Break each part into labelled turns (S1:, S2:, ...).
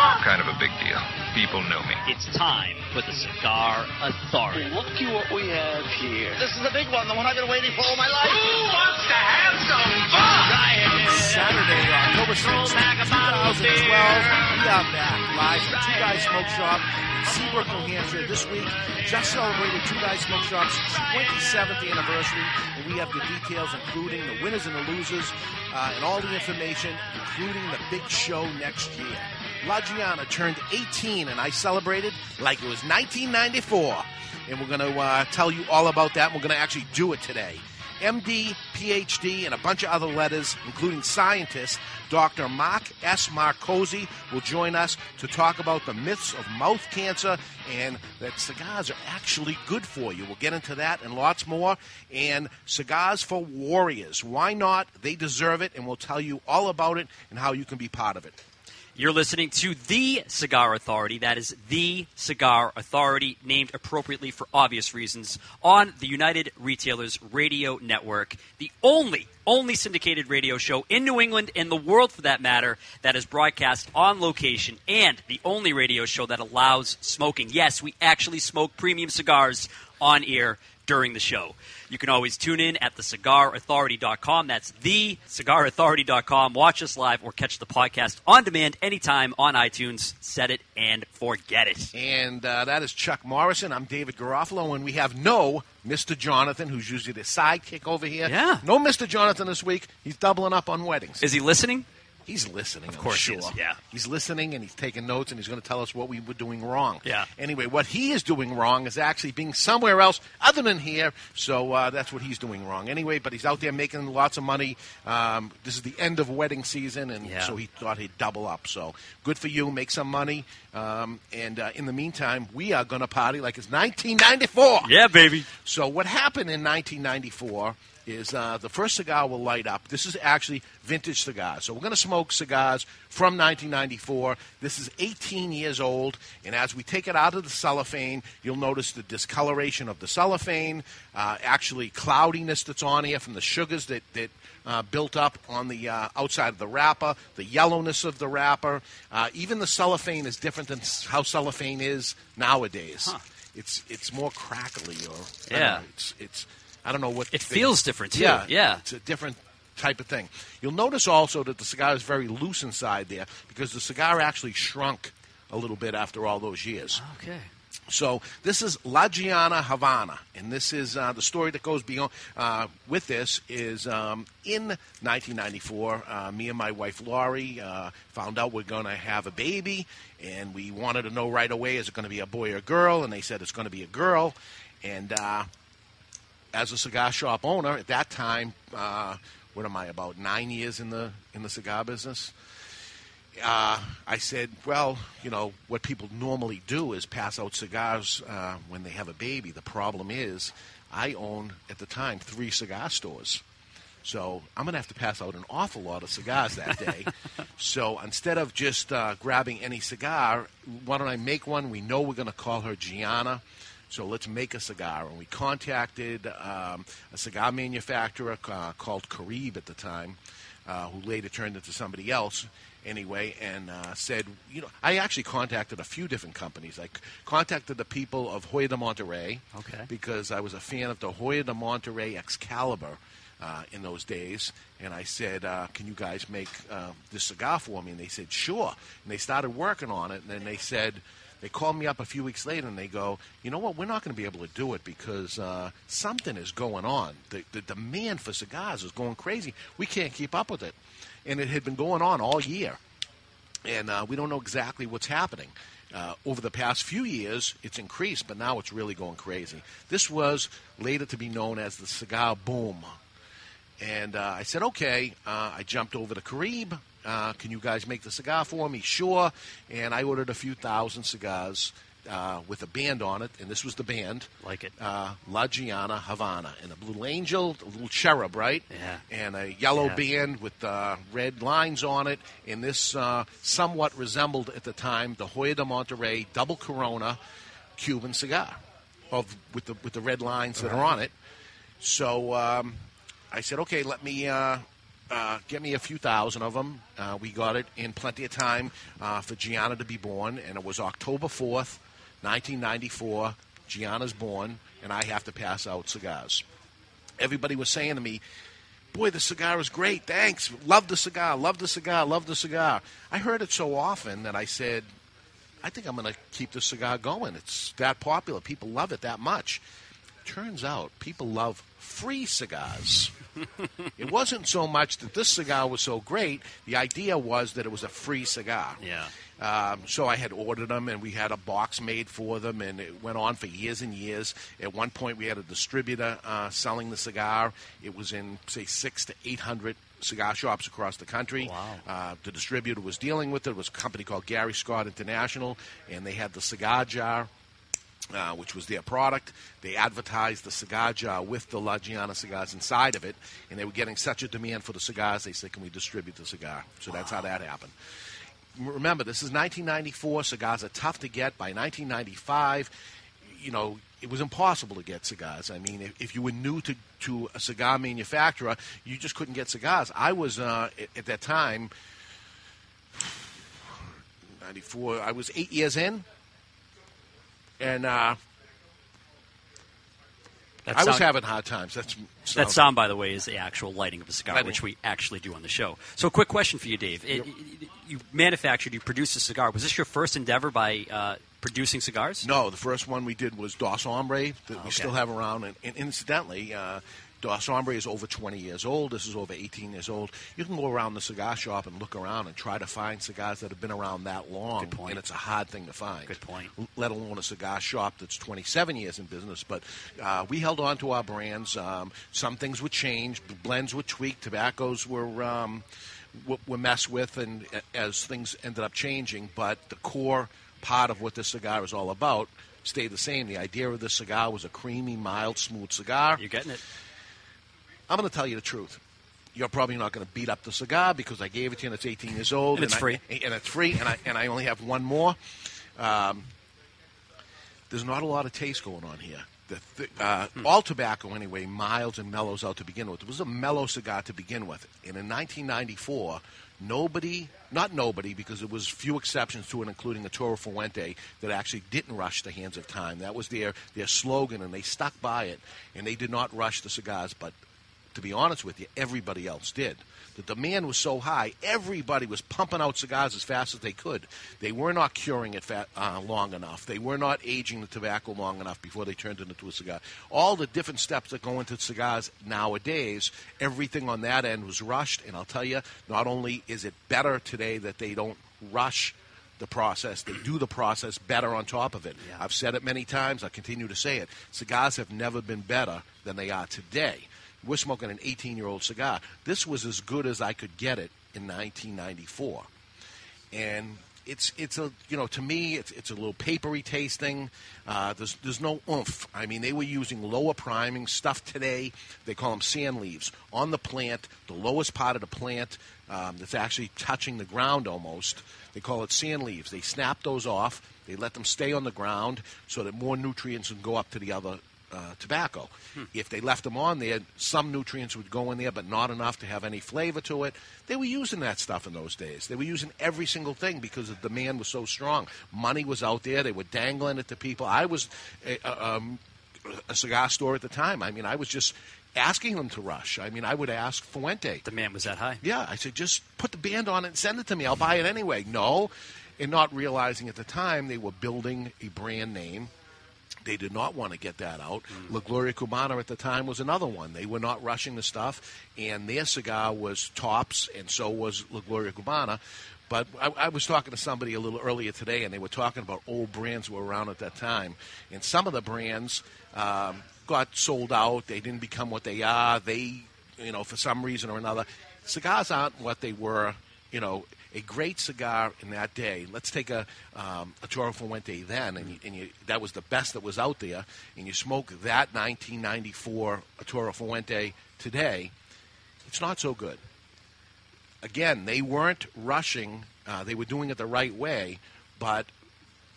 S1: Mister!
S2: Kind of a big deal. People know me.
S3: It's time for the Cigar Authority.
S4: Looky what we have here.
S5: This is the big one, the one I've been waiting for all my life.
S6: Who wants to have some fun?
S7: Saturday, October 6th, 2012. We are back live from Two Guys Smoke Shop in Seabrook, New Hampshire. This week, just celebrated Two Guys Smoke Shop's 27th anniversary, and we have the details, including the winners and the losers, uh, and all the information, including the big show next year. La Gianna turned 18, and I celebrated like it was 1994. And we're going to uh, tell you all about that. We're going to actually do it today. MD, PhD, and a bunch of other letters, including scientist, Dr. Mark S. Marcosi will join us to talk about the myths of mouth cancer and that cigars are actually good for you. We'll get into that and lots more. And cigars for warriors. Why not? They deserve it, and we'll tell you all about it and how you can be part of it.
S8: You're listening to The Cigar Authority. That is The Cigar Authority, named appropriately for obvious reasons, on the United Retailers Radio Network, the only, only syndicated radio show in New England, in the world for that matter, that is broadcast on location, and the only radio show that allows smoking. Yes, we actually smoke premium cigars on air during the show. You can always tune in at thecigarauthority.com. That's thecigarauthority.com. Watch us live or catch the podcast on demand anytime on iTunes. Set it and forget it.
S7: And uh, that is Chuck Morrison. I'm David Garofalo, and we have no Mr. Jonathan, who's usually the sidekick over here.
S8: Yeah.
S7: No Mr. Jonathan this week. He's doubling up on weddings.
S8: Is he listening?
S7: He's listening. Of
S8: course he is, yeah.
S7: He's listening and he's taking notes and he's going to tell us what we were doing wrong.
S8: Yeah.
S7: Anyway, what he is doing wrong is actually being somewhere else other than here. So uh, that's what he's doing wrong. Anyway, but he's out there making lots of money. Um, this is the end of wedding season, and
S8: Yeah.
S7: so he thought he'd double up. So good for you. Make some money. Um, and uh, in the meantime, we are going to party like it's 1994.
S8: Yeah, baby.
S7: So what happened in 1994 is uh, the first cigar will light up. This is actually vintage cigars. So we're going to smoke cigars from 1994. This is 18 years old, and as we take it out of the cellophane, you'll notice the discoloration of the cellophane, uh, actually cloudiness that's on here from the sugars that that. Uh, built up on the uh, outside of the wrapper, the yellowness of the wrapper, uh, even the cellophane is different than how cellophane is nowadays. It's it's more crackly, or
S8: Yeah.
S7: know, it's it's I don't know what
S8: It feels different, too.
S7: Yeah,
S8: Yeah.
S7: it's a different type of thing. You'll notice also that the cigar is very loose inside there because the cigar actually shrunk a little bit after all those years.
S8: Okay.
S7: So this is La Gianna Havana, and this is uh, the story that goes beyond. Uh, with this is um, in 1994, uh, me and my wife Laurie uh, found out we're going to have a baby, and we wanted to know right away is it going to be a boy or a girl, and they said it's going to be a girl, and. As a cigar shop owner at that time, uh, what am I about nine years in the in the cigar business? Uh, I said, well, you know, what people normally do is pass out cigars uh, when they have a baby. The problem is, I own at the time three cigar stores. So I'm going to have to pass out an awful lot of cigars that day. so instead of just uh, grabbing any cigar, why don't I make one? We know we're going to call her Gianna. So let's make a cigar. And we contacted um, a cigar manufacturer uh, called Carib at the time, uh, who later turned into somebody else anyway, and uh, said, you know, I actually contacted a few different companies. I c- contacted the people of Hoyo de Monterrey
S8: Okay.
S7: because I was a fan of the Hoyo de Monterrey Excalibur uh, in those days. And I said, uh, Can you guys make uh, this cigar for me? And they said, Sure. And they started working on it. And then they said, they called me up a few weeks later and they go, You know what? We're not going to be able to do it because uh, something is going on. The, the demand for cigars is going crazy. We can't keep up with it. And it had been going on all year and uh, we don't know exactly what's happening. Uh, over the past few years, it's increased, but now it's really going crazy. This was later to be known as the cigar boom. And uh, I said, okay. Uh, I jumped over to Carib. Uh, can you guys make the cigar for me? Sure. And I ordered a few thousand cigars. uh, with a band on it, and this was the band.
S8: Like it.
S7: Uh, La Gianna Havana, and a little angel, a little cherub, right?
S8: Yeah.
S7: And a yellow
S8: Yeah.
S7: band with uh, red lines on it, and this uh, somewhat resembled at the time the Hoyo de Monterrey double Corona Cuban cigar, of with the with the red lines that are on it. So um, I said, okay, let me uh, get me a few thousand of them. Uh, we got it in plenty of time uh, for Gianna to be born, and it was October 4th, 1994. Gianna's born, and I have to pass out cigars. Everybody was saying to me, Boy, the cigar is great. Thanks. Love the cigar. Love the cigar. Love the cigar. I heard it so often that I said, I think I'm going to keep the cigar going. It's that popular. People love it that much. Turns out people love free cigars. it wasn't so much that this cigar was so great. The idea was that it was a free cigar.
S8: Yeah.
S7: Um, so I had ordered them, and we had a box made for them, and it went on for years and years. At one point, we had a distributor uh, selling the cigar. It was in, say, six to eight hundred cigar shops across the country.
S8: Wow.
S7: Uh, the distributor was dealing with it. It was a company called Gary Scott International, and they had the cigar jar. Uh, which was their product. They advertised the cigar jar with the La Gianna cigars inside of it, and they were getting such a demand for the cigars, they said, Can we distribute the cigar? So that's how that happened. Remember this is 1994 cigars are tough to get. By 1995 you know it was impossible to get cigars. I mean if, if you were new to, to a cigar manufacturer you just couldn't get cigars. I was uh, at, at that time 94 i was eight years in and uh,
S8: That
S7: i was having hard times that's
S8: That sound, by the way, is the actual lighting of a cigar,
S7: Lighting.
S8: which we actually do on the show. So, a quick question for you, Dave. It, you manufactured, you produced a cigar. Was this your first endeavor by uh, producing cigars?
S7: No, the first one we did was Dos Hombre that we still have around. And, and incidentally, uh, Dos Hombre is over 20 years old. This is over 18 years old. You can go around the cigar shop and look around and try to find cigars that have been around that long.
S8: Good point.
S7: And it's a hard thing to find.
S8: Good point.
S7: Let alone a cigar shop that's 27 years in business. But uh, we held on to our brands. Um, some things would change. Blends would tweak. Tobaccos were. Um, were messed with, and as things ended up changing, but the core part of what this cigar is all about stayed the same. The idea of this cigar was a creamy, mild, smooth cigar.
S8: You're getting it.
S7: I'm going to tell you the truth. You're probably not going to beat up the cigar because I gave it to you and it's 18 years old.
S8: And it's
S7: I-
S8: free.
S7: and it's free, and I, and I only have one more. Um, there's not a lot of taste going on here. The th- uh, All tobacco, anyway, milds and mellows out to begin with. It was a mellow cigar to begin with. And in 1994, nobody, not nobody, because there was few exceptions to it, including the Toro Fuente, that actually didn't rush the hands of time. That was their, their slogan, and they stuck by it. And they did not rush the cigars, but to be honest with you, everybody else did. The demand was so high, everybody was pumping out cigars as fast as they could. They were not curing it fat, uh, long enough. They were not aging the tobacco long enough before they turned it into a cigar. All the different steps that go into cigars nowadays, everything on that end was rushed. And I'll tell you, not only is it better today that they don't rush the process. They do the process better on top of it. I've said it many times. I continue to say it. Cigars have never been better than they are today. We're smoking an 18 year old cigar. This was as good as I could get it in 1994. And it's it's a you know to me it's it's a little papery tasting. Uh, there's there's no oomph. I mean they were using lower priming stuff today. They call them sand leaves on the plant, the lowest part of the plant um, that's actually touching the ground almost. They call it sand leaves. They snap those off. They let them stay on the ground so that more nutrients can go up to the other uh, tobacco. If they left them on there, some nutrients would go in there, but not enough to have any flavor to it. They were using that stuff in those days. They were using every single thing because the demand was so strong. Money was out there. They were dangling it to people. I was a, a, um, a cigar store at the time. I mean, I was just asking them to rush. I mean, I would ask Fuente.
S8: The demand was that high.
S7: Yeah, I said, just put the band on it and send it to me. I'll buy it anyway. No. And not realizing at the time they were building a brand name. They did not want to get that out. La Gloria Cubana at the time was another one. They were not rushing the stuff, and their cigar was tops, and so was La Gloria Cubana. But I, I was talking to somebody a little earlier today, and they were talking about old brands were around at that time. And some of the brands um, got sold out. They didn't become what they are. They, you know, for some reason or another, cigars aren't what they were, you know, a great cigar in that day. Let's take a um, a Toro Fuente then, and, you, and you, that was the best that was out there, and you smoke that 1994 Toro Fuente today, it's not so good. Again, they weren't rushing; uh, they were doing it the right way, but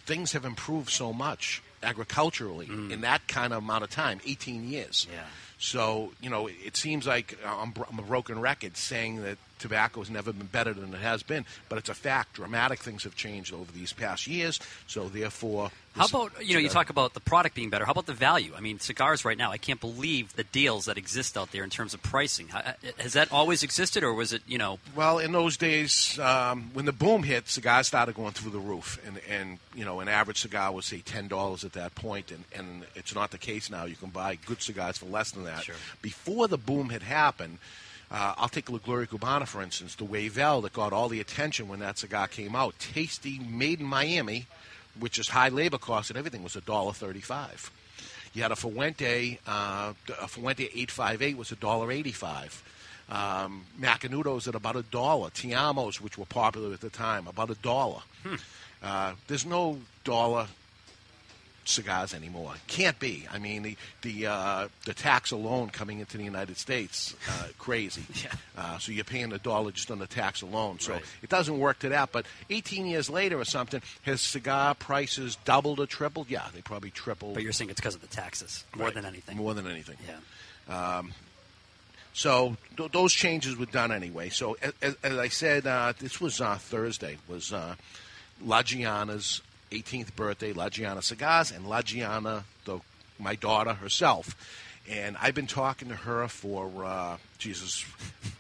S7: things have improved so much agriculturally in that kind of amount of time 18 years
S8: Yeah.
S7: so you know it seems like I'm, I'm a broken record saying that tobacco has never been better than it has been but it's a fact dramatic things have changed over these past years so therefore
S8: How about you know you talk about the product being better? How about the value? I mean, cigars right now. I can't believe the deals that exist out there in terms of pricing. Has that always existed, or was it you know?
S7: Well, in those days, um, when the boom hit, cigars started going through the roof, and, and you know, an average cigar was say ten dollars at that point, and, and it's not the case now. You can buy good cigars for less than that.
S8: Sure.
S7: Before the boom had happened, uh, I'll take La Gloria Cubana for instance, the Wavell that got all the attention when that cigar came out, tasty, made in Miami, which is high labor cost and everything, was a dollar thirty-five. You had a Fuente, uh, a Fuente 858 was a dollar eighty-five. Um, Macanudos at about a dollar. Te-Amos, which were popular at the time, about a dollar. Uh, there's no dollar cigars anymore. Can't be. I mean, the the uh, the tax alone coming into the United States, uh, crazy.
S8: Yeah.
S7: Uh, so you're paying a dollar just on the tax alone. So
S8: Right.
S7: it doesn't work to that. But 18 years later or something, has cigar prices doubled or tripled? Yeah, they probably tripled.
S8: But you're saying it's because of the taxes more
S7: Right.
S8: than anything.
S7: More than anything.
S8: Yeah.
S7: So th- those changes were done anyway. So as, as, as I said, uh, this was uh, Thursday. Was uh, La Gianna's 18th birthday. La Gianna Cigars and La Gianna, the, my daughter herself. And I've been talking to her for uh, Jesus,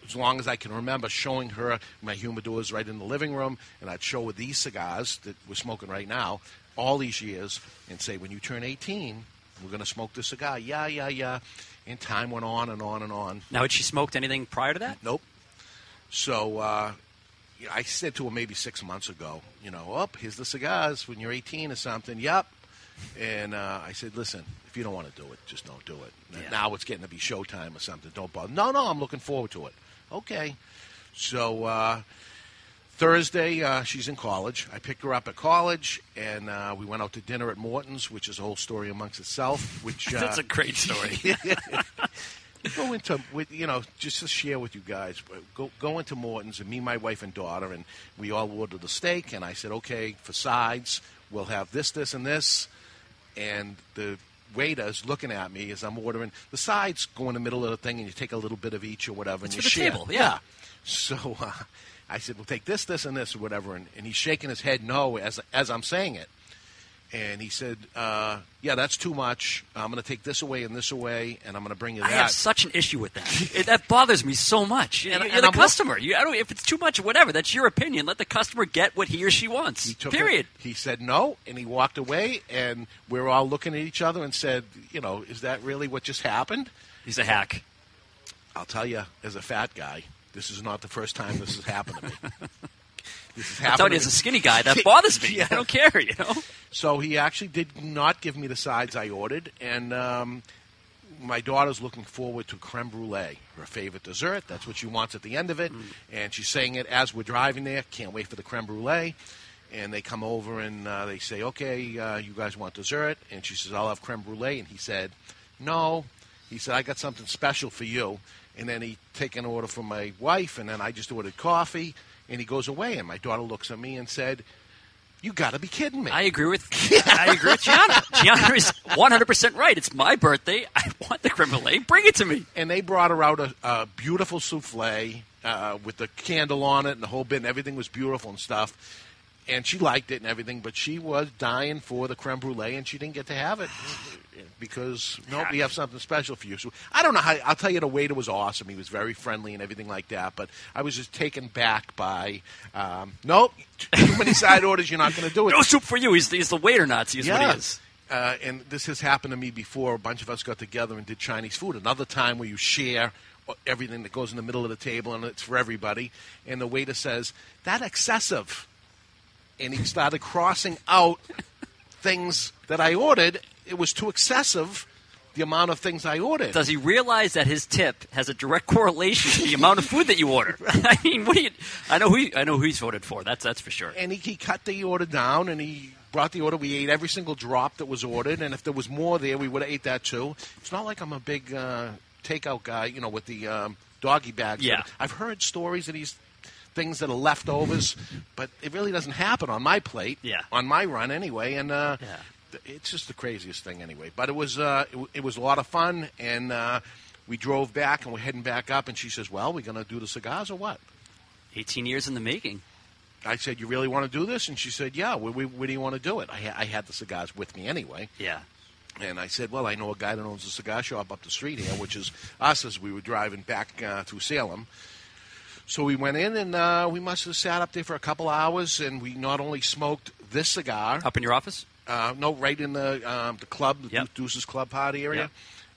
S7: as long as I can remember, showing her my humidors right in the living room, and I'd show her these cigars that we're smoking right now, all these years, and say, when you turn 18, we're going to smoke this cigar. Yeah, yeah, yeah. And time went on and on and on.
S8: Now, had she smoked anything prior to that?
S7: Nope. So uh, you know, I said to him maybe six months ago, you know, up here's the cigars when you're 18 or something. Yep. And uh, I said, listen, if you don't want to do it, just don't do it.
S8: Yeah.
S7: Now it's getting to be showtime or something. Don't bother. No, no, I'm looking forward to it. Okay. So uh, Thursday, uh, she's in college. I picked her up at college, and uh, we went out to dinner at Morton's, which is a whole story amongst itself. Which uh,
S8: That's a great story.
S7: go into with you know just to share with you guys go go into morton's and me my wife and daughter and we all ordered the steak and i said okay for sides we'll have this this and this. And the waiter's looking at me as i'm ordering. The sides go in the middle of the thing and you take a little bit of each or whatever
S8: It's
S7: and
S8: for
S7: you
S8: the
S7: share.
S8: table, yeah.
S7: so uh, i said we'll take this this and this or whatever and, and he's shaking his head no as as i'm saying it and he said, uh, "Yeah, that's too much. I'm going to take this away and this away, and I'm going to bring you that."
S8: I have such an issue with that. It, that bothers me so much.
S7: And-
S8: You're
S7: and
S8: the
S7: I'm
S8: customer. You, I don't, if it's too much, whatever. That's your opinion. Let the customer get what he or she wants.
S7: He
S8: Period.
S7: It, he said no, and he walked away, and we are all looking at each other and said, "You know, is that really what just happened?"
S8: He's a hack.
S7: I'll tell you, as a fat guy, this is not the first time this has happened to me. This has
S8: I'm
S7: happened.
S8: telling you, as a skinny guy, that bothers me.
S7: Yeah.
S8: I don't care. You know.
S7: So he actually did not give me the sides I ordered, and um, my daughter's looking forward to creme brulee, her favorite dessert. That's what she wants at the end of it, and she's saying it as we're driving there. Can't wait for the creme brulee. And they come over and uh, they say, "Okay, uh, you guys want dessert?" And she says, "I'll have creme brulee." And he said, "No." He said, "I got something special for you." And then he take an order from my wife, and then I just ordered coffee. And he goes away, and my daughter looks at me and said, "You got to be kidding me!"
S8: I agree with. I agree with Gianna. Gianna is 100 percent right. It's my birthday. I want the creme brulee. Bring it to me.
S7: and they brought her out a, a beautiful souffle uh, with the candle on it and the whole bit, and everything was beautiful and stuff. And she liked it and everything, but she was dying for the creme brulee, and she didn't get to have it because no, we have something special for you. So I don't know how. I'll tell you, the waiter was awesome. He was very friendly and everything like that. But I was just taken back by, um, nope, too many side orders. You're not going to do it.
S8: No soup for you. He's, he's the waiter Nazi. Is what he is.
S7: Uh, and this has happened to me before. A bunch of us got together and did Chinese food. Another time where you share everything that goes in the middle of the table and it's for everybody. And the waiter says, that excessive. And he started crossing out things that I ordered. It was too excessive, the amount of things I ordered.
S8: Does he realize that his tip has a direct correlation to the amount of food that you order? I mean, what do you? I know who he, I know who he's voted for. That's that's for sure.
S7: and he, he cut the order down and he brought the order. We ate every single drop that was ordered, and if there was more there, we would have ate that too. It's not like I'm a big uh, takeout guy, you know, with the um, doggy bags.
S8: Yeah.
S7: I've heard stories of these things that are leftovers, but it really doesn't happen on my plate.
S8: Yeah.
S7: On my run, anyway, and. Uh,
S8: Yeah.
S7: It's just the craziest thing, anyway. But it was uh, it, it was a lot of fun, and uh, we drove back, and we're heading back up. And she says, "Well, we're going to do the cigars or what?"
S8: 18 years in the making.
S7: I said, "You really want to do this?" And she said, "Yeah. Where, where, where do you want to do it?" I, ha- I had the cigars with me anyway,
S8: Yeah.
S7: and I said, "Well, I know a guy that owns a cigar shop up the street here, which is us." As we were driving back uh, through Salem, so we went in, and uh, we must have sat up there for a couple hours, and we not only smoked this cigar,
S8: Up in your office?
S7: Uh, no, right in the um, the club, the
S8: Yep.
S7: Deuces Club party area.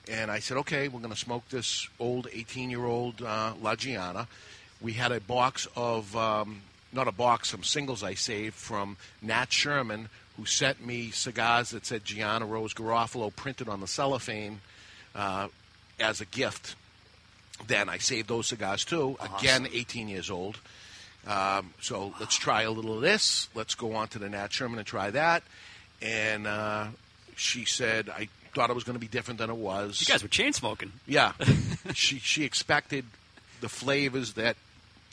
S7: And I said, okay, we're going to smoke this old 18 year old uh, La Gianna. We had a box of, um, not a box, some singles I saved from Nat Sherman, who sent me cigars that said Gianna Rose Garofalo printed on the cellophane uh, as a gift. Then I saved those cigars too. Again, 18 years old. Um, so let's try a little of this. Let's go on to the Nat Sherman and try that. And uh, she said, I thought it was going to be different than it was.
S8: You guys were chain smoking.
S7: Yeah. she she expected the flavors that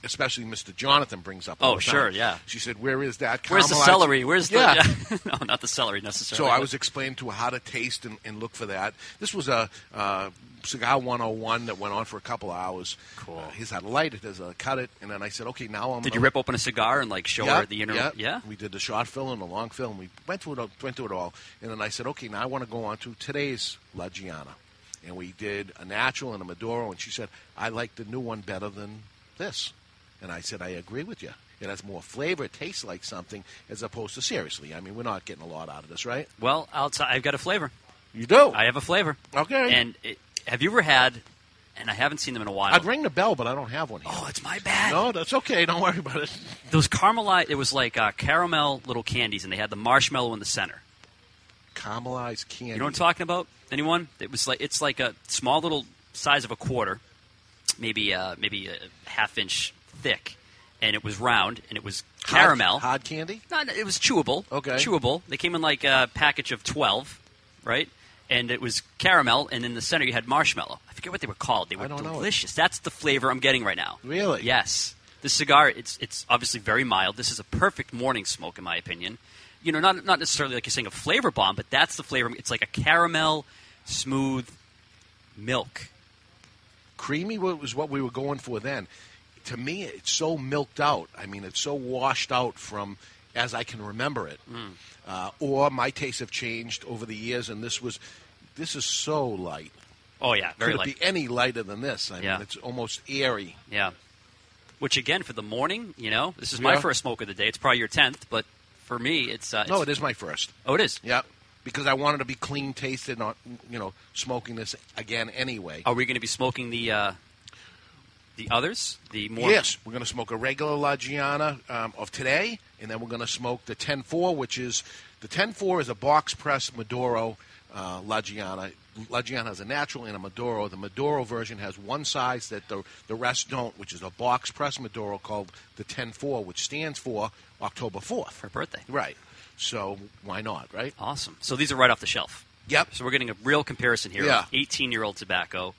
S7: especially Mr. Jonathan brings up.
S8: Oh, sure, yeah.
S7: She said, "Where is that?
S8: Where's the celery? Where's the
S7: yeah?
S8: no, not the celery necessarily."
S7: So.
S8: I
S7: was explaining to her how to taste and, and look for that. This was a uh, cigar 101 that went on for a couple of hours.
S8: Cool.
S7: Uh, here's how to light it. There's a cut it, and then I said, "Okay, now I'm."
S8: Did
S7: gonna
S8: you rip open a cigar and like show
S7: yeah,
S8: her the inner?
S7: Yeah,
S8: yeah?
S7: We did the short film and the long film. We went through it. Went through it all, and then I said, "Okay, now I want to go on to today's La Gianna," and we did a natural and a Maduro, and she said, "I like the new one better than this," and I said, "I agree with you." It has more flavor. It tastes like something as opposed to seriously. I mean, we're not getting a lot out of this, right?
S8: Well, I'll t- I've got a flavor.
S7: You do.
S8: I have a flavor.
S7: Okay.
S8: And it, have you ever had? And I haven't seen them in a while.
S7: I'd ring the bell, but I don't have one here.
S8: oh, it's my bad.
S7: no, that's okay. Don't worry about it.
S8: Those caramelized. It was like uh, caramel little candies, and they had the marshmallow in the center.
S7: Caramelized candy.
S8: You know what I'm talking about? Anyone? It was like it's like a small little size of a quarter, maybe uh, maybe a half inch thick, and it was round and it was caramel.
S7: hard candy.
S8: No, no, it was chewable.
S7: Okay.
S8: Chewable. They came in like a package of 12, right? And it was caramel, and in the center you had marshmallow. I forget what they were called. They were
S7: I don't know
S8: delicious. That's the flavor I'm getting right now.
S7: Really?
S8: Yes. The cigar, it's it's obviously very mild. This is a perfect morning smoke, in my opinion. You know, not not necessarily like you're saying a flavor bomb, but that's the flavor. It's like a caramel, smooth milk.
S7: creamy was what we were going for then. To me, it's so milked out. I mean, it's so washed out from as I can remember it.
S8: Mm.
S7: Uh, or my tastes have changed over the years, and this was this is so light.
S8: Oh yeah, very
S7: Could
S8: light.
S7: it be any lighter than this? I
S8: Yeah.
S7: mean, it's almost airy.
S8: Yeah. Which again, for the morning, you know, this is my
S7: Yeah.
S8: first smoke of the day. It's probably your tenth, but for me, it's, uh,
S7: No,
S8: it's-
S7: it is my first.
S8: Oh, it is.
S7: Yeah, because I wanted to be clean tasted, not you know smoking this again anyway.
S8: Are we going to be smoking the uh, the others? The more
S7: Yes, we're going to smoke a regular La Gianna um, of today, and then we're going to smoke the 10-4, which is the 10-4 is a box press Maduro uh, La Gianna. La Gianna has a natural and a Maduro. The Maduro version has one size that the the rest don't, which is a box press Maduro called the 10-4, which stands for October 4th.
S8: Her birthday.
S7: Right. So why not, right?
S8: Awesome. So these are right off the shelf.
S7: Yep.
S8: So we're getting a real comparison here
S7: Yeah.
S8: 18 year old tobacco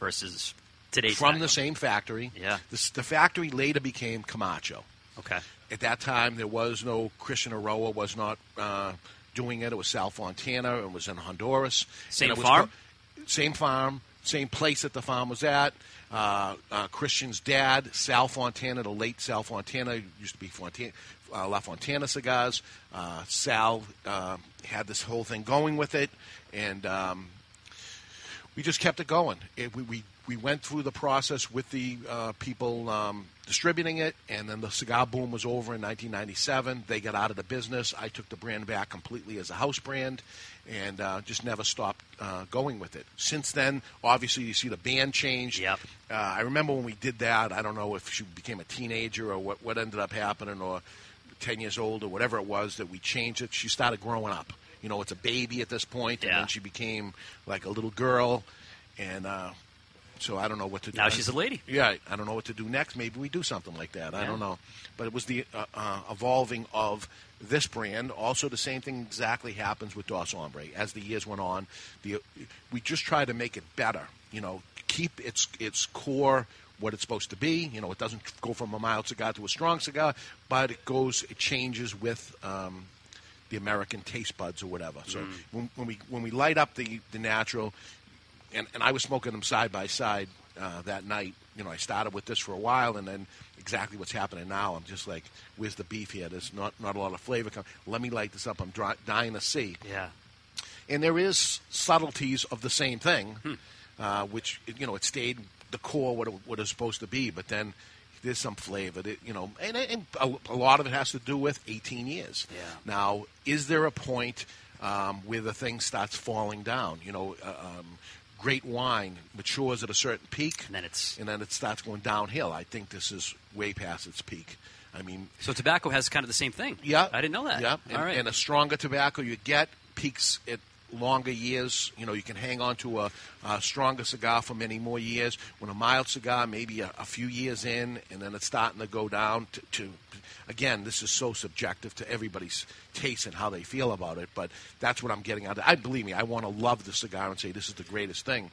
S8: versus today's
S7: From the same factory.
S8: Yeah.
S7: This, the factory later became Camacho.
S8: Okay.
S7: At that time, there was no Christian Eiroa was not uh, doing it. It was Sal Fontana. It was in Honduras.
S8: Same
S7: And was
S8: farm?
S7: co- same farm. Same place that the farm was at. Uh, uh, Christian's dad, Sal Fontana, the late Sal Fontana, used to be Fontana, uh, La Fontana cigars. Uh, Sal uh, had this whole thing going with it, and um, we just kept it going. It, we, we we went through the process with the uh, people um, distributing it, and then the cigar boom was over in 1997. They got out of the business. I took the brand back completely as a house brand, and uh, just never stopped uh, going with it. Since then, obviously, you see the band change.
S8: Yep.
S7: Uh, I remember when we did that. I don't know if she became a teenager or what, what ended up happening, or 10 years old or whatever it was that we changed it. She started growing up. You know, it's a baby at this point, and
S8: Yeah.
S7: then she became like a little girl, and uh, so I don't know what to do.
S8: Now she's a lady.
S7: Yeah, I don't know what to do next. Maybe we do something like that. I don't know. But it was the uh, uh, evolving of this brand. Also, the same thing exactly happens with Dos Hombre As the years went on, the we just try to make it better. You know, keep its its core what it's supposed to be. You know, it doesn't go from a mild cigar to a strong cigar, but it goes, it changes with. Um, the American taste buds or whatever. So
S8: Mm.
S7: when, when we when we light up the the natural, and, and I was smoking them side by side uh, that night. You know, I started with this for a while, and then exactly what's happening now. I'm just like, where's the beef here? There's not not a lot of flavor. Come, let me light this up. I'm dry, dying to see.
S8: Yeah.
S7: And there is subtleties of the same thing,
S8: Hmm.
S7: uh, which you know it stayed the core what it, what it's supposed to be, but then. There's some flavor, that, you know, and, and a, a lot of it has to do with 18 years.
S8: Yeah.
S7: Now, is there a point um, where the thing starts falling down? You know, uh, um, great wine matures at a certain peak,
S8: And then it's
S7: and then it starts going downhill. I think this is way past its peak. I mean,
S8: so tobacco has kind of the same thing.
S7: yeah,
S8: I didn't know that.
S7: Yeah, and,
S8: All right.
S7: and a stronger tobacco you get peaks at longer years. You know, you can hang on to a, a stronger cigar for many more years. When a mild cigar, maybe a, a few years in, and then it's starting to go down to, to. Again, this is so subjective to everybody's taste and how they feel about it. But that's what I'm getting out. of I believe me, I want to love the cigar and say this is the greatest thing.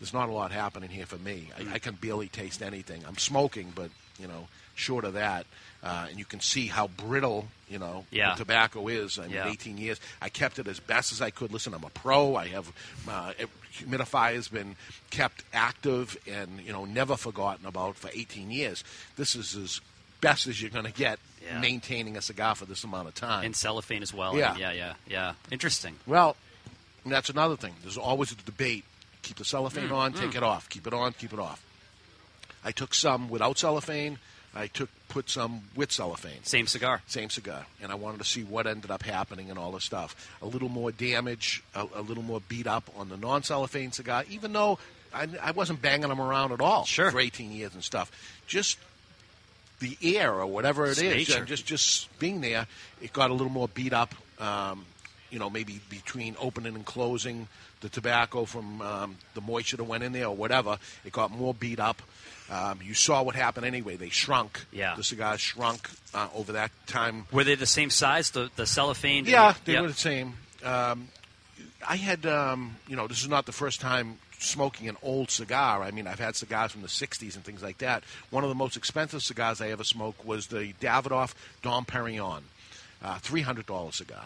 S7: There's not a lot happening here for me. I, I can barely taste anything. I'm smoking, but you know, short of that, uh, and you can see how brittle you know
S8: Yeah.
S7: the tobacco is. I mean,
S8: Yeah.
S7: 18 years. I kept it as best as I could. Listen, I'm a pro. I have uh, humidifier has been kept active and you know never forgotten about for 18 years. This is as best as you're going to get
S8: Yeah.
S7: maintaining a cigar for this amount of time.
S8: and cellophane as well.
S7: Yeah.
S8: yeah, yeah, yeah. Interesting.
S7: Well, that's another thing. There's always a debate. Keep the
S8: Mm,
S7: cellophane on, take it off. Keep it on, keep it off. I took some without cellophane. I took put some with cellophane.
S8: Same cigar.
S7: Same cigar, and I wanted to see what ended up happening and all this stuff. A little more damage, a, a little more beat up on the non-cellophane cigar, even though I, I wasn't banging them around at all
S8: Sure.
S7: for 18 years and stuff. Just the air or whatever it
S8: It's
S7: is,
S8: nature.
S7: just just being there, it got a little more beat up. Um, you know, maybe between opening and closing the tobacco from um, the moisture that went in there or whatever, it got more beat up. Um, you saw what happened anyway. They shrunk.
S8: Yeah.
S7: The cigars shrunk uh, over that time.
S8: Were they the same size? The the cellophane?
S7: Yeah, they
S8: Yeah.
S7: were the same. Um, I had, um, you know, this is not the first time smoking an old cigar. I mean, I've had cigars from the '60s and things like that. One of the most expensive cigars I ever smoked was the Davidoff Dom Perignon, uh, three hundred dollars cigar.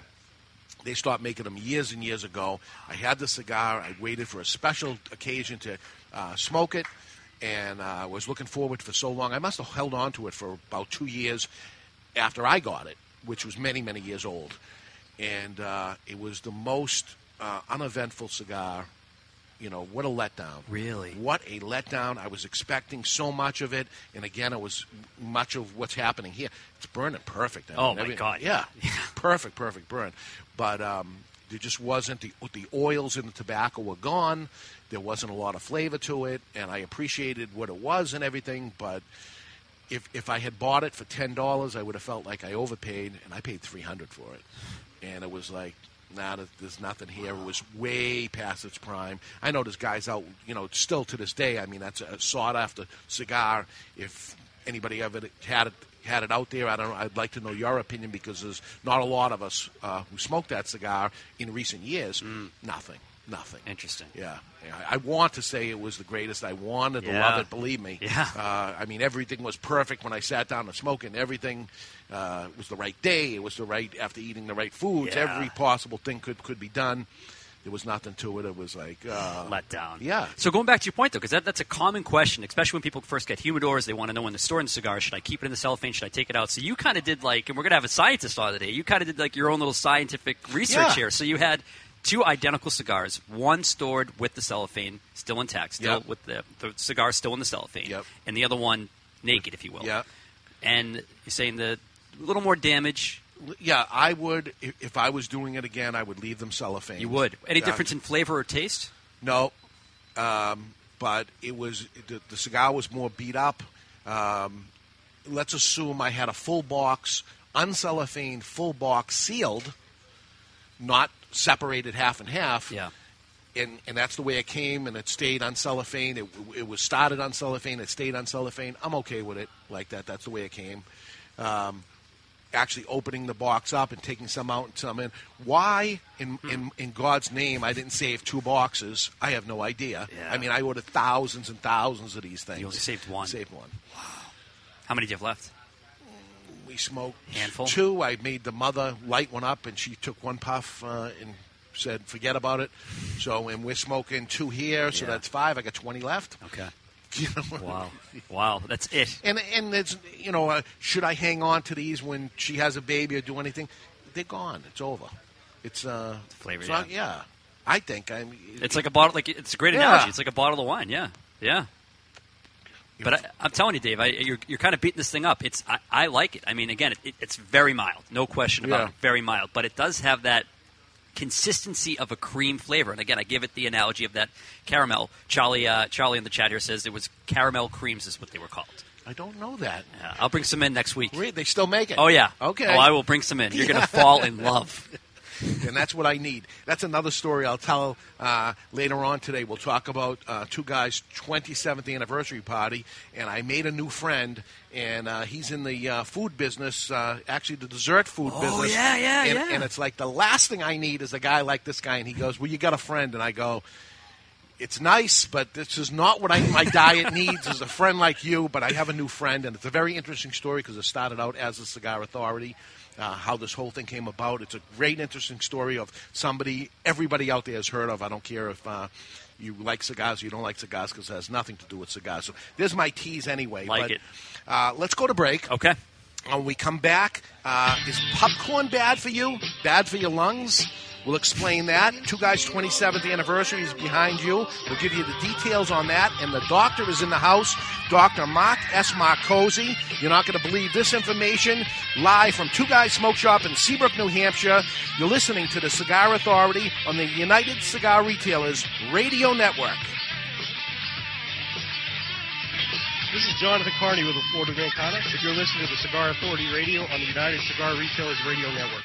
S7: They stopped making them years and years ago. I had the cigar. I waited for a special occasion to uh, smoke it, and uh, was looking forward for so long. I must have held on to it for about two years after I got it, which was many, many years old. And uh, it was the most uh, uneventful cigar. You know, what a letdown.
S8: Really?
S7: What a letdown. I was expecting so much of it. And again, it was much of what's happening here. It's burning perfect. I
S8: Oh,
S7: mean,
S8: my
S7: every-
S8: God.
S7: Yeah. perfect, perfect burn. But um, there just wasn't the the oils in the tobacco were gone. There wasn't a lot of flavor to it, and I appreciated what it was and everything. But if if I had bought it for ten dollars, I would have felt like I overpaid, and I paid three hundred for it. And it was like, nah, there- there's nothing here. It was way past its prime. I know there's guys out, you know, still to this day. I mean, that's a sought after cigar. If anybody ever had it had it out there, I don't. I'd like to know your opinion because there's not a lot of us uh, who smoked that cigar in recent years. Nothing. Nothing.
S8: Interesting.
S7: Yeah, yeah. I want to say it was the greatest. I wanted to love it. Believe me.
S8: Yeah.
S7: Uh, I mean, everything was perfect when I sat down to smoke, and everything uh, was the right day. It was the right after eating the right foods.
S8: Yeah.
S7: Every possible thing could could be done. There was nothing to it. It was like uh,
S8: let down.
S7: Yeah.
S8: So going back to your point though, because that, that's a common question, especially when people first get humidors, they want to know when to store in the cigar. Should I keep it in the cellophane? Should I take it out? So you kind of did like, and we're gonna have a scientist on today. You kind of did like your own little scientific research
S7: Yeah.
S8: here. So you had two identical cigars, one stored with the cellophane still intact, still
S7: Yep.
S8: with the, the cigar still in the cellophane,
S7: Yep.
S8: and the other one naked, if you will.
S7: Yeah.
S8: And you're saying the a little more damage.
S7: Yeah, I would if, I was doing it again. I would leave them cellophane.
S8: You would. Any difference in flavor or taste?
S7: No, um, but it was the, the cigar was more beat up. Um, let's assume I had a full box, uncellophane, full box sealed, not separated half and half.
S8: Yeah.
S7: and and that's the way it came, and it stayed on cellophane. It, it was started on cellophane. It stayed on cellophane. I'm okay with it like that. That's the way it came. Um, actually opening the box up and taking some out and some in. Why, in,
S8: Hmm.
S7: in, in God's name, I didn't save two boxes, I have no idea.
S8: Yeah.
S7: I mean, I ordered thousands and thousands of these things.
S8: You only saved one.
S7: Saved one. Wow.
S8: How many do you have left?
S7: We smoked
S8: Handful?
S7: two. I made the mother light one up, and she took one puff uh, and said, "Forget about it." So, and we're smoking two here, so
S8: Yeah.
S7: that's five. I got twenty left.
S8: Okay.
S7: You know?
S8: Wow. Wow. That's it.
S7: And and it's you know, uh, should I hang on to these when she has a baby or do anything? They're gone. It's over. It's uh,
S8: Flavor,
S7: it's not- yeah. I think I'm.
S8: It's like a bottle. Like it's a great
S7: Yeah.
S8: analogy. It's like a bottle of wine. Yeah. Yeah. But I, I'm telling you, Dave, I, you're, you're kind of beating this thing up. It's I, I like it. I mean, again, it, it's very mild, no question about
S7: Yeah.
S8: it. Very mild, but it does have that consistency of a cream flavor. And again, I give it the analogy of that caramel. Charlie, uh, Charlie in the chat here says it was caramel creams is what they were called.
S7: I don't know that.
S8: Yeah, I'll bring some in next week.
S7: Wait, they still make it.
S8: Oh yeah.
S7: Okay.
S8: Oh, I will bring some in. You're going to fall in love.
S7: and that's what I need. That's another story I'll tell uh, later on today. We'll talk about uh, two guys' 27th anniversary party, and I made a new friend, and uh, he's in the uh, food business, uh, actually the dessert food
S8: Oh,
S7: business.
S8: yeah, yeah,
S7: and,
S8: yeah.
S7: And it's like the last thing I need is a guy like this guy, and he goes, "Well, you got a friend," and I go. It's nice, but this is not what I, my diet needs. Is a friend like you, but I have a new friend, and it's a very interesting story because it started out as a cigar authority, uh, how this whole thing came about. It's a great, interesting story of somebody everybody out there has heard of. I don't care if uh, you like cigars or you don't like cigars because it has nothing to do with cigars. So there's my tease anyway.
S8: Like
S7: but,
S8: it.
S7: Uh, let's go to break.
S8: Okay.
S7: When we come back, uh, is popcorn bad for you? Bad for your lungs? We'll explain that. Two Guys 27th anniversary is behind you. We'll give you the details on that. And the doctor is in the house, Dr. Mark S. Marcosi. You're not going to believe this information. Live from Two Guys Smoke Shop in Seabrook, New Hampshire. You're listening to the Cigar Authority on the United Cigar Retailers Radio Network.
S9: This is Jonathan Carney with Van Connor. If you're listening to the Cigar Authority Radio on the United Cigar Retailers Radio Network.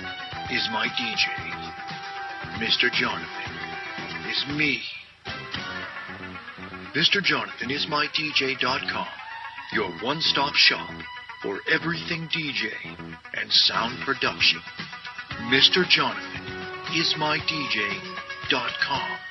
S10: is my DJ. Mr. Jonathan is me. Mr. Jonathan is my DJ.com, your one stop shop for everything DJ and sound production. Mr. Jonathan is my DJ.com.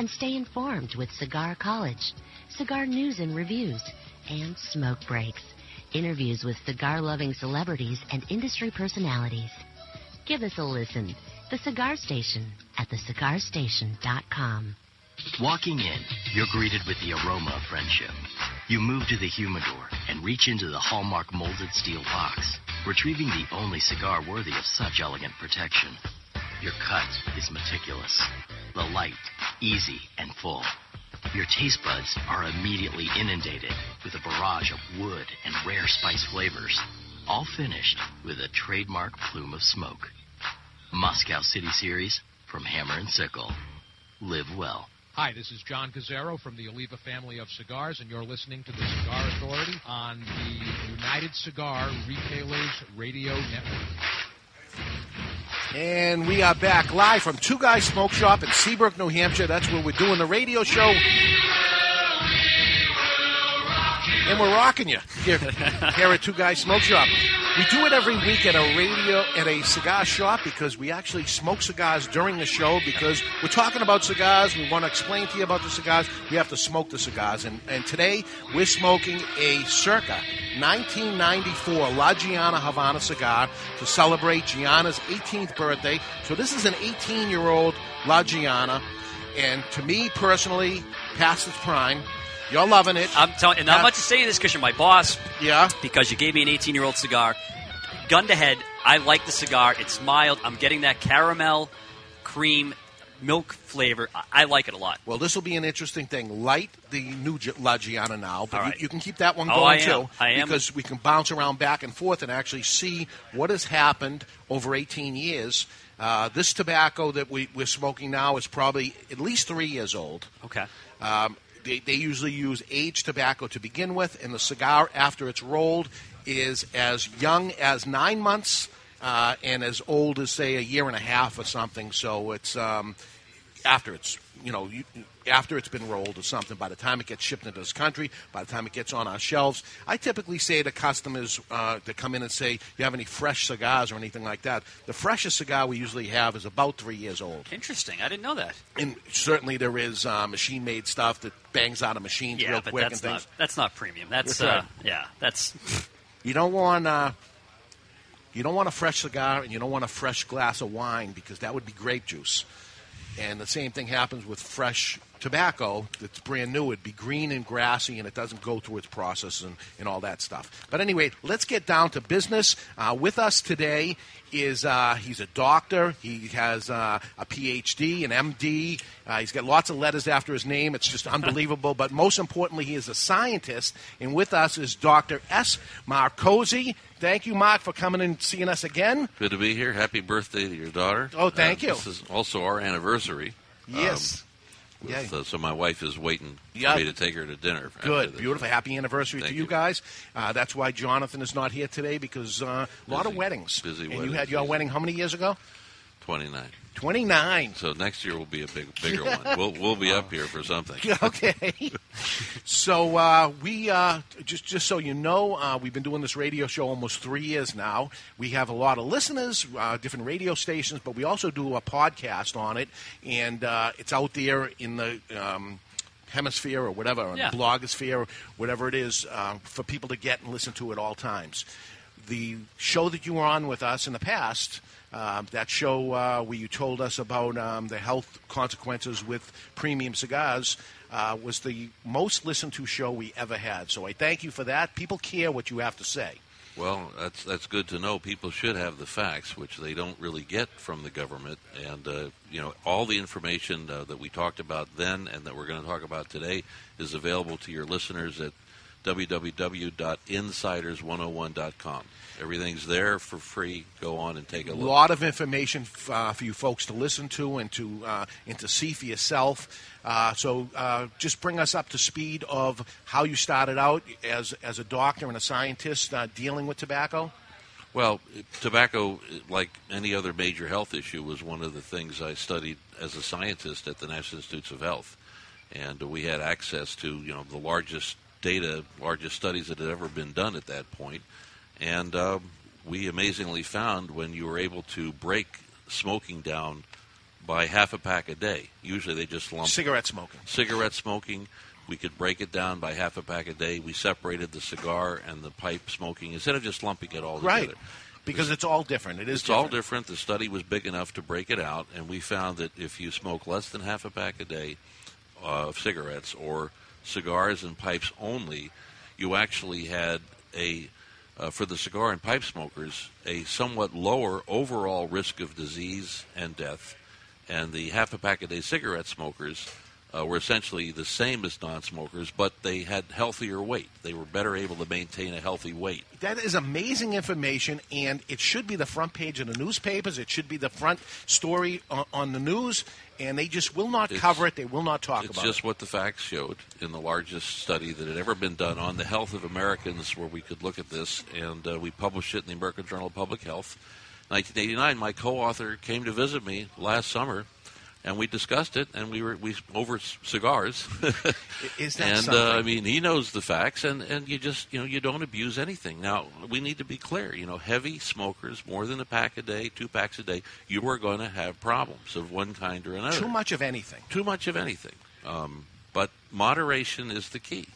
S11: And stay informed with Cigar College, cigar news and reviews, and smoke breaks, interviews with cigar loving celebrities and industry personalities. Give us a listen. The Cigar Station at thecigarstation.com.
S12: Walking in, you're greeted with the aroma of friendship. You move to the humidor and reach into the Hallmark molded steel box, retrieving the only cigar worthy of such elegant protection. Your cut is meticulous, the light, easy, and full. Your taste buds are immediately inundated with a barrage of wood and rare spice flavors, all finished with a trademark plume of smoke. Moscow City Series from Hammer and Sickle. Live well.
S13: Hi, this is John Cazzaro from the Oliva family of cigars, and you're listening to the Cigar Authority on the United Cigar Retailers Radio Network.
S7: And we are back live from Two Guys Smoke Shop in Seabrook, New Hampshire. That's where we're doing the radio show. And we're rocking you here, here at Two Guys Smoke Shop. We do it every week at a radio, at a cigar shop because we actually smoke cigars during the show because we're talking about cigars. We want to explain to you about the cigars. We have to smoke the cigars. And, and today we're smoking a circa 1994 La Gianna Havana cigar to celebrate Gianna's 18th birthday. So this is an 18 year old La Gianna. And to me personally, past its prime. You're loving it.
S8: I'm telling, and not much to say this because you're my boss.
S7: Yeah.
S8: Because you gave me an 18 year old cigar. Gun to head, I like the cigar. It's mild. I'm getting that caramel, cream, milk flavor. I, I like it a lot.
S7: Well, this will be an interesting thing. Light the new Gi- La Gianna now, but
S8: All
S7: you, you can keep that one
S8: Oh,
S7: going
S8: I am.
S7: too.
S8: I am.
S7: Because we can bounce around back and forth and actually see what has happened over 18 years. Uh, this tobacco that we, we're smoking now is probably at least three years old.
S8: Okay.
S7: Um, they, they usually use aged tobacco to begin with, and the cigar, after it's rolled, is as young as nine months uh, and as old as, say, a year and a half or something. So it's um, after it's you know you, after it's been rolled or something. By the time it gets shipped into this country, by the time it gets on our shelves, I typically say to customers uh, that come in and say, "You have any fresh cigars or anything like that?" The freshest cigar we usually have is about three years old.
S8: Interesting. I didn't know that.
S7: And certainly there is uh, machine-made stuff that bangs out of machines
S8: Yeah,
S7: real
S8: but
S7: quick
S8: that's
S7: and
S8: Not, that's not premium. That's,
S7: That's right.
S8: uh, yeah. That's
S7: You don't want uh, you don't want a fresh cigar and you don't want a fresh glass of wine because that would be grape juice. And the same thing happens with fresh tobacco that's brand new. It'd be green and grassy and it doesn't go through its process and, and all that stuff. But anyway, let's get down to business. Uh, with us today is uh, he's a doctor. He has uh, a PhD, an MD. Uh, he's got lots of letters after his name. It's just unbelievable. but most importantly, he is a scientist. And with us is Dr. S. Micozzi. Thank you, Mark, for coming and seeing us again.
S14: Good to be here. Happy birthday to your daughter.
S7: Oh, thank
S14: Uh,
S7: you.
S14: This is also our anniversary.
S7: Yes.
S14: Um, with, uh, so my wife is waiting
S7: Yeah.
S14: for me to take her to dinner.
S7: Good, beautiful. Happy anniversary
S14: Thank
S7: to you, guys. Uh, that's why Jonathan is not here today because uh, a lot of
S14: Busy.
S7: weddings.
S14: Busy
S7: And you had your wedding how many years ago?
S14: 29.
S7: 29.
S14: So next year will be a big, bigger one. We'll, we'll be up here for something.
S7: okay. so uh, we uh, just just so you know, uh, we've been doing this radio show almost three years now. We have a lot of listeners, uh, different radio stations, but we also do a podcast on it, and uh, it's out there in the. Um, Hemisphere or whatever, on
S8: Yeah.
S7: blogosphere, whatever it is, uh, for people to get and listen to at all times. the show that you were on with us in the past, uh, that show uh, where you told us about um, the health consequences with premium cigars, uh, was the most listened to show we ever had. So I thank you for that. People care what you have to say.
S14: Well, that's that's good to know. People should have the facts, which they don't really get from the government. And uh, you know, all the information uh, that we talked about then and that we're going to talk about today is available to your listeners at www.insiders101.com. Everything's there for free. Go on and take a look.
S7: A lot of information uh, for you folks to listen to and to uh, and to see for yourself. Uh, so uh, just bring us up to speed of how you started out as as a doctor and a scientist uh, dealing with tobacco.
S14: Well, tobacco, like any other major health issue, was one of the things I studied as a scientist at the National Institutes of Health, and we had access to you know the largest data, largest studies that had ever been done at that point, and um, we amazingly found when you were able to break smoking down by half a pack a day. Usually they just lump
S7: Cigarette smoking.
S14: cigarette smoking. We could break it down by half a pack a day. We separated the cigar and the pipe smoking instead of just lumping it all together. Right.
S7: Because it's all different. It is
S14: It's all
S7: different.
S14: different. The study was big enough to break it out, and we found that if you smoke less than half a pack a day uh, of cigarettes or cigars and pipes only, you actually had a uh, for the cigar and pipe smokers a somewhat lower overall risk of disease and death, and the half a pack a day cigarette smokers uh, were essentially the same as non-smokers, but they had healthier weight. They were better able to maintain a healthy weight.
S7: That is amazing information, and it should be the front page of the newspapers. It should be the front story on, on the news, and they just will not
S14: It's-
S7: cover it. They will not talk about it.
S14: It's just what the facts showed in the largest study that had ever been done on the health of Americans, where we could look at this, and uh, we published it in the American Journal of Public Health. 1989, my co-author came to visit me last summer, and we discussed it, and we were we over cigars.
S7: Is that
S14: and
S7: something?
S14: uh, I mean, he knows the facts, and and you just you know you don't abuse anything. Now we need to be clear. You know, heavy smokers, more than a pack a day, two packs a day, you are going to have problems of one kind or another.
S7: Too much of anything.
S14: Too much of anything. Um, but moderation is the key.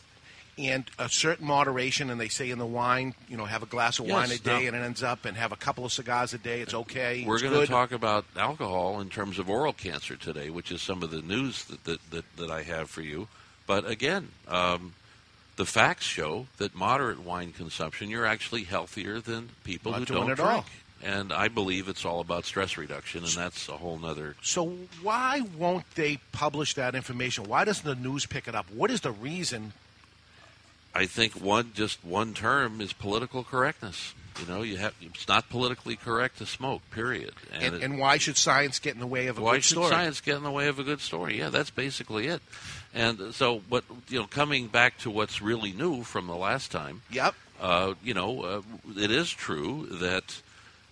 S7: And a certain moderation. And they say in the wine, you know, have a glass of
S14: Yes,
S7: wine a day,
S14: now-
S7: and it ends up, and have a couple of cigars a day. It's okay.
S14: We're going to talk about alcohol in terms of oral cancer today, which is some of the news that that, that, that I have for you. But again, um, the facts show that moderate wine consumption, you're actually healthier than people
S7: Not
S14: who don't drink.
S7: all.
S14: And I believe it's all about stress reduction, and that's a whole nother.
S7: So why won't they publish that information? Why doesn't the news pick it up? What is the reason?
S14: I think one just one term is political correctness. You know, you have it's not politically correct to smoke. Period.
S7: And,
S14: it-
S7: and why should science get in the way of a good story?
S14: Why should science get in the way of a good story? Yeah, that's basically it. And so, but you know, coming back to what's really new from the last time.
S7: Yep.
S14: Uh, you know, uh, it is true that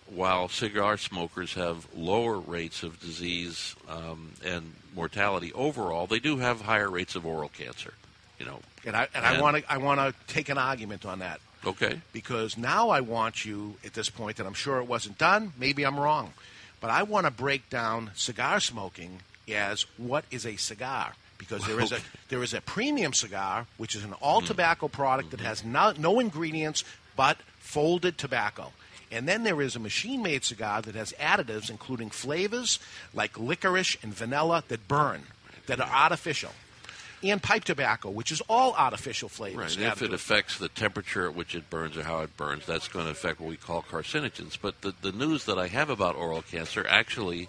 S14: while cigar smokers have lower rates of disease um, and mortality overall, they do have higher rates of oral cancer. You know,
S7: And I and, I want to I want to take an argument on that.
S14: Okay.
S7: Because now I want you at this point, and I'm sure it wasn't done. Maybe I'm wrong, but I want to break down cigar smoking as what is a cigar. Because there is a there is a premium cigar, which is an all
S14: Mm.
S7: tobacco product
S14: Mm-hmm.
S7: that has no, no ingredients but folded tobacco. And then there is a machine made cigar that has additives, including flavors like licorice and vanilla that burn, that are artificial. And pipe tobacco, which is all artificial flavors.
S14: Right. If it affects the temperature at which it burns or how it burns, that's going to affect what we call carcinogens. But the, the news that I have about oral cancer actually,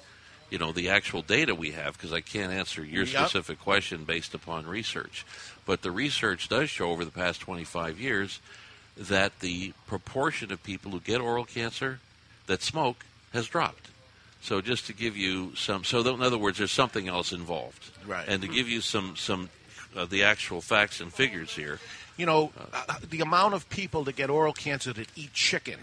S14: you know, the actual data we have, because I can't answer your
S7: Yep.
S14: specific question based upon research, but the research does show over the past 25 years that the proportion of people who get oral cancer that smoke has dropped. So just to give you some, so in other words, there's something else involved,
S7: Right.
S14: And to hmm. give you some some uh, the actual facts and figures here.
S7: you know, uh, the amount of people that get oral cancer that eat chicken,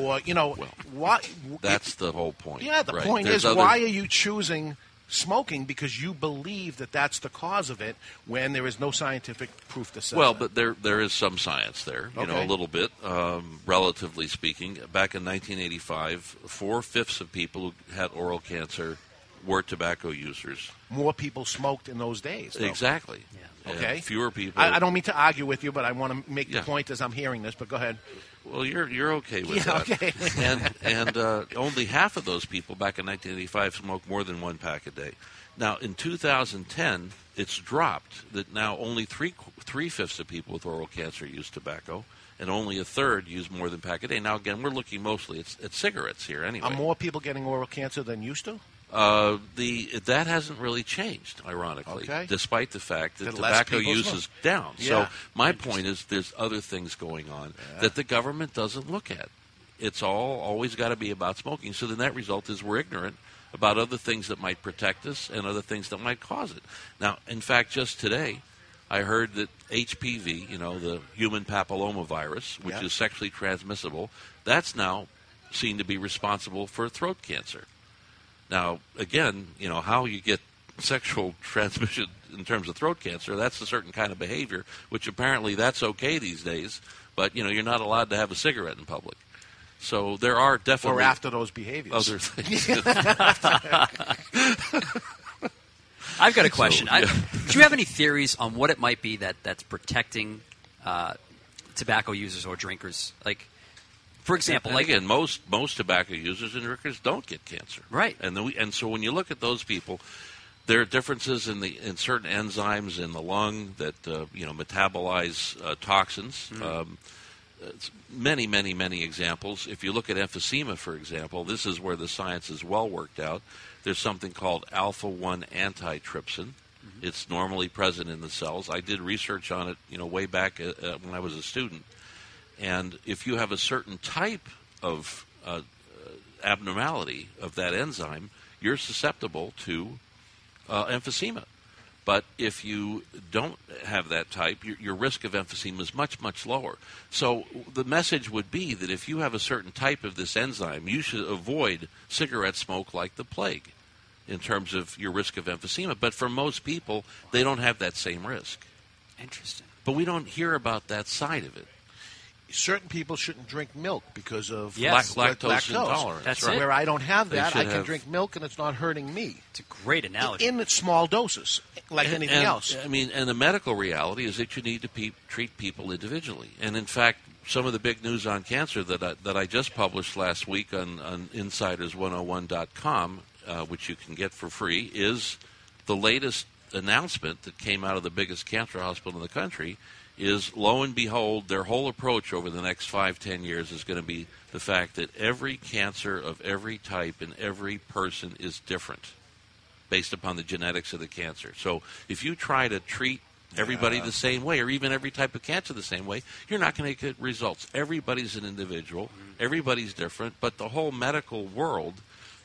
S7: or you know, why?
S14: That's the whole point.
S7: yeah. The
S14: right?
S7: point
S14: There's
S7: is,
S14: other-
S7: why are you choosing smoking because you believe that that's the cause of it when there is no scientific proof to say.
S14: Well, but there there is some science there, you know, a little bit, um, relatively speaking. Back in 1985, four fifths of people who had oral cancer were tobacco users.
S7: More people smoked in those days. though.
S14: Exactly.
S7: Okay.
S14: And fewer people.
S7: I, I don't mean to argue with you, but I want to make
S14: Yeah.
S7: the point as I'm hearing this. But go ahead.
S14: Well, you're you're okay with
S7: Yeah,
S14: that.
S7: okay.
S14: and and uh, only half of those people back in 1985 smoked more than one pack a day. Now, in 2010, it's dropped that now only three three fifths of people with oral cancer use tobacco, and only a third use more than pack a day. Now, again, we're looking mostly at, at cigarettes here, anyway.
S7: Are more people getting oral cancer than used to?
S14: Uh, the that hasn't really changed, ironically,
S7: Okay.
S14: despite the fact that
S7: That
S14: tobacco use
S7: smoke.
S14: is down.
S7: Yeah.
S14: So my point is, there's other things going on that the government doesn't look at. It's all always got to be about smoking. So the net result is we're ignorant about other things that might protect us and other things that might cause it. Now, in fact, just today. I heard that HPV, you know, the human papilloma virus, which
S7: Yeah.
S14: is sexually transmissible, that's now seen to be responsible for throat cancer. Now, again, you know, how you get sexual transmission in terms of throat cancer, that's a certain kind of behavior, which apparently that's okay these days, but, you know, you're not allowed to have a cigarette in public. So there are definitely
S7: Or after those behaviors.
S14: other things.
S8: I've got a
S14: So,
S8: question. I, do you have any theories on what it might be that that's protecting uh, tobacco users or drinkers? Like, for example,
S14: And
S8: like
S14: again, most most tobacco users and drinkers don't get cancer,
S8: Right.
S14: And the, and so when you look at those people, there are differences in the in certain enzymes in the lung that uh, you know metabolize uh, toxins.
S8: Mm-hmm.
S14: Um, many, many, many examples. If you look at emphysema, for example, this is where the science is well worked out. There's something called alpha one antitrypsin.
S8: Mm-hmm.
S14: It's normally present in the cells. I did research on it, you know, way back uh, uh, when I was a student. And if you have a certain type of uh, uh, abnormality of that enzyme, you're susceptible to uh, emphysema. But if you don't have that type, your, your risk of emphysema is much, much lower. So the message would be that if you have a certain type of this enzyme, you should avoid cigarette smoke like the plague in terms of your risk of emphysema. But for most people, they don't have that same risk.
S8: Interesting.
S14: But we don't hear about that side of it.
S7: Certain people shouldn't drink milk because of
S14: Yes. Lac- lactose
S7: lactose.
S14: intolerance,
S8: That's
S14: right.
S8: it.
S7: Where I don't have that, I can
S14: have-
S7: drink milk and it's not hurting me.
S8: It's a great analogy.
S7: In small doses, like
S14: And-
S7: anything
S14: and,
S7: else.
S14: I mean, and the medical reality is that you need to pe- treat people individually. And in fact, some of the big news on cancer that I, that I just published last week on, on Insiders101.com, uh, which you can get for free, is the latest announcement that came out of the biggest cancer hospital in the country. Is lo and behold, their whole approach over the next five, ten years is going to be the fact that every cancer of every type in every person is different based upon the genetics of the cancer. So if you try to treat everybody
S7: Yeah.
S14: the same way, or even every type of cancer the same way, you're not going to get results. Everybody's an individual,
S7: Mm-hmm.
S14: everybody's different, but the whole medical world,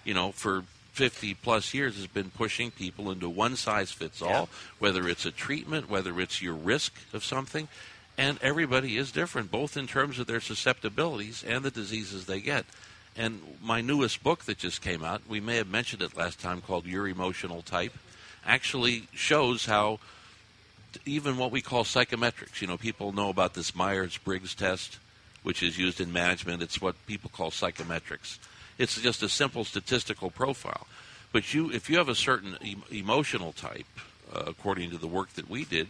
S14: you know, for 50 plus years has been pushing people into one size fits all, whether it's a treatment, whether it's your risk of something. And everybody is different, both in terms of their susceptibilities and the diseases they get. And my newest book that just came out, we may have mentioned it last time, called Your Emotional Type, actually shows how even what we call psychometrics, you know, people know about this Myers Briggs test, which is used in management. It's what people call psychometrics. It's just a simple statistical profile. But you, if you have a certain em- emotional type, uh, according to the work that we did,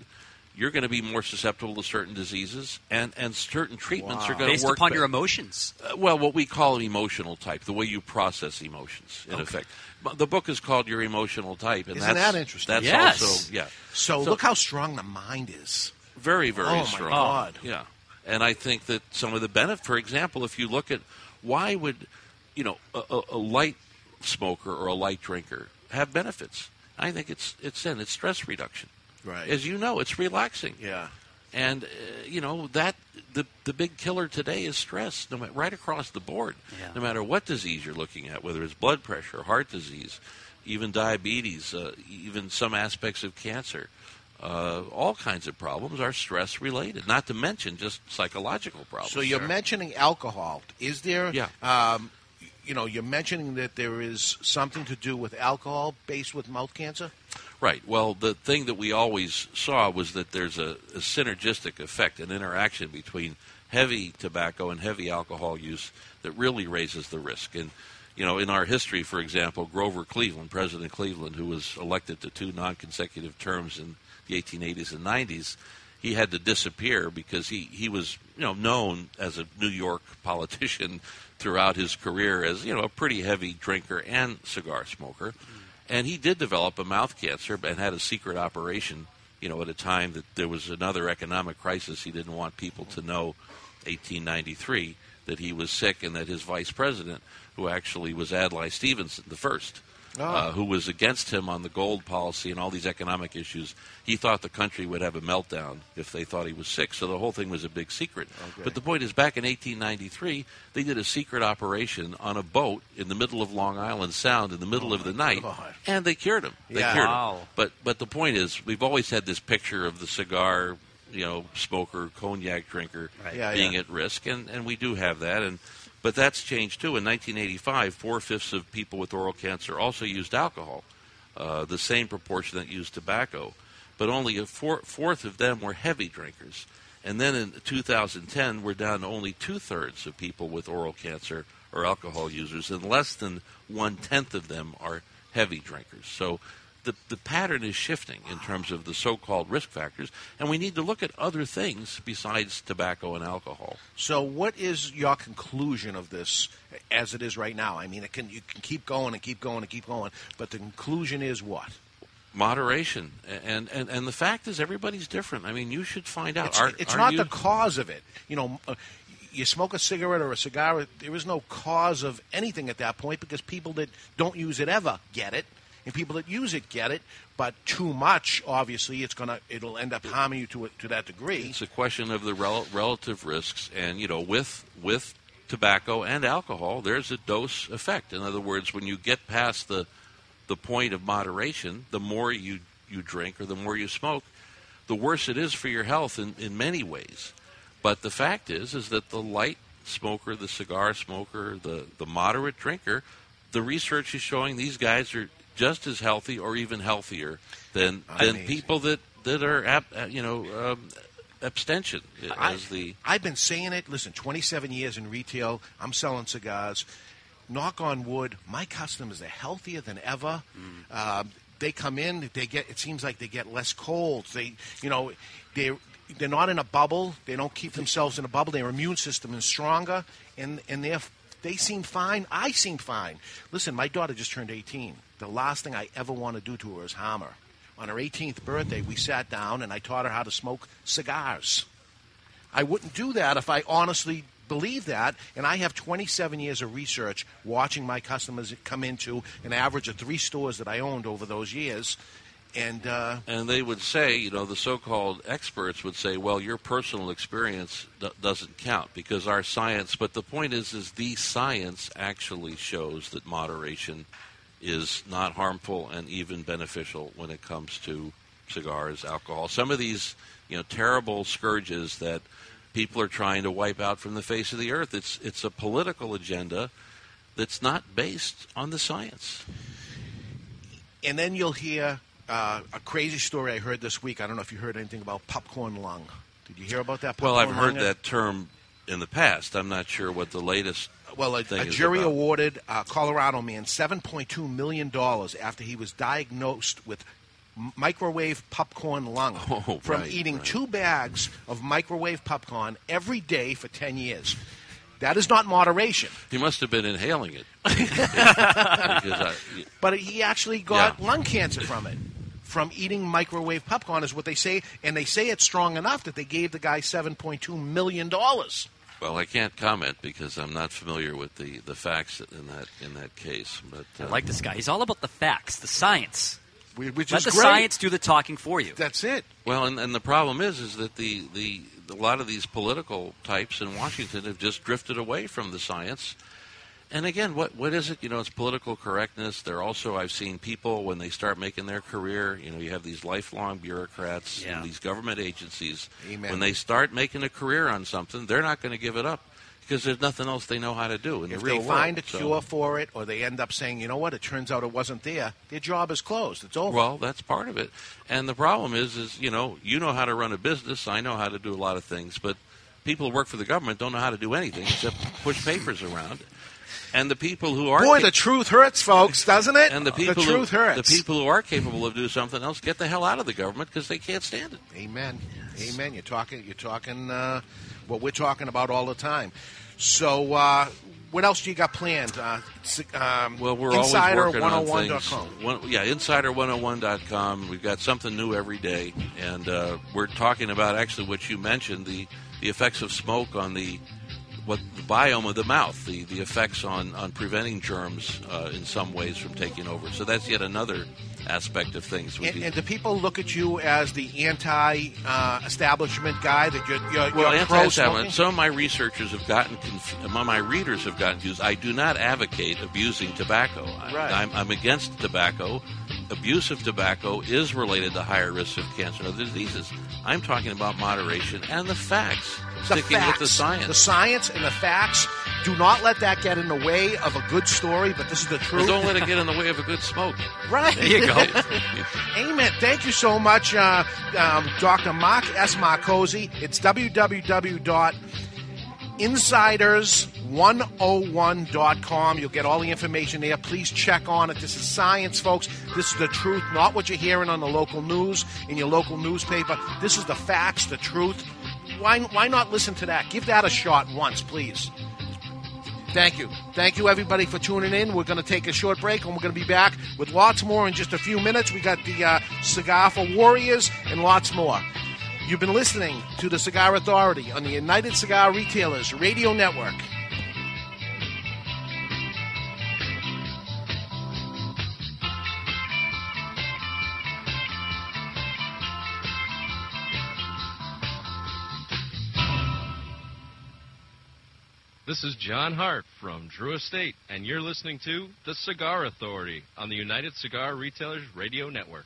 S14: you're going to be more susceptible to certain diseases, and, and certain treatments are going
S8: Based
S14: to work Based
S8: upon
S14: be-
S8: your emotions.
S14: uh, well, what we call an emotional type, the way you process emotions, in
S7: Okay.
S14: effect. But the book is called Your Emotional Type, and
S7: Isn't
S14: that's,
S7: that interesting?
S14: That's
S7: Yes.
S14: also yeah.
S7: So, look how strong the mind is.
S14: very very
S7: Oh, my
S14: strong.
S7: God.
S14: Yeah, and I think that some of the benefit, for example, if you look at why would you know a, a, a light smoker or a light drinker have benefits? I think it's it's in it's stress reduction.
S7: Right.
S14: As you know, it's relaxing.
S7: Yeah.
S14: And uh, you know that the the big killer today is stress, no matter, right across the board.
S8: Yeah.
S14: No matter what disease you're looking at, whether it's blood pressure, heart disease, even diabetes, uh, even some aspects of cancer, uh, all kinds of problems are stress related. Not to mention just psychological problems.
S7: So you're
S14: Sarah.
S7: mentioning alcohol. Is there?
S14: Yeah.
S7: Um, you know, you're mentioning that there is something to do with alcohol based with mouth cancer.
S14: Right. Well, the thing that we always saw was that there's a, a synergistic effect, an interaction between heavy tobacco and heavy alcohol use that really raises the risk. And you know, in our history, for example, Grover Cleveland, President Cleveland, who was elected to two non-consecutive terms in the 1880s and 90s, he had to disappear because he, he was you know known as a New York politician throughout his career as you know a pretty heavy drinker and cigar smoker, and he did develop a mouth cancer and had a secret operation. You know, at a time that there was another economic crisis, he didn't want people to know. 1893 that he was sick and that his vice president, who actually was Adlai Stevenson the first,
S7: Oh.
S14: uh, who was against him on the gold policy and all these economic issues, he thought the country would have a meltdown if they thought he was sick. So the whole thing was a big secret.
S7: Okay.
S14: But the point is, back in 1893, they did a secret operation on a boat in the middle of Long Island Sound in the middle of the night, and they cured him. They
S7: Yeah.
S14: cured
S7: Wow.
S14: him. But but the point is, we've always had this picture of the cigar, you know, smoker, cognac drinker
S7: Right. Yeah,
S14: being
S7: yeah.
S14: at risk, and and we do have that, and but that's changed too. In 1985, four fifths of people with oral cancer also used alcohol, uh, the same proportion that used tobacco, but only a four, fourth of them were heavy drinkers. And then in 2010, we're down to only two thirds of people with oral cancer are alcohol users, and less than one tenth of them are heavy drinkers. So the, the pattern is shifting in terms of the so called risk factors, and we need to look at other things besides tobacco and alcohol.
S7: So, what is your conclusion of this as it is right now? I mean, it can you can keep going and keep going and keep going, but the conclusion is what?
S14: Moderation, and and and the fact is, everybody's different. I mean, you should find out.
S7: It's,
S14: Are-
S7: it's
S14: are
S7: not
S14: you-
S7: the cause of it. You know, uh, you smoke a cigarette or a cigar, there is no cause of anything at that point because people that don't use it ever get it, and people that use it get it. But too much, obviously, it's gonna it'll end up harming you to it to that degree.
S14: It's a question of the rel- relative risks, and you know, with with tobacco and alcohol, there's a dose effect. In other words, when you get past the the point of moderation, the more you you drink or the more you smoke, the worse it is for your health in, in many ways. But the fact is, is that the light smoker, the cigar smoker, the the moderate drinker, the research is showing these guys are just as healthy or even healthier than than people that that are ab, uh, you know um, abstention as the
S7: I've been saying it. Listen, 27 years in retail. I'm selling cigars. Knock on wood, my customers are healthier than ever. Um, they come in, they get. It seems like they get less colds. They, you know, they they're not in a bubble. They don't keep themselves in a bubble. Their immune system is stronger, and and they they seem fine. I seem fine. Listen, my daughter just turned 18. The last thing I ever want to do to her is harm her. On her 18th birthday, we sat down and I taught her how to smoke cigars. I wouldn't do that if I honestly believe that. And I have 27 years of research watching my customers come into an average of three stores that I owned over those years. And uh,
S14: and they would say, you know, the so-called experts would say, well, your personal experience d- doesn't count because our science. But the point is, is the science actually shows that moderation is not harmful and even beneficial when it comes to cigars, alcohol. Some of these, you know, terrible scourges that people are trying to wipe out from the face of the earth. It's it's a political agenda that's not based on the science.
S7: and then you'll hear uh, a crazy story I heard this week. I don't know if you heard anything about popcorn lung. Did you hear about that?
S14: Well, I've heard
S7: lung?
S14: that term in the past. I'm not sure what the latest
S7: Well, a, a jury awarded a Colorado man $7.2 million after he was diagnosed with microwave popcorn lung
S14: Oh,
S7: from
S14: right,
S7: eating
S14: right.
S7: two bags of microwave popcorn every day for 10 years. That is not moderation.
S14: He must have been inhaling it. I-
S7: But he actually got
S14: Yeah.
S7: lung cancer from it. From eating microwave popcorn is what they say, and they say it's strong enough that they gave the guy $7.2 million.
S14: well, I can't comment because I'm not familiar with the, the facts in that in that case. But
S8: I
S14: uh,
S8: like this guy. He's all about the facts, the science.
S7: Which
S8: Let
S7: is
S8: the
S7: great.
S8: science do the talking for you.
S7: That's it.
S14: Well, and, and the problem is, is that the, the a lot of these political types in Washington have just drifted away from the science. And again, what what is it? You know, it's political correctness. They're also I've seen people when they start making their career. You know, you have these lifelong bureaucrats
S7: Yeah.
S14: and these government agencies.
S7: Amen.
S14: When they start making a career on something, they're not going to give it up because there's nothing else they know how to do in
S7: If
S14: the real
S7: they find
S14: world.
S7: a
S14: So-
S7: cure for it, or they end up saying, you know what, it turns out it wasn't there, their job is closed. It's over.
S14: Well, that's part of it. And the problem is, is you know, you know how to run a business. I know how to do a lot of things, but people who work for the government don't know how to do anything except push papers around. And the people who are
S7: Boy, the truth hurts, folks, doesn't it?
S14: and the people
S7: the truth
S14: who,
S7: hurts.
S14: the people who are capable of doing something else get the hell out of the government because they can't stand it.
S7: Amen. Amen. You're talking. You're talking. Uh, what we're talking about all the time. So, uh, what else do you got planned? Uh, um,
S14: Well, we're
S7: Insider
S14: always working on things.
S7: 101.com.
S14: One, yeah, Insider101.com. We've got something new every day, and uh, we're talking about actually what you mentioned the the effects of smoke on the what the biome of the mouth, the the effects on on preventing germs uh, in some ways from taking over. So that's yet another aspect of things.
S7: And, and do people look at you as the anti-establishment guy that you're, you're,
S14: Well,
S7: you're
S14: anti-establishment. Some of my researchers have gotten, conf- some of my readers have gotten confused. I do not advocate abusing tobacco. I-
S7: Right.
S14: I'm, I'm against tobacco. Abuse of tobacco is related to higher risks of cancer and other diseases. I'm talking about moderation and the facts,
S7: The
S14: sticking
S7: facts,
S14: with the science.
S7: the science and the facts. Do not let that get in the way of a good story. But this is the
S14: Well,
S7: truth.
S14: don't let it get in the way of a good smoke.
S7: Right.
S14: There you go.
S7: Amen. Thank you so much, uh, um, Dr. Mark S. Micozzi. It's www.insiders101.com. You'll get all the information there. Please check on it. This is science, folks. This is the truth, not what you're hearing on the local news, in your local newspaper. This is the facts, the truth. Why, why not listen to that? Give that a shot once, please. Thank you. Thank you, everybody, for tuning in. We're going to take a short break, and we're going to be back with lots more in just a few minutes. We got the uh, Cigar for Warriors and lots more. You've been listening to the Cigar Authority on the United Cigar Retailers Radio Network.
S15: This is John Hart from Drew Estate, and you're listening to The Cigar Authority on the United Cigar Retailers Radio Network.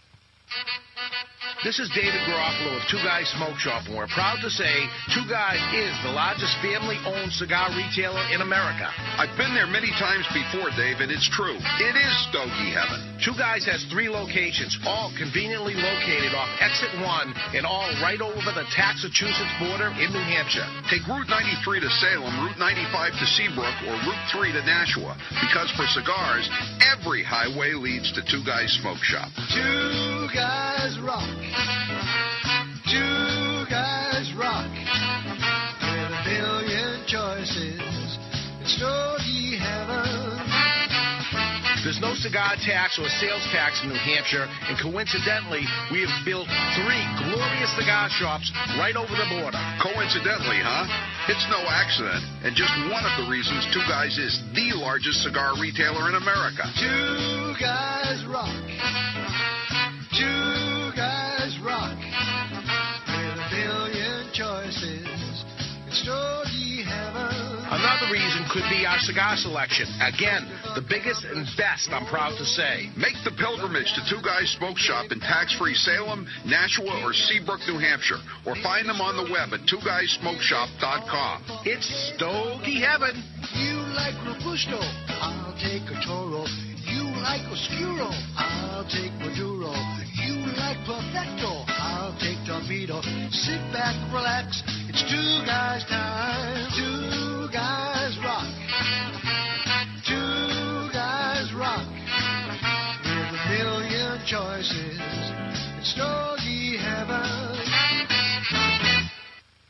S5: This is David Garofalo of Two Guys Smoke Shop, and we're proud to say Two Guys is the largest family-owned cigar retailer in America.
S16: I've been there many times before, Dave, and it's true. It is Stogie Heaven.
S5: Two Guys has three locations, all conveniently located off Exit 1 and all right over the Massachusetts border in New Hampshire.
S16: Take Route 93 to Salem, Route 95 to Seabrook, or Route 3 to Nashua. Because for cigars, every highway leads to Two Guys Smoke Shop.
S6: Two guys rock. Two guys
S5: cigar tax or sales tax in New Hampshire, and coincidentally, we have built three glorious cigar shops right over the border.
S16: Coincidentally, huh? It's no accident, and just one of the reasons Two Guys is the largest cigar retailer in America.
S6: Two guys rock. Two
S5: Another reason could be our cigar selection. Again, the biggest and best, I'm proud to say.
S16: Make the pilgrimage to Two Guys Smoke Shop in tax-free Salem, Nashua, or Seabrook, New Hampshire, or find them on the web at twoguysmokeshop.com.
S5: It's Stogie Heaven.
S6: You like Robusto, I'll take a Toro. You like Oscuro, I'll take Maduro. You like Perfecto, I'll take Torpedo. Sit back, relax, it's two guys' time. Two guys rock. Two guys rock. With a million choices, it's Stogie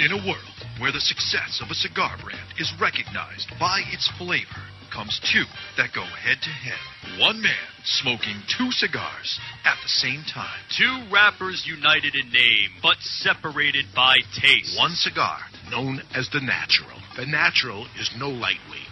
S17: In a world where the success of a cigar brand is recognized by its flavor, comes two that go head to head. One man smoking two cigars at the same time.
S18: Two wrappers united in name, but separated by taste.
S19: One cigar known as the Natural. The Natural is no lightweight.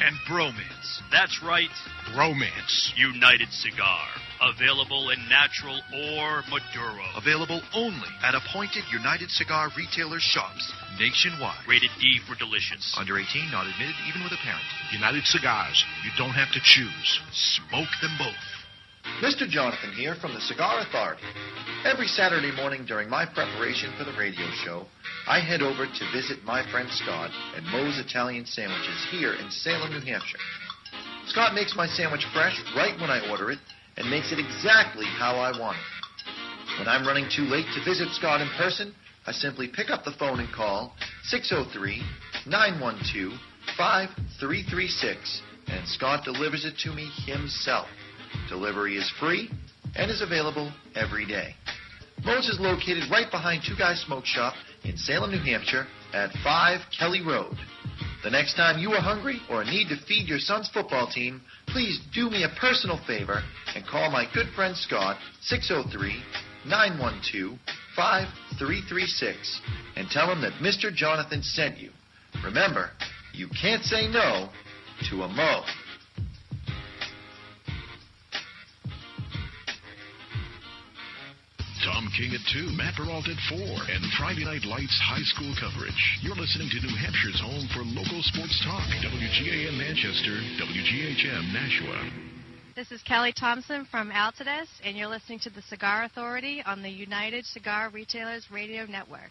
S18: and bromance. That's right.
S19: bromance.
S18: United Cigar. Available in natural or Maduro.
S17: Available only at appointed United Cigar retailer shops nationwide.
S18: Rated D for delicious.
S17: Under 18, not admitted even with a parent.
S19: United Cigars. You don't have to choose. Smoke them both.
S20: Mr. Jonathan here from the Cigar Authority. Every Saturday morning during my preparation for the radio show, I head over to visit my friend Scott at Moe's Italian Sandwiches here in Salem, New Hampshire. Scott makes my sandwich fresh right when I order it and makes it exactly how I want it. When I'm running too late to visit Scott in person, I simply pick up the phone and call 603 912 5336 and Scott delivers it to me himself. Delivery is free and is available every day. Moe's is located right behind Two Guys Smoke Shop in Salem, New Hampshire at 5 Kelly Road. The next time you are hungry or need to feed your son's football team, please do me a personal favor and call my good friend Scott 603 912 5336 and tell him that Mr. Jonathan sent you. Remember, you can't say no to a Mo.
S21: Tom King at 2, Matt Peralt at 4, and Friday Night Lights high school coverage. You're listening to New Hampshire's home for local sports talk. WGAN Manchester, WGHM Nashua.
S22: This is Kelly Thompson from Altadis, and you're listening to the Cigar Authority on the United Cigar Retailers Radio Network.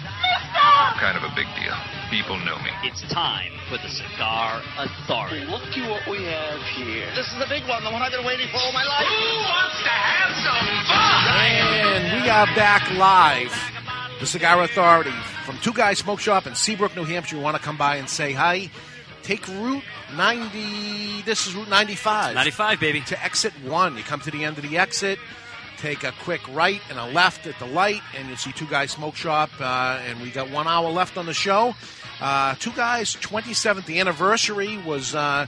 S23: Mister! Kind of a big deal. People know me.
S8: It's time for the Cigar Authority.
S5: Look at what we have here.
S24: This is the big one, the one I've been waiting for all my life.
S5: Who wants to have some fun?
S7: And we are back live. The Cigar Authority from Two Guys Smoke Shop in Seabrook, New Hampshire. You want to come by and say hi? Take Route 90. This is Route 95.
S25: 95, baby.
S7: To exit one. You come to the end of the exit. Take a quick right and a left at the light, and you'll see Two Guys Smoke Shop. Uh, and we got one hour left on the show. Uh, two Guys' 27th the anniversary was uh,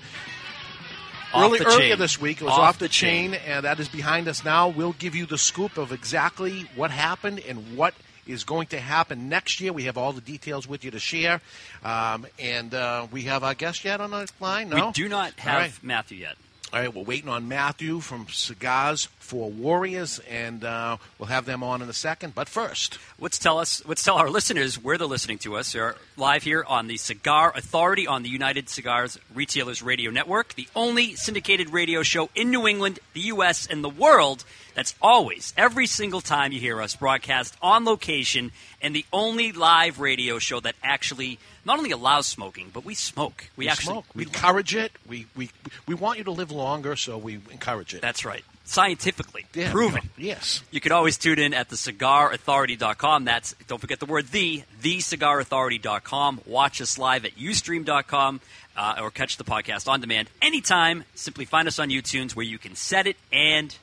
S7: early earlier this week. It was
S25: Off
S7: off, the
S25: the
S7: chain,
S25: chain.
S7: and that is behind us now. We'll give you the scoop of exactly what happened and what is going to happen next year. We have all the details with you to share, um, and uh, we have our guest yet on the line. No,
S25: We do not have
S7: right.
S25: Matthew yet.
S7: All right, we're waiting on Matthew from Cigars for Warriors, and uh, we'll have them on in a second. But first,
S8: Let's tell us. Let's tell our listeners where they're listening to us. They're live here on the Cigar Authority on the United Cigars Retailers Radio Network, the only syndicated radio show in New England, the U.S., and the world that's always, every single time you hear us, broadcast on location, and the only live radio show that actually not only allows smoking, but we smoke. We,
S7: we
S8: actually
S7: smoke. We encourage it. We, we we want you to live longer, so we encourage it.
S8: That's right. Scientifically
S7: Yeah,
S8: proven.
S7: Yes.
S8: You can always tune in at thecigarauthority.com. That's don't forget the word the thecigarauthority.com. Watch us live at ustream.com uh, or catch the podcast on demand anytime. Simply find us on YouTube where you can set it and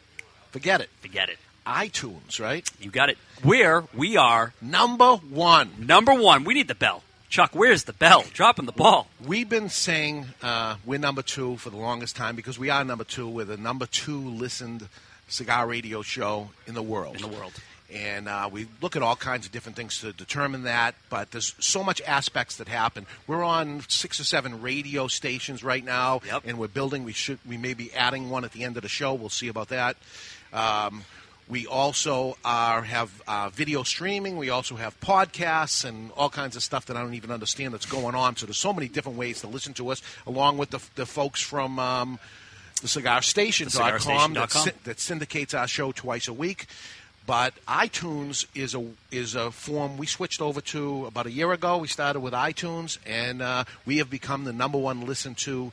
S7: forget it.
S8: Forget it.
S7: iTunes, right?
S8: You got it. Where we are
S7: number one.
S8: Number one. We need the bell. Chuck, where's the bell? Dropping the ball.
S7: We've been saying uh, we're number two for the longest time because we are number two. We're the number two listened cigar radio show in the world.
S8: In the world.
S7: And uh, we look at all kinds of different things to determine that, but there's so much aspects that happen. We're on six or seven radio stations right now, and we're building. We should we may be adding one at the end of the show. We'll see about that. Um, we also are have uh, video streaming. We also have podcasts and all kinds of stuff that I don't even understand that's going on. So there's so many different ways to listen to us, along with the, the folks from um, the CigarStation.com
S8: TheCigarStation.com.
S7: that, that syndicates our show twice a week. But iTunes is a is a form we switched over to about a year ago. We started with iTunes, and uh, we have become the number one listened to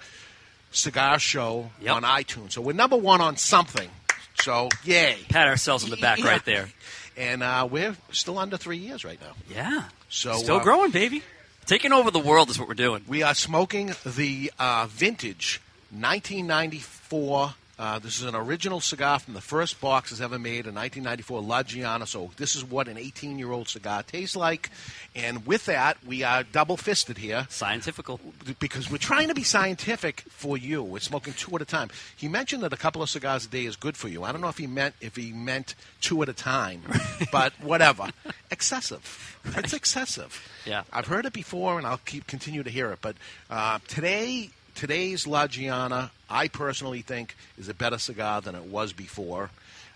S7: cigar show on iTunes. So we're number one on something. So yay!
S8: Pat ourselves on the back
S7: Yeah.
S8: right there.
S7: And uh, we're still under three years right now.
S8: Yeah.
S7: So
S8: Still
S7: uh,
S8: growing, baby. Taking over the world is what we're doing.
S7: We are smoking the uh, vintage 1994. Uh, this is an original cigar from the first box that's ever made in 1994, La Gianna. So this is what an 18-year-old cigar tastes like. And with that, we are double-fisted here.
S8: Scientifical.
S7: Because we're trying to be scientific for you. We're smoking two at a time. He mentioned that a couple of cigars a day is good for you. I don't know if he meant if he meant two at a time, but whatever. excessive. It's excessive.
S8: Yeah.
S7: I've heard it before, and I'll keep continue to hear it. But uh, today, today's La Gianna, I personally think, is a better cigar than it was before,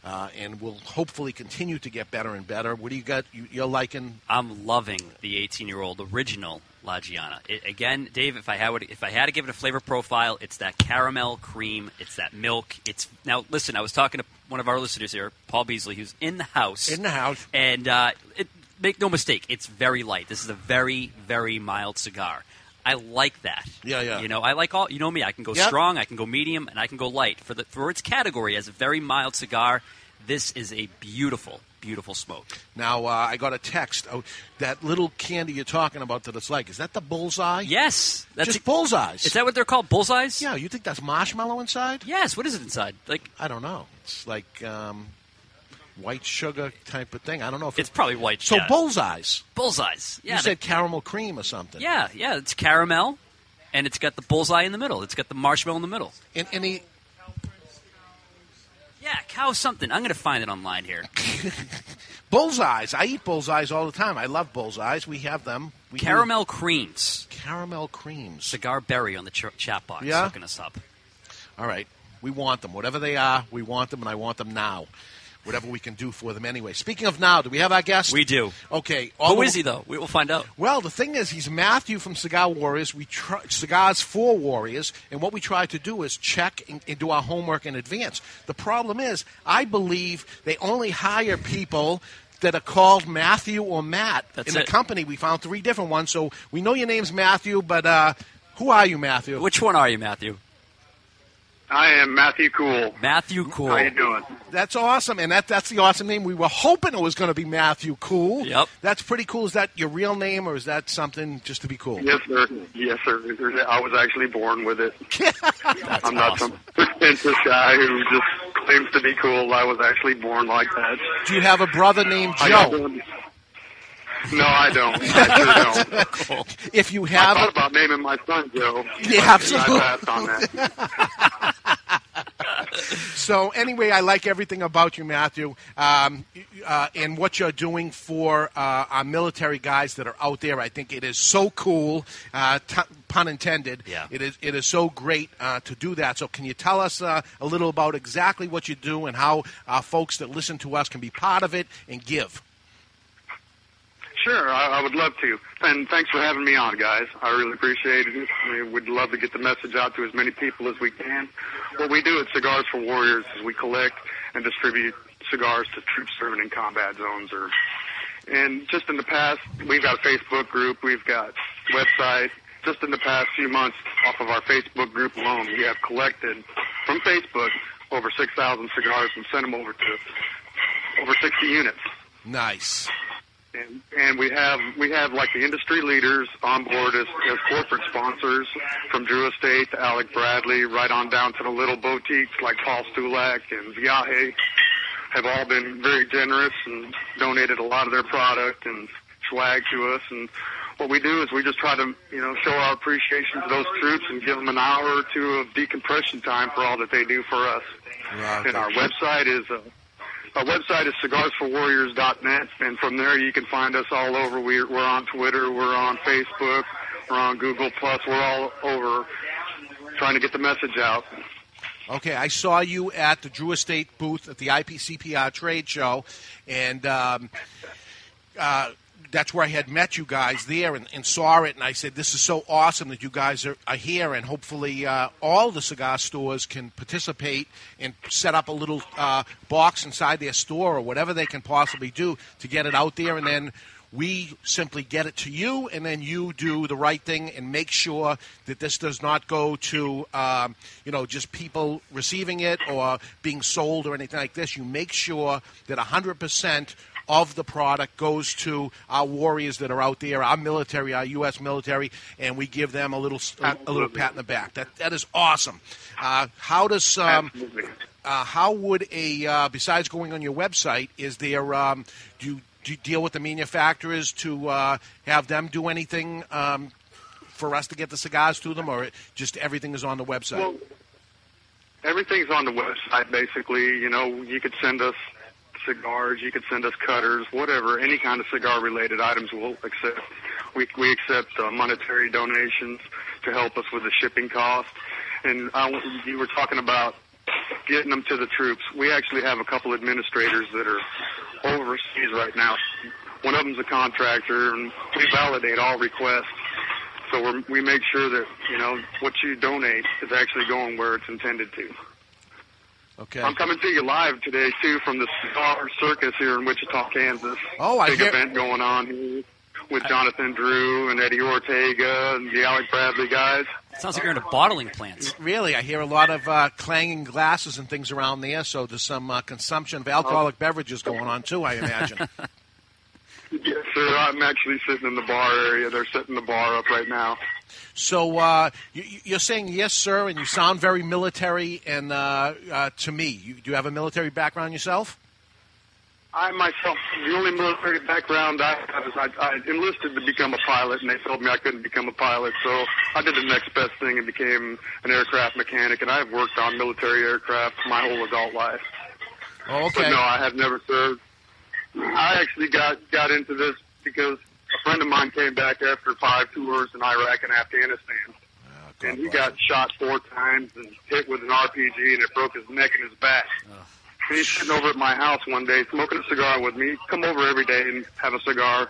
S7: uh, and will hopefully continue to get better and better. What do you got? You, you're liking?
S8: I'm loving the 18-year-old original La Gianna. It, again, Dave, if I had if I had to give it a flavor profile, it's that caramel cream, it's that milk. It's now listen. I was talking to one of our listeners here, Paul Beasley, who's in the house.
S7: In the house,
S8: and uh, it, make no mistake, it's very light. This is a very very mild cigar. I like that.
S7: Yeah, yeah.
S8: You know, I like all. You know me. I can go
S7: Yep.
S8: strong. I can go medium, and I can go light. For the for its category as a very mild cigar, this is a beautiful, beautiful smoke.
S7: Now, uh, I got a text. Oh, that little candy you're talking about that it's like, is that the bullseye?
S8: Yes. That's
S7: Just bullseyes.
S8: Is that what they're called? Bullseyes?
S7: Yeah, you think that's marshmallow inside?
S8: Yes. What is it inside? Like
S7: I don't know. It's like um, white sugar type of thing. I don't know if
S8: It's probably white.
S7: So
S8: yeah.
S7: bullseyes.
S8: bullseyes. Yeah.
S7: you said caramel cream or something.
S8: yeah. Yeah. It's caramel, and it's got the bullseye in the middle. It's got the marshmallow in the middle.
S7: And, and the
S8: Yeah, cow something. I'm going to find it online here.
S7: bullseyes. I eat bullseyes all the time. I love bullseyes. We have them. We
S8: Caramel creams.
S7: Caramel creams.
S8: Cigar Berry on the ch- chat box
S7: Yeah?
S8: hooking us up.
S7: All right. We want them. Whatever they are, we want them, and I want them now. Whatever we can do for them anyway. Speaking of now, do we have our guest?
S8: We do.
S7: Okay.
S8: Who is he, though? We will find out.
S7: Well, the thing is, he's Matthew from Cigar Warriors. We try, cigars for Warriors, and what we try to do is check and, and do our homework in advance. The problem is, I believe they only hire people that are called Matthew or Matt.
S8: That's
S7: in the
S8: it.
S7: company, we found three different ones. So we know your name's Matthew, but uh, who are you, Matthew?
S8: Which one are you, Matthew?
S26: I am Matthew Cool.
S8: Matthew Cool.
S26: How you doing?
S7: That's awesome, and that that's the awesome name. We were hoping it was going to be Matthew Cool.
S8: Yep.
S7: That's pretty cool. Is that your real name, or is that something just to be cool?
S26: Yes, sir. Yes, sir. I was actually born with it. I'm not some pretentious guy who just claims to be cool. I was actually born like that.
S7: Do you have a brother named
S26: I
S7: Joe?
S26: One- No, I don't. I sure don't.
S7: If you have,
S26: I
S7: have,
S26: thought about naming my son Joe.
S7: Yeah,
S26: but I
S7: absolutely.
S26: passed on that.
S7: so anyway, I like everything about you, Matthew, um, uh, and what you're doing for uh, our military guys that are out there. I think it is so cool. Uh, t- pun intended.
S8: Yeah.
S7: It is. It is so great uh, to do that. So, can you tell us uh, a little about exactly what you do and how uh, folks that listen to us can be part of it and give?
S26: Sure, I, I would love to. And thanks for having me on, guys. I really appreciate it. We would love to get the message out to as many people as we can. What we do at Cigars for Warriors is we collect and distribute cigars to troops serving in combat zones or and just in the past we've got a Facebook group, we've got website. Just in the past few months off of our Facebook group alone, we have collected from Facebook over 6,000 cigars and sent them over to over 60 units.
S7: Nice.
S26: And, and we have we have like the industry leaders on board as, as corporate sponsors, from Drew Estate to Alec Bradley, right on down to the little boutiques like Paul Stulac and Viaje, have all been very generous and donated a lot of their product and swag to us. And what we do is we just try to you know show our appreciation to those troops and give them an hour or two of decompression time for all that they do for us.
S7: Right.
S26: And our website is. Uh, our website is cigarsforwarriors.net, and from there you can find us all over. We're, we're on Twitter, we're on Facebook, we're on Google Plus, we're all over trying to get the message out.
S7: Okay, I saw you at the Drew Estate booth at the IPCPR trade show, and um, uh, that's where I had met you guys there and, and saw it. And I said, "This is so awesome that you guys are, are here, and hopefully uh, all the cigar stores can participate and set up a little uh, box inside their store or whatever they can possibly do to get it out there, and then." We simply get it to you, and then you do the right thing and make sure that this does not go to, um, you know, just people receiving it or being sold or anything like this. You make sure that 100% of the product goes to our warriors that are out there, our military, our U.S. military, and we give them a little a, a little pat in the back. That that is awesome. Uh, how does um, uh, how would a uh, besides going on your website, is there um, do you, do you deal with the manufacturers to uh, have them do anything um, for us to get the cigars to them, or just everything is on the website?
S26: Well, everything's on the website basically. You know, you could send us cigars, you could send us cutters, whatever, any kind of cigar related items we'll accept. We we accept uh, monetary donations to help us with the shipping cost. And I, you were talking about getting them to the troops. We actually have a couple administrators that are overseas right now. One of them's a contractor, and we validate all requests. So we're, we make sure that you know what you donate is actually going where it's intended to.
S7: Okay.
S26: I'm coming to you live today too from the Cigar Circus here in Wichita, Kansas.
S7: Oh, I
S26: big
S7: hear-
S26: event going on here with Jonathan Drew and Eddie Ortega and the Alec Bradley guys.
S8: Sounds like you're in a bottling plant.
S7: Really, I hear a lot of uh, clanging glasses and things around there. So there's some uh, consumption of alcoholic beverages going on too. I imagine.
S26: Yes, sir. I'm actually sitting in the bar area. They're setting the bar up right now.
S7: So uh, you, you're saying yes, sir, and you sound very military. And uh, uh, to me, you, do you have a military background yourself?
S26: I myself, the only military background I have is I, I enlisted to become a pilot, and they told me I couldn't become a pilot, so I did the next best thing and became an aircraft mechanic. And I've worked on military aircraft my whole adult life.
S7: Oh,
S26: But no, I have never served. I actually got got into this because a friend of mine came back after five tours in Iraq and Afghanistan, and he got shot four times and hit with an RPG, and it broke his neck and his back. And he's sitting over at my house one day smoking a cigar with me. He'd come over every day and have a cigar,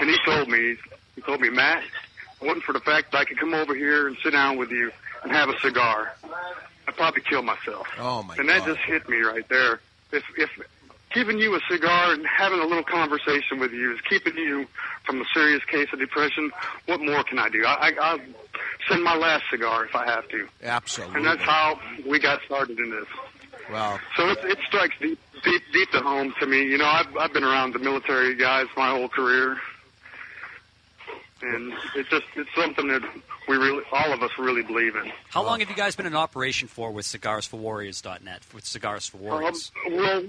S26: and he told me, he told me, Matt, if it wasn't for the fact that I could come over here and sit down with you and have a cigar, I'd probably kill myself.
S7: Oh my
S26: and that just hit me right there. If if giving you a cigar and having a little conversation with you is keeping you from a serious case of depression, what more can I do? I, I I'll send my last cigar if I have to.
S7: Absolutely.
S26: And that's how we got started in this.
S7: Wow.
S26: So it, it strikes deep, deep, deep to home to me. You know, I've I've been around the military guys my whole career, and it's just it's something that we really, all of us, really believe in.
S8: How long have you guys been in operation for with CigarsForWarriors.net? With Cigars for Warriors.
S26: Um, well,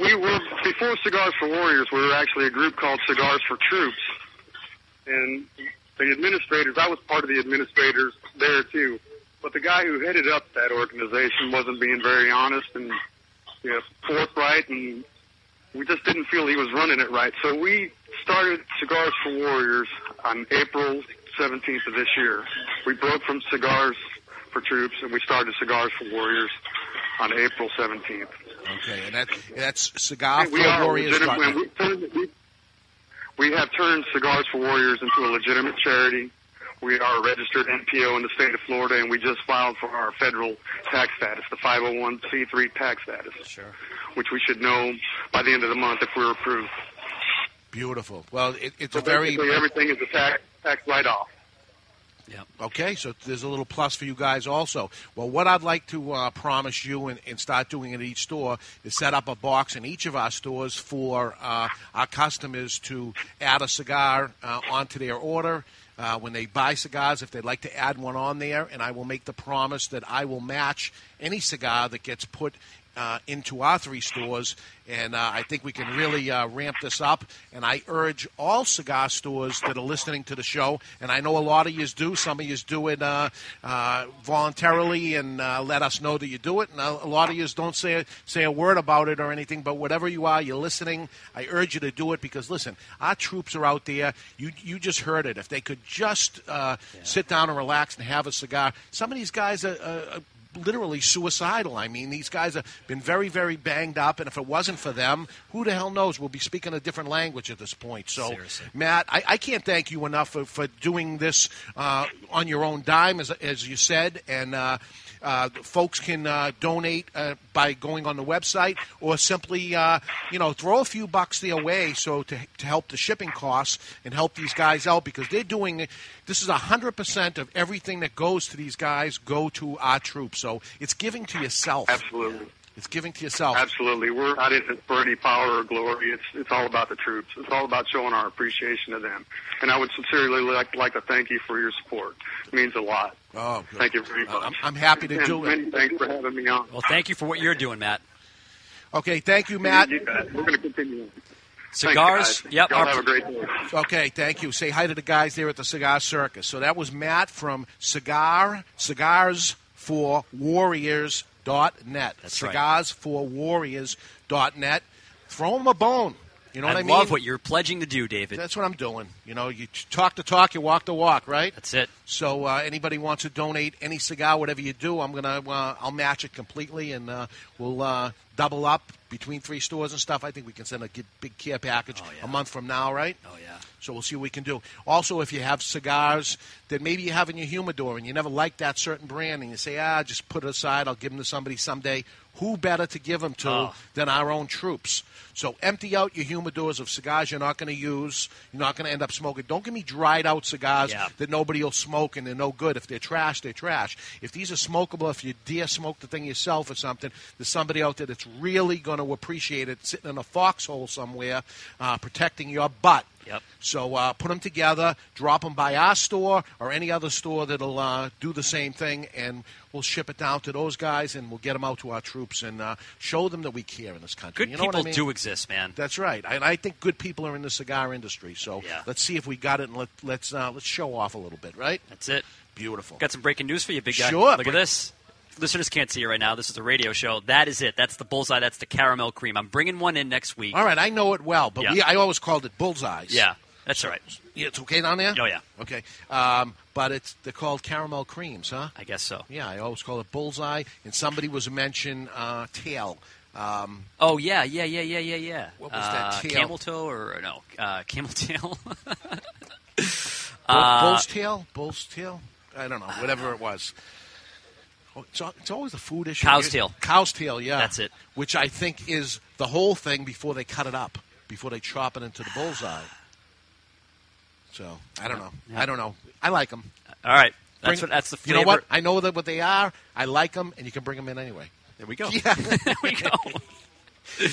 S26: we were before Cigars for Warriors. We were actually a group called Cigars for Troops, and the administrators. I was part of the administrators there too. but the guy who headed up that organization wasn't being very honest and you know, forthright, and we just didn't feel he was running it right. So we started Cigars for Warriors on April 17th of this year. We broke from Cigars for Troops, and we started Cigars for Warriors on April 17th.
S7: Okay, and that that's cigar
S26: we are legitimate.
S7: warriors.
S26: We, turned- we, we have turned Cigars for Warriors into a legitimate charity. We are a registered NPO in the state of Florida, and we just filed for our federal tax status, the 501c3 tax status,
S8: sure.
S26: which we should know by the end of the month if we're approved.
S7: Beautiful. Well, it, it's
S26: So
S7: a very
S26: basically everything is a tax tax write-off.
S7: Okay, so there's a little plus for you guys also. Well, what I'd like to uh, promise you and, and start doing at each store is set up a box in each of our stores for uh, our customers to add a cigar uh, onto their order. Uh, when they buy cigars, if they'd like to add one on there, and I will make the promise that I will match any cigar that gets put uh, into our three stores, and uh, I think we can really uh, ramp this up. And I urge all cigar stores that are listening to the show, and I know a lot of you do. Some of you do it uh, uh, voluntarily and uh, let us know that you do it, and a lot of you don't say say a word about it or anything. But whatever you are, you're listening. I urge you to do it because listen, our troops are out there. You you just heard it. If they could just uh, sit down and relax and have a cigar, some of these guys are. are literally suicidal. I mean, these guys have been very, very banged up, and if it wasn't for them, who the hell knows? We'll be speaking a different language at this point. So,
S8: Seriously.
S7: Matt, I, I can't thank you enough for, for doing this uh, on your own dime, as, as you said, and. Uh, uh, folks can uh, donate uh, by going on the website or simply, uh, you know, throw a few bucks their way so to, to help the shipping costs and help these guys out because they're doing this is 100% of everything that goes to these guys go to our troops. So it's giving to yourself.
S26: Absolutely.
S7: It's giving to yourself.
S26: Absolutely. We're not in it for any power or glory. It's it's all about the troops. It's all about showing our appreciation of them. And I would sincerely like like to thank you for your support. It means a lot.
S7: Oh,
S26: Thank you very much.
S7: I'm, I'm happy to
S26: and
S7: do
S26: many
S7: it.
S26: thanks for having me on.
S8: Well, thank you for what you're doing, Matt.
S7: Okay, thank you, Matt.
S26: You. We're going to continue.
S8: Cigars.
S26: Thanks.
S8: Yep.
S26: Y'all have a great day.
S7: Okay, thank you. Say hi to the guys there at the Cigar Circus. So that was Matt from Cigar Cigars for Warriors dot net.
S8: That's right.
S7: Cigars for Warriors dot net. Throw them a bone. You know
S8: I
S7: what I mean?
S8: love what you're pledging to do, David.
S7: That's what I'm doing. You know, you talk the talk, you walk the walk, right?
S8: That's it.
S7: So uh, anybody wants to donate any cigar, whatever you do, I'm gonna uh, I'll match it completely, and uh, we'll uh, double up between three stores and stuff. I think we can send a big care package a month from now, right?
S8: Oh yeah.
S7: So we'll see what we can do. Also, if you have cigars that maybe you have in your humidor and you never liked that certain brand, and you say, ah, just put it aside, I'll give them to somebody someday. Who better to give them to
S8: Oh.
S7: than our own troops? So empty out your humidors of cigars you're not going to use. You're not going to end up smoking. Don't give me dried out cigars
S8: Yeah.
S7: that nobody will smoke and they're no good. If they're trash, they're trash. If these are smokable, if you dare smoke the thing yourself or something, there's somebody out there that's really going to appreciate it sitting in a foxhole somewhere, uh, protecting your butt.
S8: Yep.
S7: So uh, put them together, drop them by our store or any other store that'll uh, do the same thing, and we'll ship it down to those guys, and we'll get them out to our troops and uh, show them that we care in this country.
S8: Good
S7: you know
S8: people
S7: what I mean?
S8: do exist, man.
S7: That's right, and I think good people are in the cigar industry. So
S8: Yeah.
S7: let's see if we got it, and let, let's uh, let's show off a little bit, right?
S8: That's it.
S7: Beautiful.
S8: Got some breaking news for you, big guy.
S7: Sure.
S8: Look at this. Listeners can't see it right now. This is a radio show. That is it. That's the bullseye. That's the caramel cream. I'm bringing one in next week.
S7: All right, I know it well, but
S8: Yeah.
S7: we, I always called it bullseyes.
S8: Yeah, that's
S7: So-
S8: right.
S7: Yeah, it's okay down there.
S8: Oh yeah.
S7: Okay, um, but it's they're called caramel creams, huh?
S8: I guess so.
S7: Yeah, I always call it bullseye, and somebody was mentioned uh, tail. Um,
S8: Oh yeah, yeah, yeah, yeah, yeah, yeah.
S7: What was that
S8: Uh,
S7: tail?
S8: Camel toe or no? Uh, camel tail.
S7: bull,
S8: Uh,
S7: bull's tail, bull's tail. I don't know, whatever it was. Oh, It's, it's always a food issue.
S8: Cow's tail.
S7: Cow's tail, yeah.
S8: That's it.
S7: Which I think is the whole thing before they cut it up, before they chop it into the bullseye. So I don't know.
S8: Yeah.
S7: I don't know. I like them.
S8: All right. That's what. That's the
S7: You know what? I know that what they are. I like them, and you can bring them in anyway.
S8: There we go.
S7: Yeah.
S8: there we go.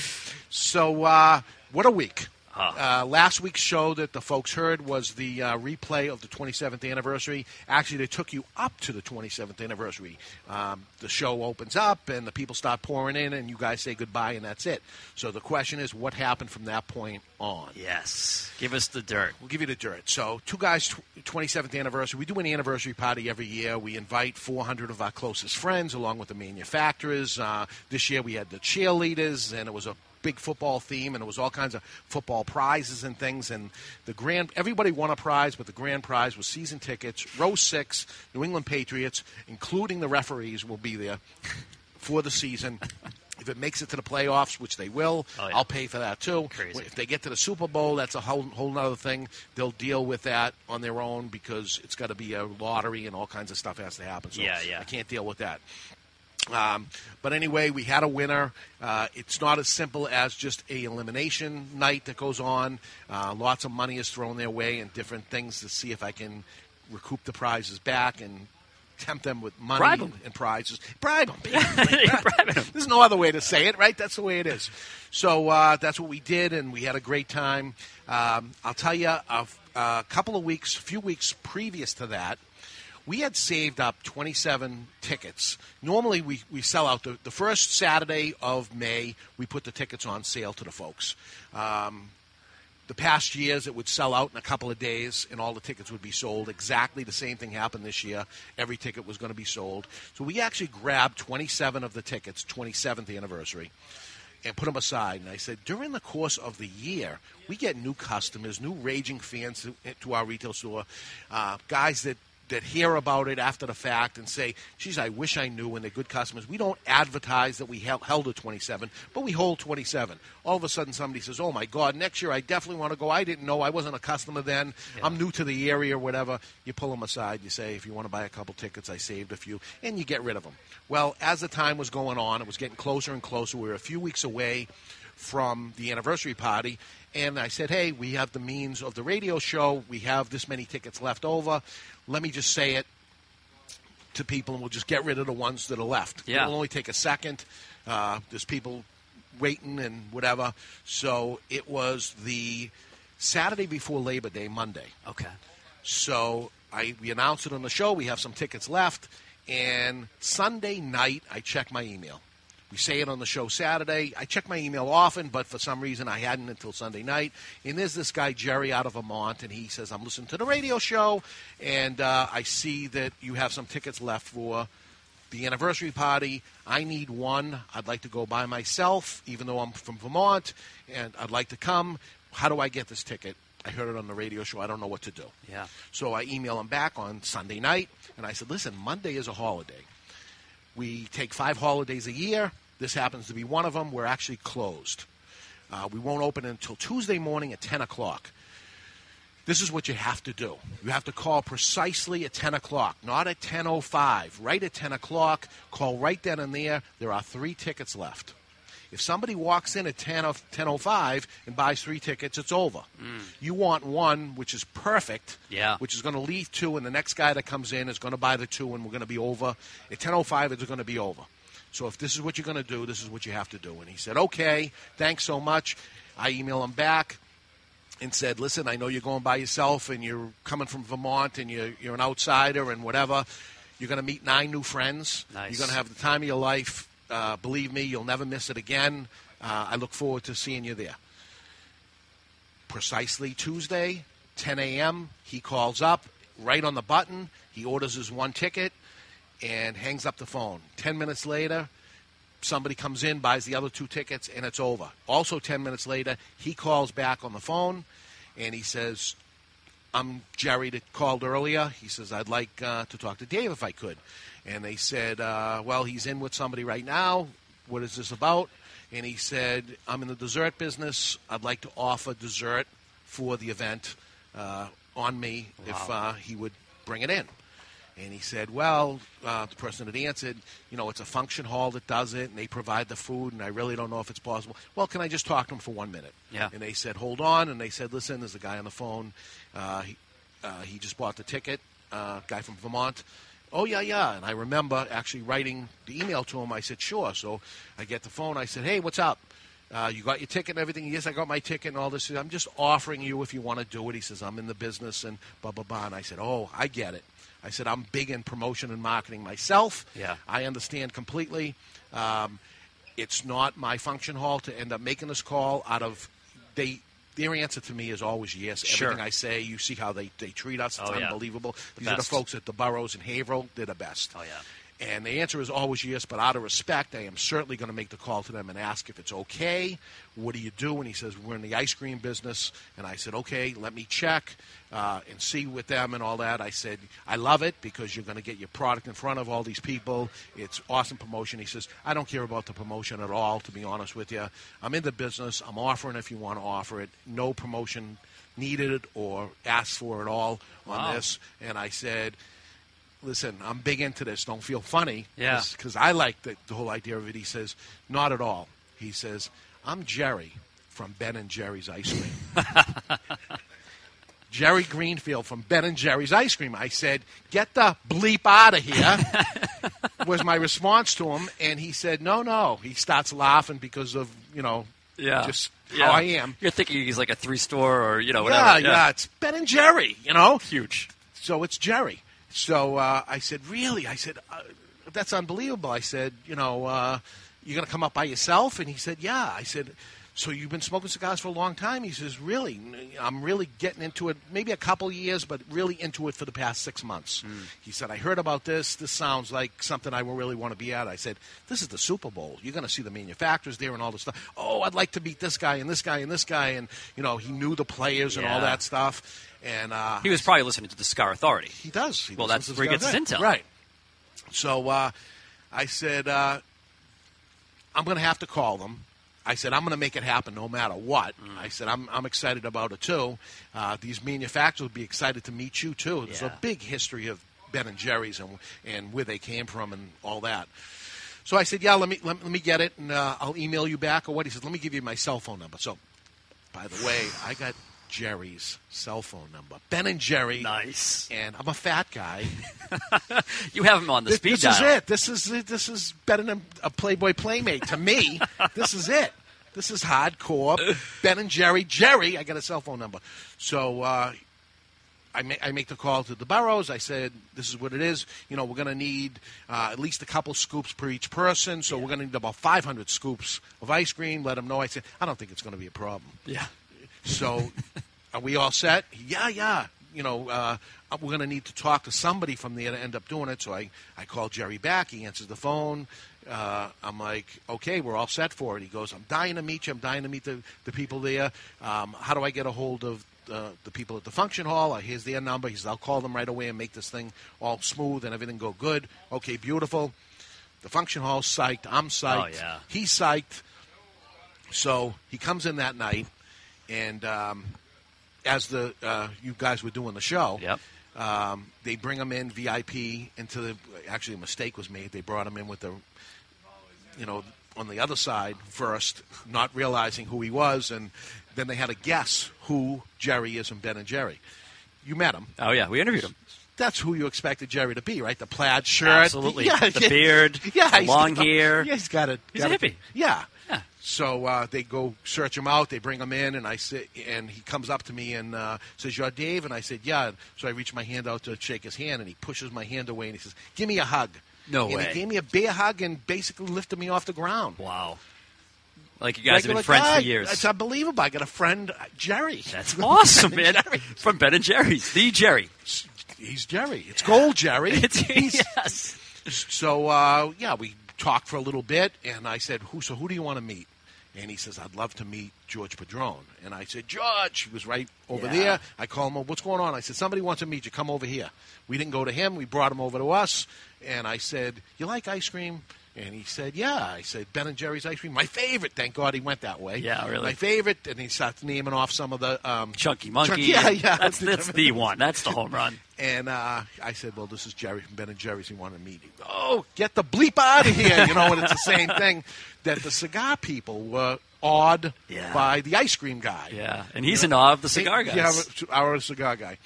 S7: So uh, what a week. Uh, last week's show that the folks heard was the uh, replay of the 27th anniversary. Actually, they took you up to the 27th anniversary. Um, the show opens up, and the people start pouring in, and you guys say goodbye, and that's it. So the question is, what happened from that point on?
S8: Yes. Give us the dirt.
S7: We'll give you the dirt. So, two guys, tw- 27th anniversary. We do an anniversary party every year. We invite 400 of our closest friends, along with the manufacturers. Uh, this year we had the cheerleaders, and it was a big football theme, and it was all kinds of football prizes and things. And the grand, everybody won a prize, but the grand prize was season tickets. Row six, New England Patriots, including the referees, will be there for the season. If it makes it to the playoffs, which they will,
S8: Oh, yeah.
S7: I'll pay for that too.
S8: Crazy.
S7: If they get to the Super Bowl, that's a whole whole other thing. They'll deal with that on their own because it's got to be a lottery and all kinds of stuff has to happen. So
S8: Yeah, yeah.
S7: I can't deal with that. Um, but anyway, we had a winner. Uh, it's not as simple as just a elimination night that goes on. Uh, lots of money is thrown their way and different things to see if I can recoup the prizes back and tempt them with money
S8: Bribe
S7: and, and prizes. Bribe them. There's no other way to say it, right? That's the way it is. So uh, that's what we did, and we had a great time. Um, I'll tell you, a, a couple of weeks, a few weeks previous to that, we had saved up 27 tickets. Normally, we, we sell out the, the first Saturday of May, we put the tickets on sale to the folks. Um, the past years, it would sell out in a couple of days, and all the tickets would be sold. Exactly the same thing happened this year. Every ticket was going to be sold. So we actually grabbed 27 of the tickets, 27th anniversary, and put them aside. And I said, during the course of the year, we get new customers, new raging fans to, to our retail store, uh, guys that that hear about it after the fact and say, geez, I wish I knew when they're good customers. We don't advertise that we held, held a 27, but we hold 27. All of a sudden, somebody says, oh my God, next year I definitely want to go. I didn't know. I wasn't a customer then. I'm new to the area or whatever. You pull them aside. You say, if you want to buy a couple tickets, I saved a few, and you get rid of them. Well, as the time was going on, it was getting closer and closer. We were a few weeks away from the anniversary party. And I said, hey, we have the means of the radio show. We have this many tickets left over. Let me just say it to people, and we'll just get rid of the ones that are left.
S8: Yeah.
S7: It'll only take a second. Uh, there's people waiting and whatever. So it was the Saturday before Labor Day, Monday.
S8: Okay.
S7: So I we announced it on the show. We have some tickets left, and Sunday night I check my email. We say it on the show Saturday. I check my email often, but for some reason I hadn't until Sunday night. And there's this guy Jerry out of Vermont, and he says I'm listening to the radio show, and uh, I see that you have some tickets left for the anniversary party. I need one. I'd like to go by myself, even though I'm from Vermont, and I'd like to come. How do I get this ticket? I heard it on the radio show. I don't know what to do.
S8: Yeah.
S7: So I email him back on Sunday night, and I said, listen, Monday is a holiday. We take five holidays a year. This happens to be one of them. We're actually closed. Uh, we won't open until Tuesday morning at 10 o'clock. This is what you have to do. You have to call precisely at 10 o'clock, not at 10.05. Right at 10 o'clock, call right then and there. There are three tickets left. If somebody walks in at 10 of 10:05 and buys three tickets, it's over. Mm. You want one, which is perfect,
S8: Yeah.
S7: which is going to leave two, and the next guy that comes in is going to buy the two, and we're going to be over. At 10:05, it's going to be over. So if this is what you're going to do, this is what you have to do. And he said, "Okay, thanks so much." I email him back and said, "Listen, I know you're going by yourself, and you're coming from Vermont, and you're you're an outsider, and whatever. You're going to meet nine new friends.
S8: Nice.
S7: You're going to have the time of your life. Uh, believe me, you'll never miss it again. Uh, I look forward to seeing you there." Precisely Tuesday, 10 a.m. He calls up right on the button. He orders his one ticket and hangs up the phone. Ten minutes later, somebody comes in, buys the other two tickets, and it's over. Also, 10 minutes later, he calls back on the phone and he says, I'm Jerry that called earlier. He says, I'd like uh, to talk to Dave if I could. And they said, uh, Well, he's in with somebody right now. What is this about? And he said, I'm in the dessert business. I'd like to offer dessert for the event uh, on me if
S8: Wow.
S7: uh, he would bring it in. And he said, Well, uh, the person that answered, you know, it's a function hall that does it, and they provide the food, and I really don't know if it's possible. Well, can I just talk to him for one minute?
S8: Yeah.
S7: And they said, Hold on. And they said, Listen, there's a guy on the phone. Uh, he, uh, he just bought the ticket, uh, guy from Vermont. Oh, yeah, yeah. And I remember actually writing the email to him. I said, Sure. So I get the phone. I said, Hey, what's up? Uh, you got your ticket and everything. Yes, I got my ticket and all this. I'm just offering you if you want to do it. He says, I'm in the business and blah, blah, blah. And I said, Oh, I get it. I said, I'm big in promotion and marketing myself.
S8: Yeah.
S7: I understand completely. Um, it's not my function hall to end up making this call out of they. Their answer to me is always yes.
S8: Sure.
S7: Everything I say, you see how they, they treat us. It's
S8: Oh, yeah.
S7: unbelievable.
S8: The
S7: These are the folks at the Burrows and Haverhill. They're the best.
S8: Oh yeah.
S7: And the answer is always yes, but out of respect, I am certainly going to make the call to them and ask if it's okay. What do you do? And he says, We're in the ice cream business. And I said, Okay, let me check uh, and see with them and all that. I said, I love it because you're going to get your product in front of all these people. It's awesome promotion. He says, I don't care about the promotion at all, to be honest with you. I'm in the business. I'm offering if you want to offer it. No promotion needed or asked for at all on
S8: Wow.
S7: this. And I said, listen, I'm big into this. Don't feel funny.
S8: Yeah.
S7: Because I like the, the whole idea of it. He says, not at all. He says, I'm Jerry from Ben and Jerry's Ice Cream. Jerry Greenfield from Ben and Jerry's Ice Cream. I said, get the bleep out of here, was my response to him. And he said, no, no. He starts laughing because of, you know,
S8: Yeah.
S7: just
S8: Yeah.
S7: how I am.
S8: You're thinking he's like a three store or you know whatever.
S7: Yeah,
S8: whatever.
S7: yeah, it's Ben and Jerry, you know?
S8: Huge.
S7: So it's Jerry. So uh, I said, really? I said, uh, that's unbelievable. I said, you know, uh, you're going to come up by yourself? And he said, yeah. I said, so you've been smoking cigars for a long time? He says, really? I'm really getting into it, maybe a couple years, but really into it for the past six months. He said, I heard about this. This sounds like something I will really want to be at. I said, this is the Super Bowl. You're going to see the manufacturers there and all this stuff. Oh, I'd like to meet this guy and this guy and this guy. And, you know, he knew the players and all that stuff. And uh,
S8: He was probably listening to the Cigar Authority.
S7: He does. He
S8: well, that's where he gets his intel.
S7: Right. So uh, I said, uh, I'm going to have to call them. I said, I'm going to make it happen no matter what.
S8: Mm.
S7: I said, I'm, I'm excited about it too. Uh, these manufacturers will be excited to meet you too. There's
S8: Yeah.
S7: a big history of Ben and Jerry's and, and where they came from and all that. So I said, yeah, let me, let, let me get it and uh, I'll email you back or what. He said, let me give you my cell phone number. So, by the way, I got Jerry's cell phone number. Ben and Jerry.
S8: Nice.
S7: And I'm a fat guy.
S8: You have him on the
S7: this,
S8: speed
S7: this
S8: dial.
S7: is it. This is. This is better than a Playboy Playmate to me. this is it. This is hardcore. Ben and Jerry. Jerry, I got a cell phone number. So uh, I, ma- I make the call to the boroughs. I said, this is what it is. You know, we're going to need uh, at least a couple scoops per each person. So we're going to need about 500 scoops of ice cream. Let them know. I said, I don't think it's going to be a problem.
S8: Yeah.
S7: So, are we all set? Yeah, yeah. You know, uh, we're going to need to talk to somebody from there to end up doing it. So I, I call Jerry back. He answers the phone. Uh, I'm like, okay, we're all set for it. He goes, I'm dying to meet you. I'm dying to meet the, the people there. Um, how do I get a hold of uh, the people at the function hall? Uh, here's their number. He says, I'll call them right away and make this thing all smooth and everything go good. Okay, beautiful. The function hall's psyched. I'm psyched.
S8: Oh, yeah.
S7: He's psyched. So he comes in that night, and um, as the uh, you guys were doing the show,
S8: Yep.
S7: um, they bring him in VIP into the. Actually, a mistake was made. They brought him in with the, you know, on the other side first, not realizing who he was, and then they had to guess who Jerry is from Ben and Jerry. You met him.
S8: Oh yeah, we interviewed him.
S7: That's who you expected Jerry to be, right? The plaid shirt,
S8: Absolutely.
S7: yeah,
S8: The beard,
S7: yeah,
S8: the long
S7: got-
S8: hair.
S7: Yeah, he's got a.
S8: He's
S7: got
S8: a hippie.
S7: Yeah.
S8: Yeah.
S7: So uh, they go search him out. They bring him in, and I sit, and he comes up to me and uh, says, "You're Dave?" And I said, "Yeah." So I reach my hand out to shake his hand, and he pushes my hand away, and he says, "Give me a hug."
S8: No
S7: and
S8: way.
S7: He gave me a bear hug and basically lifted me off the ground.
S8: Wow. Like you guys have
S7: Regular
S8: been friends
S7: guy.
S8: for years.
S7: It's unbelievable. I got a friend, uh, Jerry.
S8: That's awesome,
S7: Ben
S8: man.
S7: Jerry.
S8: From Ben and Jerry's, the Jerry.
S7: He's Jerry. It's gold, Jerry.
S8: It's, yes.
S7: So uh, yeah, we talked for a little bit, and I said, "Who? So who do you want to meet?" And he says, "I'd love to meet George Padron." And I said, "George." He was right over
S8: Yeah.
S7: there. I call him. Up, "what's going on?" I said, "Somebody wants to meet you. Come over here." We didn't go to him. We brought him over to us. And I said, "You like ice cream?" And he said, "Yeah." I said, "Ben and Jerry's ice cream, my favorite." Thank God he went that way.
S8: Yeah, really.
S7: My favorite. And he starts naming off some of the um,
S8: Chunky Monkey.
S7: Chunky- yeah, yeah.
S8: That's, that's the one. That's the home run.
S7: And uh, I said, "Well, this is Jerry from Ben and Jerry's. He wanted to meet you." Oh, get the bleep out of here! You know, and it's the same thing that the cigar people were awed
S8: Yeah.
S7: by the ice cream guy.
S8: Yeah, and he's in awe of the cigar
S7: guy.
S8: Yeah,
S7: our cigar guy.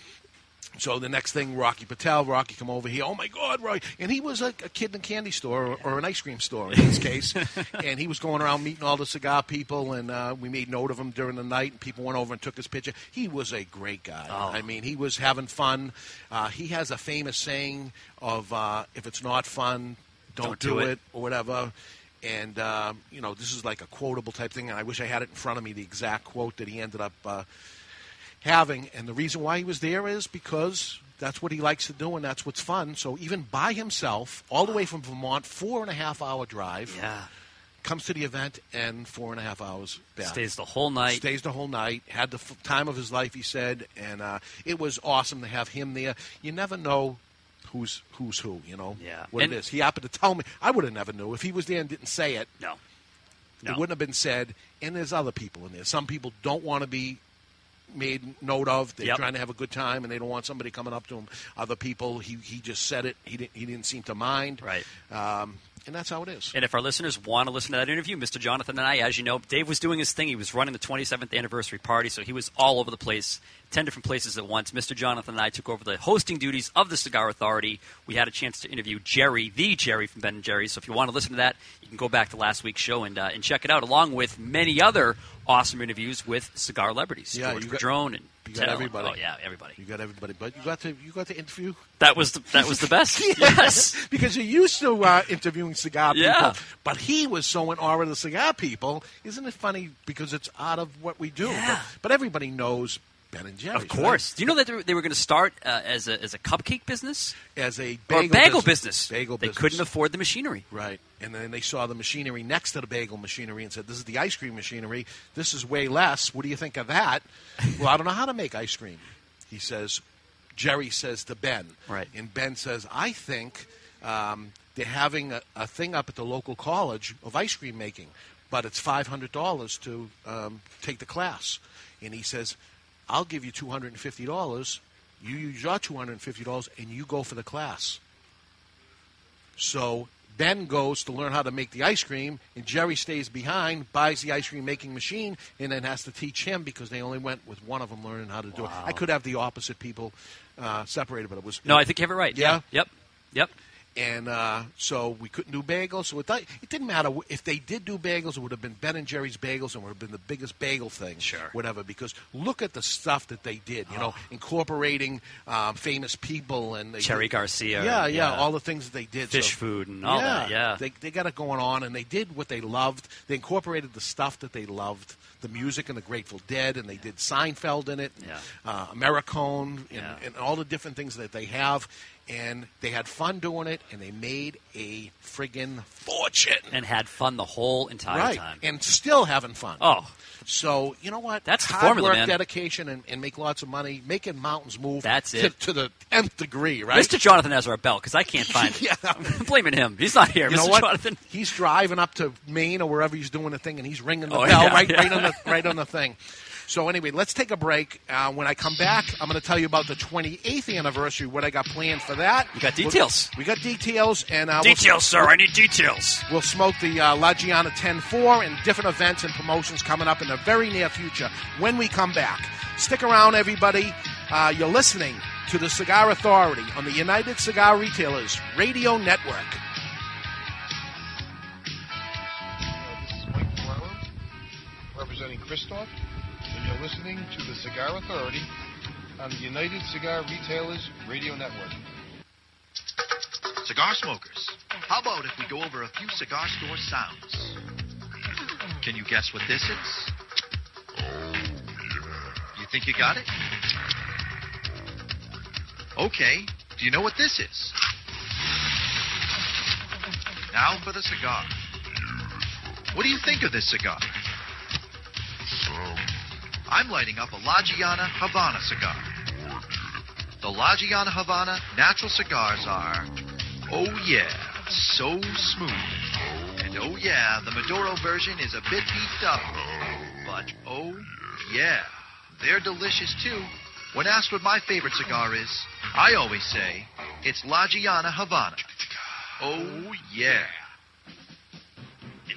S7: So the next thing, Rocky Patel, Rocky come over here. Oh my God, Rocky! And he was a, a kid in a candy store or, or an ice cream store in his case, and he was going around meeting all the cigar people, and uh, we made note of him during the night. And people went over and took his picture. He was a great guy.
S8: Oh.
S7: I mean, he was having fun. Uh, he has a famous saying of uh, "If it's not fun, don't,
S8: Don't do
S7: do
S8: it."
S7: it or whatever. And uh, you know, this is like a quotable type thing, and I wish I had it in front of me, the exact quote that he ended up uh, having. And the reason why he was there is because that's what he likes to do, and that's what's fun. So even by himself, all the way from Vermont, four and a half hour drive.
S8: Yeah.
S7: Comes to the event and four and a half hours back.
S8: Stays the whole night.
S7: Stays the whole night. Had the f- time of his life, he said, and uh, it was awesome to have him there. You never know who's who's who. You know
S8: Yeah.
S7: what
S8: And-
S7: it is. He happened to tell me. I would have never knew if he was there and didn't say it.
S8: No.
S7: It wouldn't have been said. And there's other people in there. Some people don't want to be made note of. They're
S8: Yep.
S7: trying to have a good time, and they don't want somebody coming up to them. Other people, he he just said it. He didn't he didn't seem to mind.
S8: Right.
S7: Um, and that's how it is.
S8: And if our listeners want to listen to that interview, Mr. Jonathan and I, as you know, Dave was doing his thing. He was running the 27th anniversary party, so he was all over the place, 10 different places at once. Mr. Jonathan and I took over the hosting duties of the Cigar Authority. We had a chance to interview Jerry, the Jerry from Ben and Jerry's. So if you want to listen to that, you can go back to last week's show and, uh, and check it out, along with many other awesome interviews with cigar celebrities.
S7: Yeah,
S8: George
S7: you got-
S8: Padron and
S7: You got
S8: Tell.
S7: everybody.
S8: Oh, yeah, everybody.
S7: You got everybody. But you got to you got to interview.
S8: That was the, that was the best. yes.
S7: because you're used to uh, interviewing cigar people.
S8: Yeah.
S7: But he was so in awe of the cigar people. Isn't it funny? Because it's out of what we do.
S8: Yeah.
S7: But, but everybody knows Ben and Jerry's.
S8: Of course. Do you know that they were- they were going to start uh, as a as a cupcake business,
S7: As a
S8: or a
S7: bagel
S8: bagel
S7: business.
S8: business?
S7: Bagel
S8: they
S7: business.
S8: couldn't afford the machinery.
S7: Right. And then they saw the machinery next to the bagel machinery and said, This is the ice cream machinery. This is way less. What do you think of that? well, I don't know how to make ice cream. He says, Jerry says to Ben.
S8: Right.
S7: And Ben says, I think um, they're having a, a thing up at the local college of ice cream making, but it's $500 to um, take the class. And he says, I'll give you $250. You use your $250 and you go for the class. So Ben goes to learn how to make the ice cream, and Jerry stays behind, buys the ice cream making machine, and then has to teach him because they only went with one of them learning how to do it. I could have the opposite people uh, separated, but it was
S8: No, I think you have it right.
S7: Yeah.
S8: Yep. Yep.
S7: And uh, so we couldn't do bagels. So it, it didn't matter if they did do bagels. It would have been Ben and Jerry's bagels, and would have been the biggest bagel thing.
S8: Sure.
S7: whatever. Because look at the stuff that they did. You know, incorporating um, famous people and they
S8: Cherry Garcia,
S7: Yeah, yeah,
S8: yeah.
S7: all the things that they did.
S8: Fish
S7: So-
S8: food and all that, yeah.
S7: they they got it going on, and they did what they loved. They incorporated the stuff that they loved, the music and the Grateful Dead, and they did Seinfeld in it,
S8: Yeah.
S7: uh, Americone, and,
S8: Yeah.
S7: and all the different things that they have. And they had fun doing it, and they made a friggin' fortune.
S8: And had fun the whole entire
S7: right,
S8: time.
S7: and still having fun.
S8: Oh.
S7: So you know what?
S8: That's the
S7: Hard
S8: formula,
S7: work,
S8: man.
S7: dedication, and, and make lots of money, making mountains move.
S8: That's
S7: to,
S8: it.
S7: to the nth degree, right?
S8: Mr. Jonathan has our bell because I can't find
S7: Yeah.
S8: it. I'm blaming him. He's not here.
S7: You
S8: Mr.
S7: know what?
S8: Jonathan.
S7: He's driving up to Maine or wherever he's doing the thing, and he's ringing the
S8: Oh,
S7: bell
S8: yeah,
S7: right,
S8: yeah.
S7: right on the right on the thing. So anyway, let's take a break. Uh, when I come back, I'm going to tell you about the 28th anniversary. What I got planned for that?
S8: You got details.
S7: We, we got details, and uh, we'll-
S8: Details, sir. I need details.
S7: We'll smoke the uh, La Gianna 10-4 and different events and promotions coming up in the very near future when we come back. Stick around, everybody. Uh, you're listening to the Cigar Authority on the United Cigar Retailers Radio Network.
S27: This is Mike Brown, representing Christoph, and you're listening to the Cigar Authority on the United Cigar Retailers Radio Network.
S20: Cigar smokers, how about if we go over a few cigar store sounds? Can you guess what this is? You think you got it? Okay, do you know what this is? Now for the cigar. What do you think of this cigar? I'm lighting up a La Gianna Havana cigar. The La Gianna Havana natural cigars are, oh yeah, so smooth. And oh yeah, the Maduro version is a bit beefed up. But oh yeah, they're delicious too. When asked what my favorite cigar is, I always say it's La Gianna Havana. Oh yeah.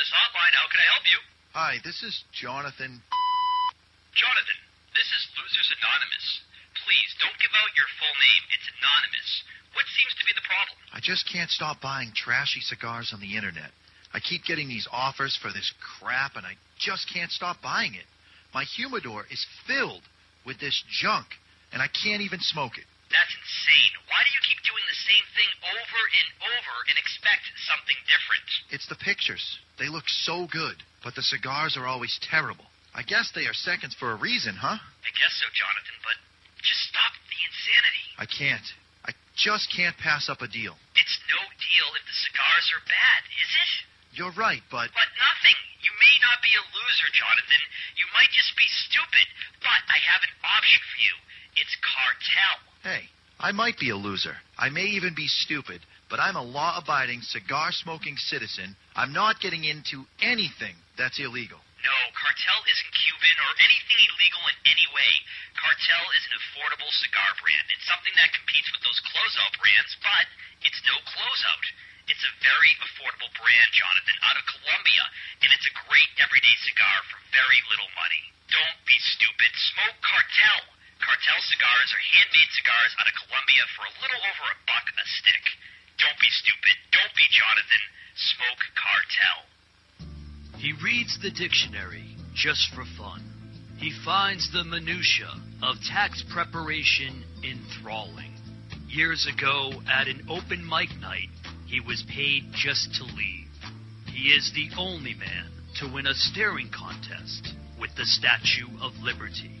S28: Anonymous Hotline, how can I help you?
S20: Hi, this is Jonathan.
S28: Jonathan, this is Losers Anonymous. Please, don't give out your full name. It's anonymous. What seems to be the problem?
S20: I just can't stop buying trashy cigars on the internet. I keep getting these offers for this crap, and I just can't stop buying it. My humidor is filled with this junk, and I can't even smoke it.
S28: That's insane. Why do you keep doing the same thing over and over and expect something different?
S20: It's the pictures. They look so good, but the cigars are always terrible. I guess they are seconds for a reason, huh?
S28: I guess so, Jonathan, but just stop the insanity.
S20: I can't. I just can't pass up a deal.
S28: It's no deal if the cigars are bad, is it?
S20: You're right, but
S28: But nothing. You may not be a loser, Jonathan. You might just be stupid. But I have an option for you. It's cartel.
S20: Hey, I might be a loser. I may even be stupid, but I'm a law abiding, cigar smoking citizen. I'm not getting into anything that's illegal.
S28: No, Cartel isn't Cuban or anything illegal in any way. Cartel is an affordable cigar brand. It's something that competes with those closeout brands, but it's no closeout. It's a very affordable brand, Jonathan, out of Colombia, and it's a great everyday cigar for very little money. Don't be stupid. Smoke Cartel. Cartel cigars are handmade cigars out of Colombia for a little over a buck a stick. Don't be stupid. Don't be Jonathan. Smoke Cartel.
S8: He reads the dictionary just for fun. He finds the minutia of tax preparation enthralling. Years ago, at an open mic night, he was paid just to leave. He is the only man to win a staring contest with the Statue of Liberty.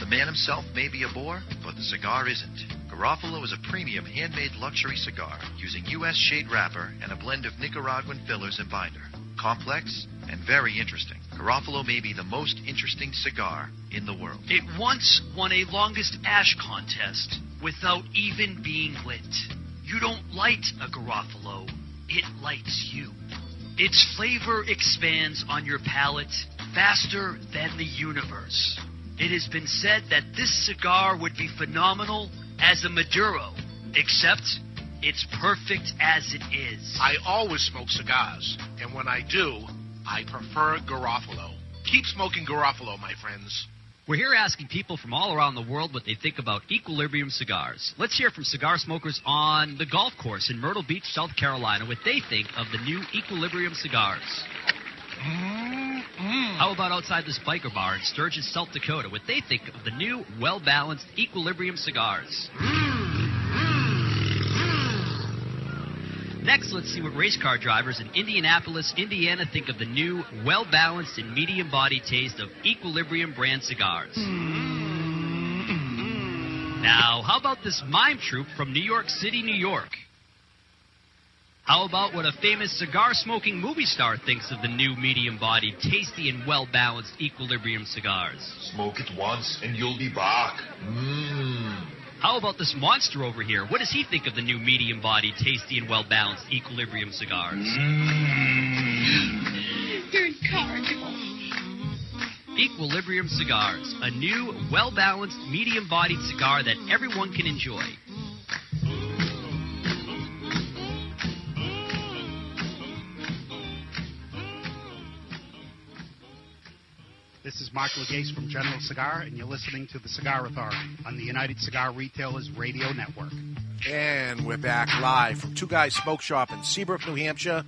S20: The man himself may be a bore, but the cigar isn't. Garofalo is a premium handmade luxury cigar using U.S. shade wrapper and a blend of Nicaraguan fillers and binder. Complex and very interesting. Garofalo may be the most interesting cigar in the world.
S8: It once won a longest ash contest without even being lit. You don't light a Garofalo, it lights you. Its flavor expands on your palate faster than the universe. It has been said that this cigar would be phenomenal as a Maduro, except it's perfect as it is.
S7: I always smoke cigars, and when I do, I prefer Garofalo. Keep smoking Garofalo, my friends.
S29: We're here asking people from all around the world what they think about Equilibrium cigars. Let's hear from cigar smokers on the golf course in Myrtle Beach, South Carolina, what they think of the new Equilibrium cigars. Mm. Mm-hmm. How about outside this biker bar in Sturgis, South Dakota, what they think of the new, well balanced Equilibrium cigars? Mm-hmm. Next, let's see what race car drivers in Indianapolis, Indiana think of the new, well balanced and medium body taste of Equilibrium brand cigars. Mm-hmm. Now, how about this mime troupe from New York City, New York? How about what a famous cigar smoking movie star thinks of the new medium bodied, tasty, and well balanced Equilibrium cigars?
S21: Smoke it once and you'll be back. Mmm.
S30: How about this monster over here? What does he think of the new medium bodied, tasty, and well balanced Equilibrium cigars? Mmm.
S21: They're incorrigible.
S30: Equilibrium Cigars, a new, well balanced, medium bodied cigar that everyone can enjoy.
S31: This is Mark Legase from General Cigar, and you're listening to the Cigar Authority on the United Cigar Retailers Radio Network.
S7: And we're back live from Two Guys Smoke Shop in Seabrook, New Hampshire.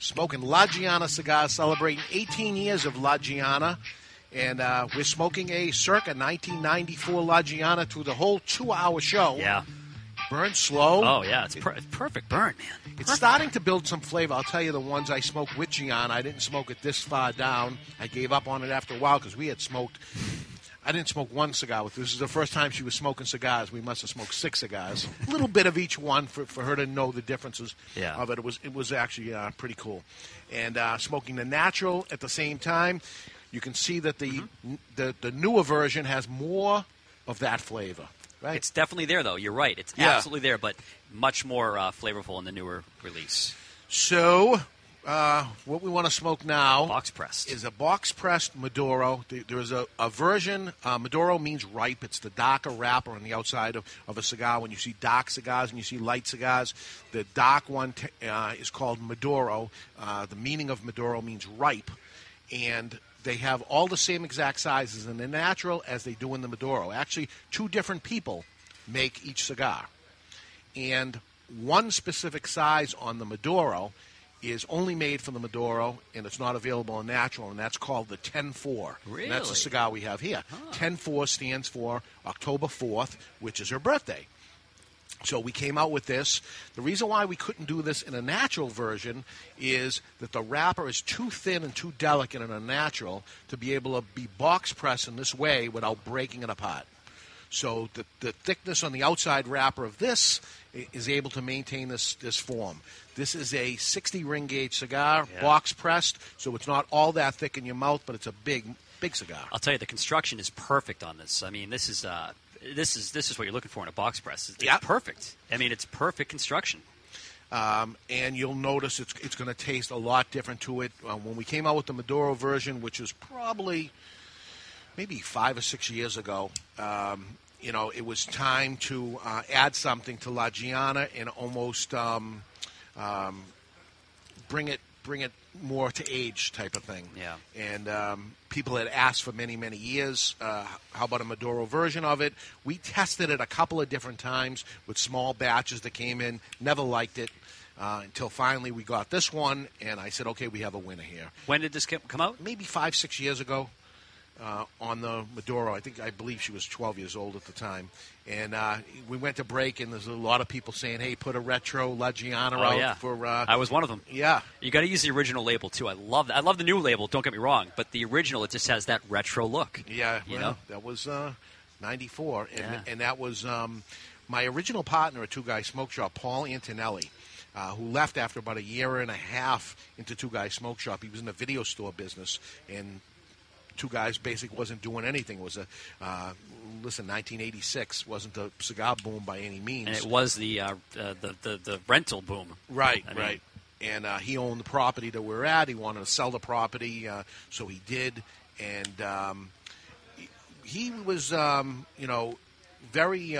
S7: Smoking La Gianna cigars, celebrating 18 years of La Gianna. And uh, we're smoking a circa 1994 La Gianna through the whole two hour show.
S8: Yeah.
S7: Burn slow.
S8: Oh, yeah. It's, per- it's perfect burn, man.
S7: It's starting to build some flavor. I'll tell you the ones I smoked with Gianna. I didn't smoke it this far down. I gave up on it after a while because we had smoked. I didn't smoke one cigar with. This is the first time she was smoking cigars. We must have smoked six cigars, a little bit of each one for, for her to know the differences
S8: Yeah.
S7: of it. It was it was actually uh, pretty cool, and uh, smoking the natural at the same time. You can see that the the, the newer version has more of that flavor. Right.
S8: It's definitely there, though. You're right. It's
S7: Yeah.
S8: absolutely there, but much more uh, flavorful in the newer release.
S7: So, uh, what we want to smoke now
S8: box pressed
S7: is a box pressed Maduro. There's a, a version. Uh, Maduro means ripe. It's the darker wrapper on the outside of, of a cigar. When you see dark cigars and you see light cigars, the dark one t- uh, is called Maduro. Uh, the meaning of Maduro means ripe, and they have all the same exact sizes in the natural as they do in the Maduro. Actually, two different people make each cigar and one specific size on the Maduro is only made for the Maduro, and it's not available in natural, and that's called the 10-4. And that's the cigar we have here. 10-4 stands for October 4th, which is her birthday. So we came out with this. The reason why we couldn't do this in a natural version is that the wrapper is too thin and too delicate in a natural to be able to be box pressed in this way without breaking it apart. So the, the thickness on the outside wrapper of this is able to maintain this, this form. This is a 60 ring gauge cigar,
S8: Yeah.
S7: box pressed, so it's not all that thick in your mouth, but it's a big, big cigar.
S8: I'll tell you, the construction is perfect on this. I mean, this is uh, this is this is what you're looking for in a box press. It's, it's perfect. I mean, it's perfect construction.
S7: Um, and you'll notice it's, it's going to taste a lot different to it. Uh, when we came out with the Maduro version, which was probably maybe five or six years ago, um, you know, it was time to uh, add something to La Gianna and almost um, um, bring it bring it more to age type of thing.
S8: Yeah.
S7: And um, people had asked for many, many years, uh, how about a Maduro version of it? We tested it a couple of different times with small batches that came in, never liked it. Uh, until finally we got this one, and I said, okay, we have a winner here.
S8: When did this come come out?
S7: Maybe five, six years ago uh, on the Maduro. I think I believe she was 12 years old at the time. And uh, we went to break, and there's a lot of people saying, "Hey, put a retro La Gianna
S8: Oh,
S7: out
S8: yeah.
S7: for." Uh,
S8: I was one of them.
S7: Yeah.
S8: You got to use the original label too. I love that. I love the new label. Don't get me wrong, but the original it just has that retro look.
S7: Yeah,
S8: you
S7: well,
S8: know.
S7: that was uh, '94, and
S8: Yeah.
S7: and that was um, my original partner at Two Guys Smoke Shop, Paul Antonelli, uh, who left after about a year and a half into Two Guys Smoke Shop. He was in the video store business, and Two Guys basically wasn't doing anything. It was a uh, listen, 1986 wasn't the cigar boom by any means,
S8: And it was the uh, uh, the, the the rental boom.
S7: Right,
S8: I mean,
S7: right. And uh, he owned the property that we're at. He wanted to sell the property, uh, so he did. And um, he- he was, um, you know, very.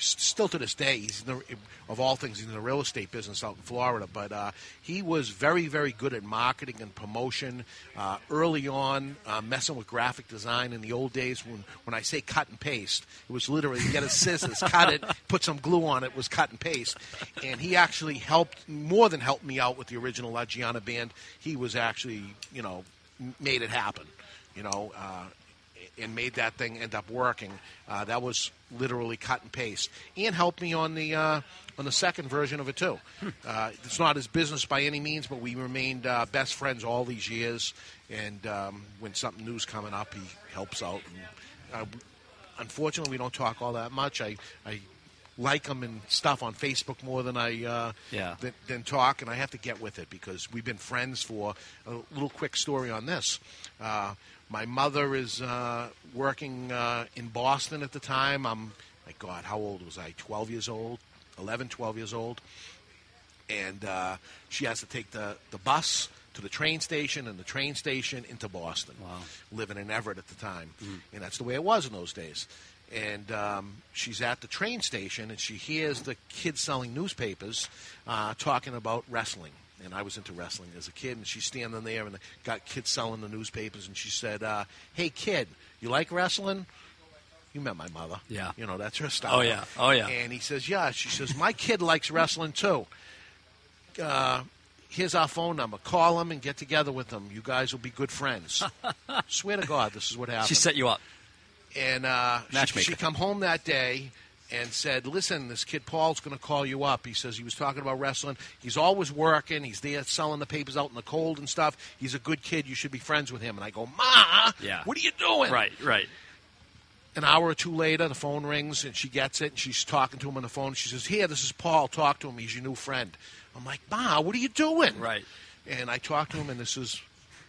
S7: Still to this day, he's in the, of all things, he's in the real estate business out in Florida. But uh, he was very, very good at marketing and promotion. Uh, early on, uh, messing with graphic design in the old days, when when I say cut and paste, it was literally get a scissors, cut it, put some glue on it, was cut and paste. And he actually helped more than helped me out with the original La Gianna band. He was actually, you know, made it happen. You know. Uh, and made that thing end up working. Uh, that was literally cut and paste, Ian helped me on the uh, on the second version of it too. Uh, it's not his business by any means, but we remained uh, best friends all these years. And um, when something new's coming up, he helps out. And, uh, unfortunately, we don't talk all that much. I, I like him and stuff on Facebook more than I uh,
S8: Yeah.
S7: than, than talk, and I have to get with it because we've been friends for a little quick story on this. Uh, my mother is uh, working uh, in Boston at the time. I'm my God, how old was I? 12 years old, 11, 12 years old. And uh, she has to take the, the bus to the train station and the train station into Boston.
S8: Wow.
S7: Living in Everett at the time. And that's the way it was in those days. And um, she's at the train station and she hears the kids selling newspapers uh, talking about wrestling. And I was into wrestling as a kid, and she's standing there and got kids selling the newspapers. And she said, uh, "Hey, kid, you like wrestling?" You met my mother.
S8: Yeah.
S7: You know, that's her style.
S8: Oh, yeah. Oh, yeah.
S7: And he says, Yeah. She says, My kid likes wrestling too. Uh, here's our phone number. Call him and get together with him. You guys will be good friends. Swear to God, this is what happened.
S8: She set you up.
S7: And uh, she, she come home that day and said, "Listen, this kid Paul's going to call you up." He says he was talking about wrestling. He's always working. He's there selling the papers out in the cold and stuff. He's a good kid. You should be friends with him. And I go, "Ma,
S8: Yeah.
S7: what are you doing?"
S8: Right, right.
S7: An hour or two later, the phone rings and she gets it and she's talking to him on the phone. She says, "Here, this is Paul. Talk to him. He's your new friend." I'm like, "Ma, what are you doing?"
S8: Right.
S7: And I talked to him, and this is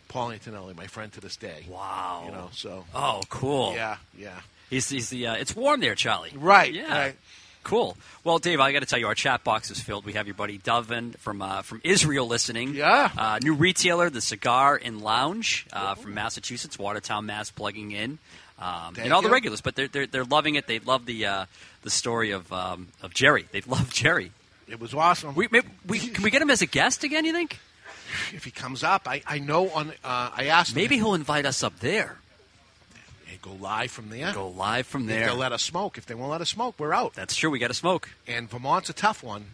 S7: Paul Antonelli, my friend to this day.
S8: Wow.
S7: You know, so
S8: Oh, cool.
S7: Yeah, yeah.
S8: He's, he's the. Uh, it's warm there, Charlie.
S7: Right,
S8: Yeah.
S7: right.
S8: Cool. Well, Dave, I got to tell you, our chat box is filled. We have your buddy Dovin from uh, from Israel listening.
S7: Yeah.
S8: Uh, new retailer, the Cigar and Lounge uh, from Massachusetts, Watertown, Mass, plugging in. Um, and all the regulars, but they're, they're they're loving it. They love the uh, the story of um, of Jerry. They love Jerry.
S7: It was awesome.
S8: We, maybe, we can we get him as a guest again? You think?
S7: If he comes up, I, I know on. Uh, I asked.
S8: Maybe
S7: him,
S8: he'll invite us up there.
S7: Go live from there.
S8: Go live from
S7: If
S8: there.
S7: They'll let us smoke. If they won't let us smoke, we're out.
S8: That's true. We got to smoke.
S7: And Vermont's a tough one.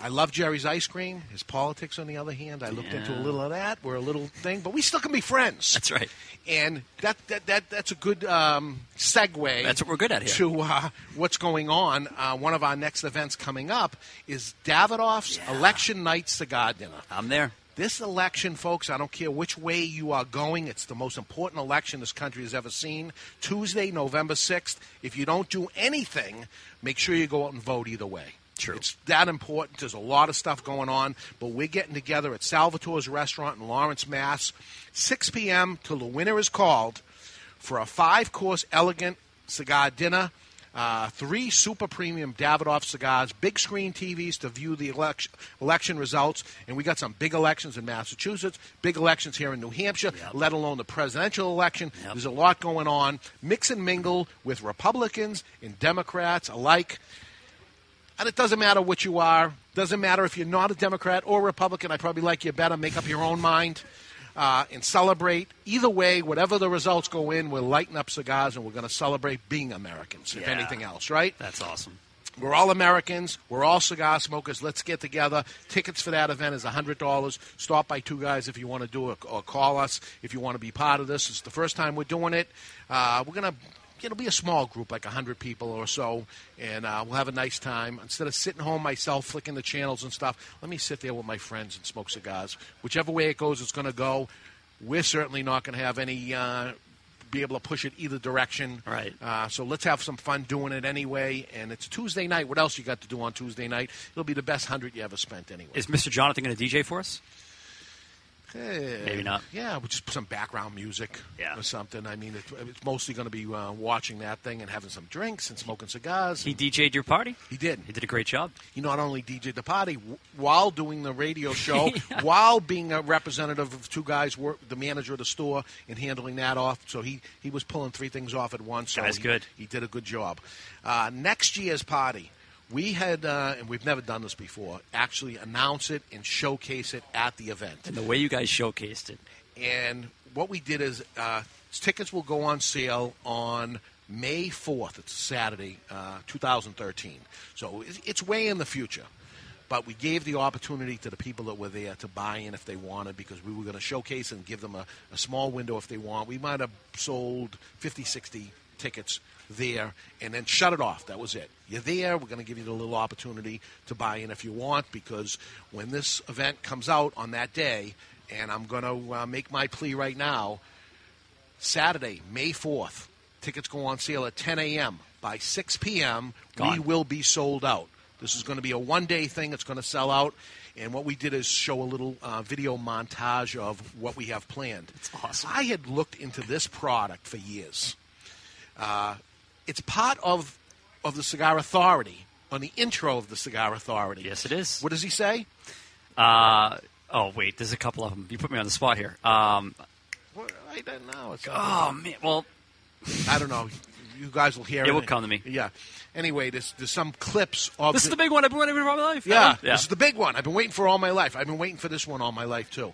S7: I love Jerry's ice cream. His politics, on the other hand, I looked into a little of that. We're a little thing, but we still can be friends.
S8: That's right.
S7: And that that, that that's a good um, segue.
S8: That's what we're good at here.
S7: To uh, what's going on. Uh, one of our next events coming up is Davidoff's Election Night Cigar Dinner.
S8: I'm there.
S7: This election, folks, I don't care which way you are going, it's the most important election this country has ever seen. Tuesday, November 6th. If you don't do anything, make sure you go out and vote either way.
S8: True.
S7: It's that important. There's a lot of stuff going on, but we're getting together at Salvatore's Restaurant in Lawrence, Mass. 6 p.m. till the winner is called for a five course elegant cigar dinner. Uh, three super premium Davidoff cigars, big screen TVs to view the election, election results, and we got some big elections in Massachusetts, big elections here in New Hampshire, let alone the presidential election. There's a lot going on. Mix and mingle with Republicans and Democrats alike. And it doesn't matter what you are. Doesn't matter if you're not a Democrat or Republican. I probably like you better. Make up your own mind uh, and celebrate. Either way, whatever the results go in, we're lighting up cigars and we're going to celebrate being Americans, if anything else, right?
S8: That's awesome.
S7: We're all Americans. We're all cigar smokers. Let's get together. Tickets for that event is $100. Stop by Two Guys if you want to do it, or call us if you want to be part of this. It's the first time we're doing it. Uh, we're going to. It'll be a small group, like 100 people or so, and uh, we'll have a nice time. Instead of sitting home myself, flicking the channels and stuff, let me sit there with my friends and smoke cigars. Whichever way it goes, it's going to go. We're certainly not going to have any uh, be able to push it either direction.
S8: Right.
S7: Uh, so let's have some fun doing it anyway. And it's Tuesday night. What else you got to do on Tuesday night? It'll be the best hundred you ever spent anyway.
S8: Is Mr. Jonathan going to DJ for us?
S7: Eh,
S8: Maybe not.
S7: Yeah, we'll just put some background music
S8: Yeah.
S7: or something. I mean, it, it's mostly going to be uh, watching that thing and having some drinks and smoking cigars.
S8: He DJ'd your party?
S7: He did.
S8: He did a great job.
S7: He not only DJ'd the party w- while doing the radio show, while being a representative of two guys, work, the manager of the store, and handling that off. So he, he was pulling three things off at once. So he,
S8: good.
S7: He did a good job. Uh, next year's party, we had, uh, and we've never done this before, actually announce it and showcase it at the event.
S8: And the way you guys showcased it.
S7: And what we did is uh, tickets will go on sale on May 4th. It's Saturday, uh, 2013. So it's- it's way in the future. But we gave the opportunity to the people that were there to buy in if they wanted because we were going to showcase and give them a, a small window if they want. We might have sold 50, 60 tickets there and then shut it off. That was it. You're there. We're going to give you the little opportunity to buy in if you want because when this event comes out on that day, and I'm going to uh, make my plea right now, Saturday, May 4th, tickets go on sale at 10 a.m. By 6 p.m., we will be sold out. This is going to be a one day thing. It's going to sell out. And what we did is show a little uh, video montage of what we have planned. It's
S8: awesome.
S7: I had looked into this product for years. Uh, it's part of of the Cigar Authority on the intro of the Cigar Authority.
S8: Yes, it is.
S7: What does he say?
S8: Uh, oh, wait, there's a couple of them. You put me on the spot here. Um,
S7: I don't know. It's
S8: oh, man. Well,
S7: I don't know. You guys will hear
S8: It
S7: it.
S8: will come to me.
S7: Yeah. Anyway, there's, there's some clips of.
S8: this is the big one I've been waiting for all my life.
S7: Yeah,
S8: one?
S7: this is the big one. I've been waiting for all my life. I've been waiting for this one all my life too.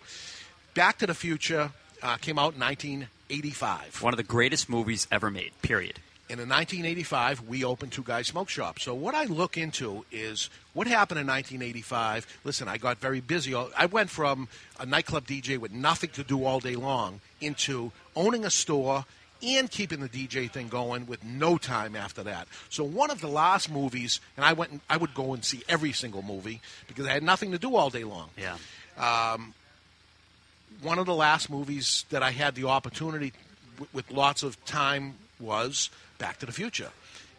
S7: Back to the Future uh, came out in 1985.
S8: One of the greatest movies ever made, period.
S7: And in 1985, we opened Two Guys Smoke Shop. So what I look into is what happened in 1985. Listen, I got very busy. I went from a nightclub DJ with nothing to do all day long into owning a store and keeping the DJ thing going with no time after that. So one of the last movies, and I went, and, I would go and see every single movie because I had nothing to do all day long.
S8: Yeah.
S7: Um, one of the last movies that I had the opportunity w- with lots of time was Back to the Future.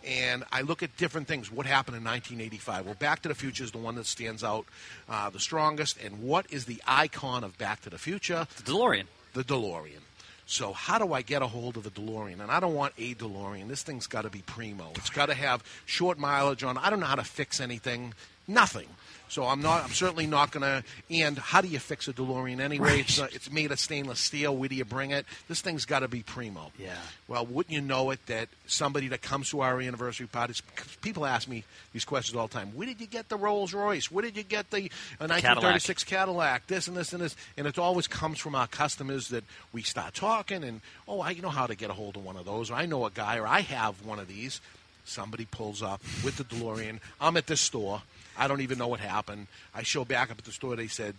S7: And I look at different things. What happened in 1985? Well, Back to the Future is the one that stands out uh, the strongest. And what is the icon of Back to the Future?
S8: The DeLorean.
S7: The DeLorean. So how do I get a hold of a DeLorean? And I don't want a DeLorean. This thing's got to be primo. It's got to have short mileage on. I don't know how to fix anything. Nothing. So I'm not. I'm certainly not going to. And how do you fix a DeLorean anyway? It's, uh, it's made of stainless steel. Where do you bring it? This thing's got to be primo.
S8: Yeah.
S7: Well, wouldn't you know it that somebody that comes to our anniversary parties, people ask me these questions all the time. Where did you get the Rolls Royce? Where did you get the uh, 1936 Cadillac. This and this and this, and it always comes from our customers that we start talking and oh, I know how to get a hold of one of those, or I know a guy, or I have one of these. Somebody pulls up with the DeLorean. I'm at this store. I don't even know what happened. I show back up at the store. They said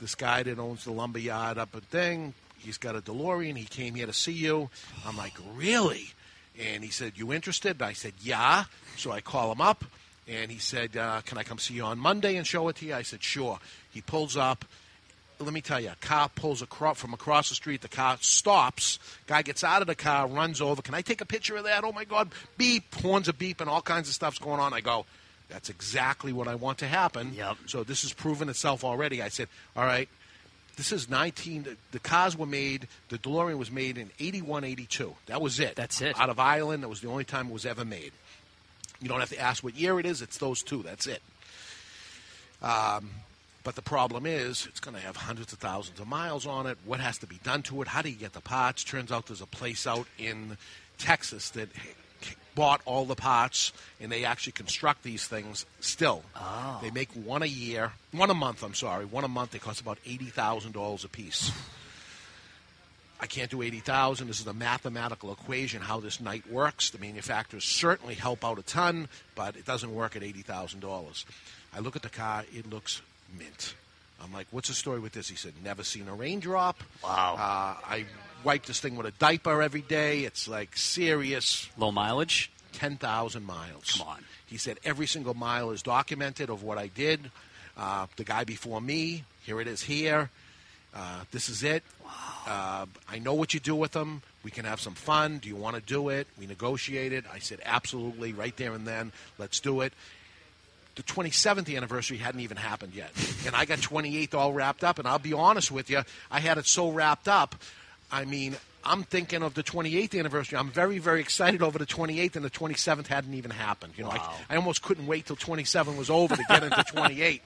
S7: this guy that owns the lumber yard up at thing. He's got a DeLorean. He came here to see you. I'm like, really? And he said, you interested? I said, yeah. So I call him up, and he said, uh, can I come see you on Monday and show it to you? I said, sure. He pulls up. Let me tell you, a car pulls across from across the street. The car stops. Guy gets out of the car, runs over. Can I take a picture of that? Oh my God! Beep, horns are beeping, all kinds of stuff's going on. I go, that's exactly what I want to happen. Yep. So this has proven itself already. I said, all right, this is 19. The, the cars were made, the DeLorean was made in 81, 82. That was it.
S8: That's it.
S7: Out of Ireland, that was the only time it was ever made. You don't have to ask what year it is, it's those two. That's it. Um, but the problem is, it's going to have hundreds of thousands of miles on it. What has to be done to it? How do you get the parts? Turns out there's a place out in Texas that bought all the parts, and they actually construct these things still.
S8: Oh.
S7: They make one a year, one a month. I'm sorry, one a month. They cost about eighty thousand dollars a piece. I can't do eighty thousand. This is a mathematical equation how this night works. The manufacturers certainly help out a ton, but it doesn't work at eighty thousand dollars. I look at the car; it looks mint. I'm like, "What's the story with this?" He said, "Never seen a raindrop."
S8: Wow.
S7: Uh, I wipe this thing with a diaper every day. It's like serious.
S8: Low mileage.
S7: Ten thousand miles.
S8: Come on.
S7: He said every single mile is documented of what I did. Uh, the guy before me, here it is here. Uh, this is it. Uh, I know what you do with them. We can have some fun. Do you want to do it? We negotiated. I said, absolutely, right there and then. Let's do it. The 27th anniversary hadn't even happened yet. And I got 28th all wrapped up. And I'll be honest with you, I had it so wrapped up. I mean, I'm thinking of the 28th anniversary. I'm very, very excited over the 28th, and the 27th hadn't even happened. You know, I, I almost couldn't wait till 27 was over to get into 28.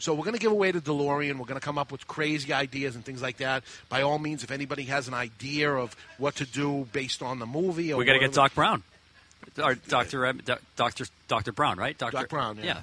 S7: So we're going to give away the DeLorean. We're going to come up with crazy ideas and things like that. By all means, if anybody has an idea of what to do based on the movie, or
S8: We got to get Doc Brown. Or Dr. Em- Dr. Dr. Brown, right? Dr.
S7: Doc Brown, yeah.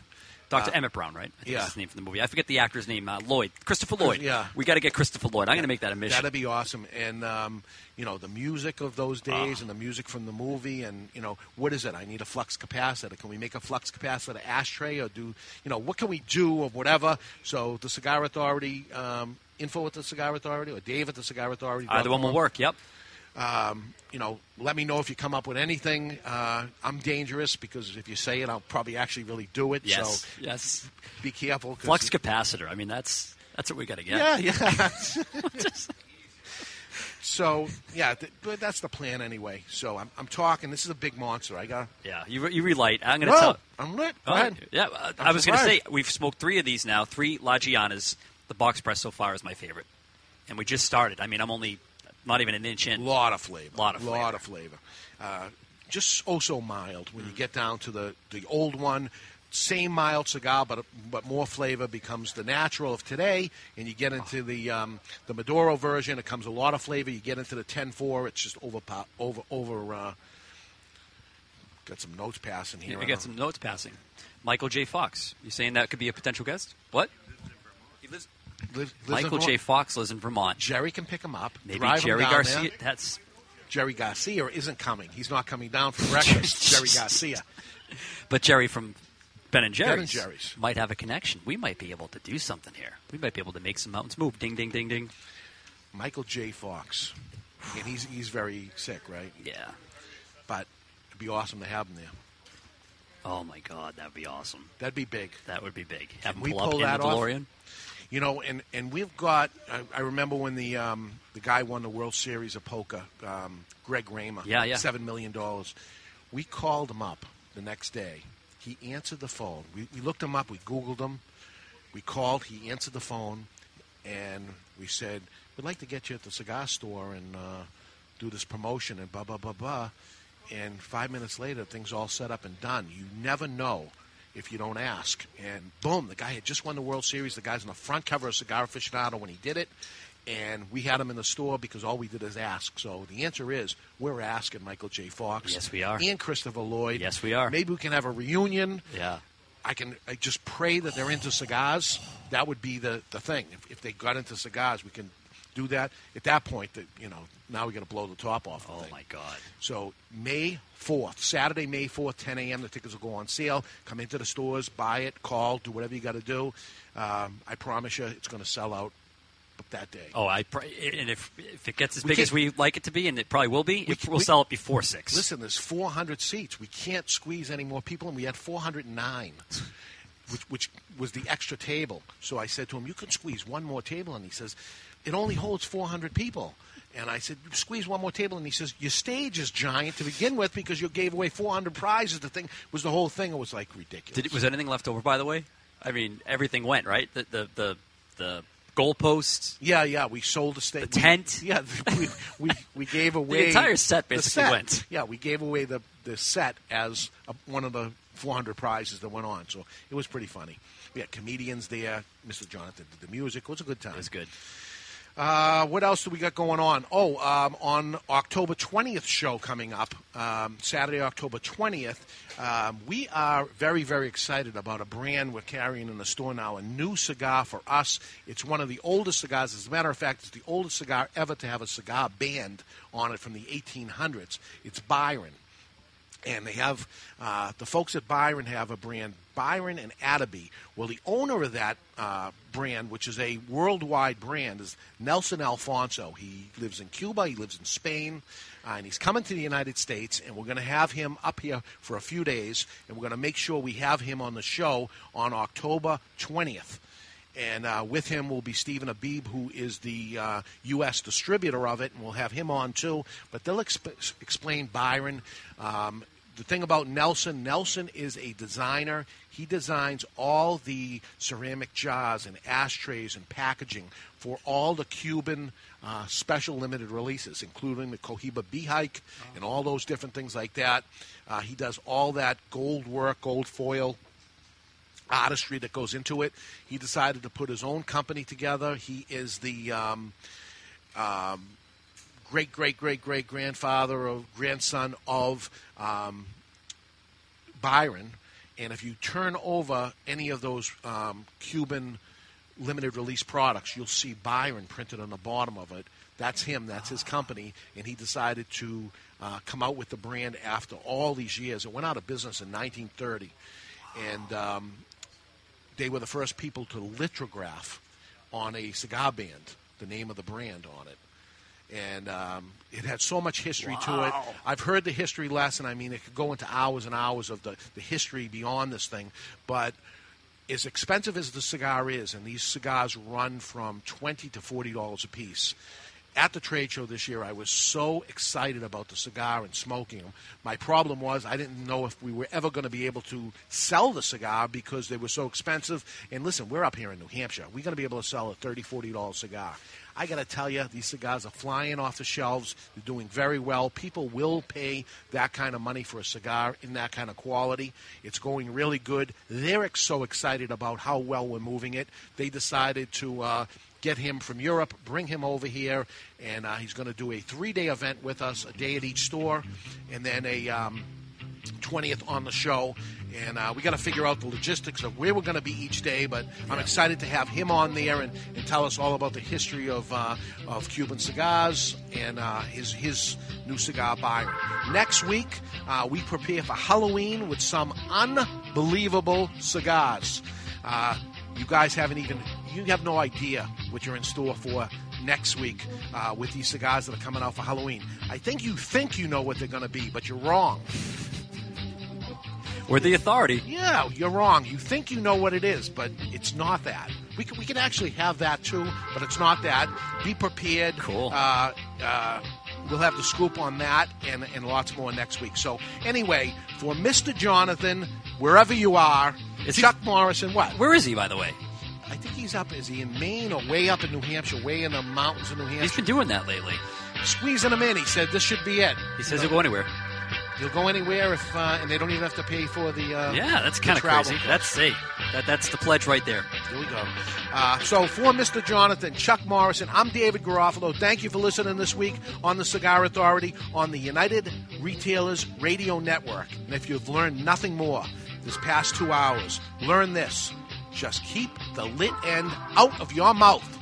S8: Dr.
S7: Uh,
S8: Emmett Brown, right? I think
S7: yeah.
S8: That's his name from the movie. I forget the actor's name. Uh, Lloyd. Christopher Lloyd.
S7: Yeah.
S8: We got to get Christopher Lloyd. I'm going to make that a mission.
S7: That'd be awesome. And um, you know, the music of those
S8: Ah.
S7: days and the music from the movie, and you know, what is it? I need a flux capacitor. Can we make a flux capacitor ashtray, or do you know what can we do or whatever? So the Cigar Authority, um, info at the Cigar Authority, or Dave at the Cigar Authority.
S8: Either one will work. Yep.
S7: Um, you know, let me know if you come up with anything. Uh, I'm dangerous because if you say it, I'll probably actually really do it.
S8: Yes.
S7: So
S8: yes.
S7: be careful.
S8: Flux capacitor. I mean, that's that's what we got to get.
S7: Yeah, yeah. so yeah, th- but that's the plan anyway. So I'm, I'm talking. This is a big monster. I got.
S8: Yeah, you, you relight. I'm going to
S7: No,
S8: tell.
S7: I'm lit. Go
S8: Oh,
S7: ahead.
S8: Yeah, uh, I was going to say we've smoked three of these now. Three La Giannas. The box press so far is my favorite, and we just started. I mean, I'm only not even an inch in.
S7: A lot of flavor.
S8: A lot of flavor.
S7: lot of flavor. Uh, just oh so mild when you get down to the the old one. Same mild cigar, but but more flavor becomes the natural of today, and you get into the um, the Maduro version. It comes a lot of flavor. You get into the 10-4, it's just over over over. Uh, got some notes passing here.
S8: Yeah, we got some notes passing. Michael J. Fox. You saying that could be a potential guest? What? He lives.
S7: Lives- lives
S8: Michael J. Fox lives in Vermont.
S7: Jerry can pick him up.
S8: Maybe Jerry Garcia.
S7: there.
S8: That's
S7: Jerry Garcia isn't coming. He's not coming down for breakfast. Jerry Garcia.
S8: But Jerry from Ben and Jerry's,
S7: Ben and Jerry's.
S8: might have a connection. We might be able to do something here. We might be able to make some mountains move. Ding, ding, ding, ding.
S7: Michael J. Fox, and he's he's very sick, right?
S8: Yeah.
S7: But it'd be awesome to have him there.
S8: Oh my God, that'd be awesome.
S7: That'd be big.
S8: That would be big. Have him
S7: we
S8: pull up
S7: pull
S8: in the
S7: off? You know, and, and we've got. I, I remember when the um, the guy won the World Series of poker, um, Greg Raymer.
S8: Yeah, yeah.
S7: Seven million dollars. We called him up the next day. He answered the phone. We, we looked him up. We Googled him. We called. He answered the phone, and we said, "We'd like to get you at the cigar store and uh, do this promotion and blah blah blah blah." And five minutes later, things all set up and done. You never know if you don't ask. And boom, the guy had just won the World Series. The guy's on the front cover of Cigar Aficionado when he did it. And we had him in the store because all we did is ask. So the answer is we're asking Michael J. Fox.
S8: Yes, we are.
S7: And Christopher Lloyd.
S8: Yes, we are.
S7: Maybe we can have a reunion.
S8: Yeah.
S7: I can I just pray that they're into cigars. That would be the, the thing. If, if they got into cigars, we can do that. At that point, that you know, now we got to blow the top off. The
S8: Oh
S7: thing.
S8: my God.
S7: So May fourth, Saturday, May fourth, 10 a.m. The tickets will go on sale. Come into the stores, buy it, call, do whatever you got to do. Um, I promise you, it's going to sell out that day.
S8: Oh, I pr- and if if it gets as
S7: We
S8: big as we like it to be, and it probably will be,
S7: We
S8: we'll
S7: we-
S8: sell it before six.
S7: Listen, there's 400 seats. We can't squeeze any more people, and we had 409, which, which was the extra table. So I said to him, "You can squeeze one more table," and he says, "It only holds 400 people." And I said, "Squeeze one more table," and he says, "Your stage is giant to begin with because you gave away 400 prizes." The thing was the whole thing. It was like ridiculous.
S8: Did, was anything left over, by the way? I mean, everything went right. The the the, the goalposts.
S7: Yeah, yeah, we sold the stage.
S8: The tent?
S7: yeah, we, we, we gave away the
S8: entire set basically
S7: set.
S8: went.
S7: Yeah, we gave away the the set as a, one of the 400 prizes that went on. So it was pretty funny. We had comedians there. Mr. Jonathan did the music. It was a good time. It was
S8: good.
S7: Uh, what else do we got going on? Oh, um, on October 20th show coming up, um, Saturday, October 20th, um, we are very, very excited about a brand we're carrying in the store now, a new cigar for us. It's one of the oldest cigars. As a matter of fact, it's the oldest cigar ever to have a cigar band on it from the 1800s. It's Byron and they have uh, the folks at Byron have a brand, Byron and Atabey. Well, the owner of that uh, brand, which is a worldwide brand, is Nelson Alfonso. He lives in Cuba, he lives in Spain, uh, and he's coming to the United States. And we're going to have him up here for a few days, and we're going to make sure we have him on the show on October 20th. And uh, with him will be Stephen Abib, who is the uh, U.S. distributor of it, and we'll have him on too. But they'll exp- explain Byron. Um, the thing about Nelson, Nelson is a designer. He designs all the ceramic jars and ashtrays and packaging for all the Cuban uh, special limited releases, including the Cohiba Behike and all those different things like that. Uh, he does all that gold work, gold foil artistry that goes into it. He decided to put his own company together. He is the um, um, great, great, great, great grandfather or grandson of um, Byron. And if you turn over any of those um, Cuban limited release products, you'll see Byron printed on the bottom of it. That's him. That's his company, and he decided to uh, come out with the brand after all these years. It went out of business in 1930, and um, they were the first people to lithograph on a cigar band the name of the brand on it. And um, it had so much history to it. I've heard the history lesson. I mean, it could go into hours and hours of the, the history beyond this thing. But as expensive as the cigar is, and these cigars run from twenty to forty dollars a piece, at the trade show this year, I was so excited about the cigar and smoking them. My problem was I didn't know if we were ever going to be able to sell the cigar because they were so expensive. And listen, we're up here in New Hampshire. We're going to be able to sell a $30, $40 cigar. I got to tell you, these cigars are flying off the shelves. They're doing very well. People will pay that kind of money for a cigar in that kind of quality. It's going really good. They're so excited about how well we're moving it. They decided to. Uh, Get him from Europe, bring him over here, and uh, he's going to do a three-day event with us, a day at each store, and then a um, 20th on the show. And uh, we got to figure out the logistics of where we're going to be each day. But I'm excited to have him on there and, and tell us all about the history of uh, of Cuban cigars and uh, his his new cigar Byron. Next week, uh, we prepare for Halloween with some unbelievable cigars. Uh, you guys haven't even you have no idea what you're in store for next week uh, with these cigars that are coming out for Halloween. I think you think you know what they're going to be, but you're wrong.
S8: We're the authority.
S7: Yeah, you're wrong. You think you know what it is, but it's not that. We can, we can actually have that too, but it's not that. Be prepared.
S8: Cool.
S7: Uh, uh, we'll have the scoop on that and, and lots more next week. So, anyway, for Mr. Jonathan, wherever you are, Chuck Morrison, what?
S8: Where is he, by the way?
S7: I think he's up. Is he in Maine or way up in New Hampshire, way in the mountains of New Hampshire?
S8: He's been doing that lately.
S7: Squeezing him in. He said this should be it.
S8: He says he'll go anywhere.
S7: He'll go anywhere if, uh, and they don't even have to pay for the. Uh,
S8: Yeah, that's kind of crazy. That's see, that that's the pledge right there.
S7: Here we go. Uh, so for Mr. Jonathan, Chuck Morrison, I'm David Garofalo. Thank you for listening this week on the Cigar Authority on the United Retailers Radio Network. And if you've learned nothing more this past two hours, learn this. Just keep the lit end out of your mouth.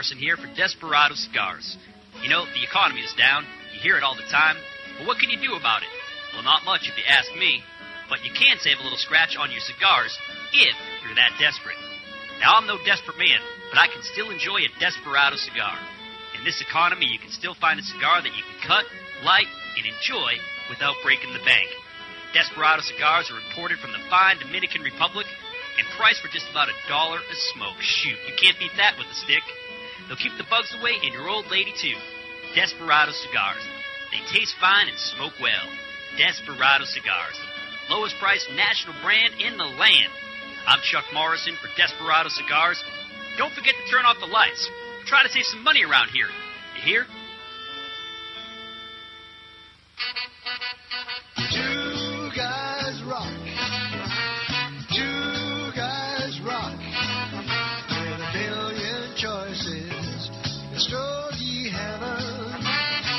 S3: Morrison here for Desperado Cigars. You know, the economy is down. You hear it all the time. But what can you do about it? Well, not much if you ask me. But you can save a little scratch on your cigars if you're that desperate. Now, I'm no desperate man, but I can still enjoy a Desperado cigar. In this economy, you can still find a cigar that you can cut, light, and enjoy without breaking the bank. Desperado cigars are imported from the fine Dominican Republic and priced for just about a dollar a smoke. Shoot, you can't beat that with a stick. They'll keep the bugs away and your old lady too. Desperado cigars. They taste fine and smoke well. Desperado cigars. Lowest priced national brand in the land. I'm Chuck Morrison for Desperado Cigars. Don't forget to turn off the lights. Try to save some money around here. You hear?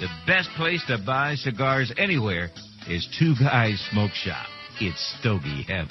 S32: The best place to buy cigars anywhere is Two Guys Smoke Shop. It's
S6: Stogie Heaven.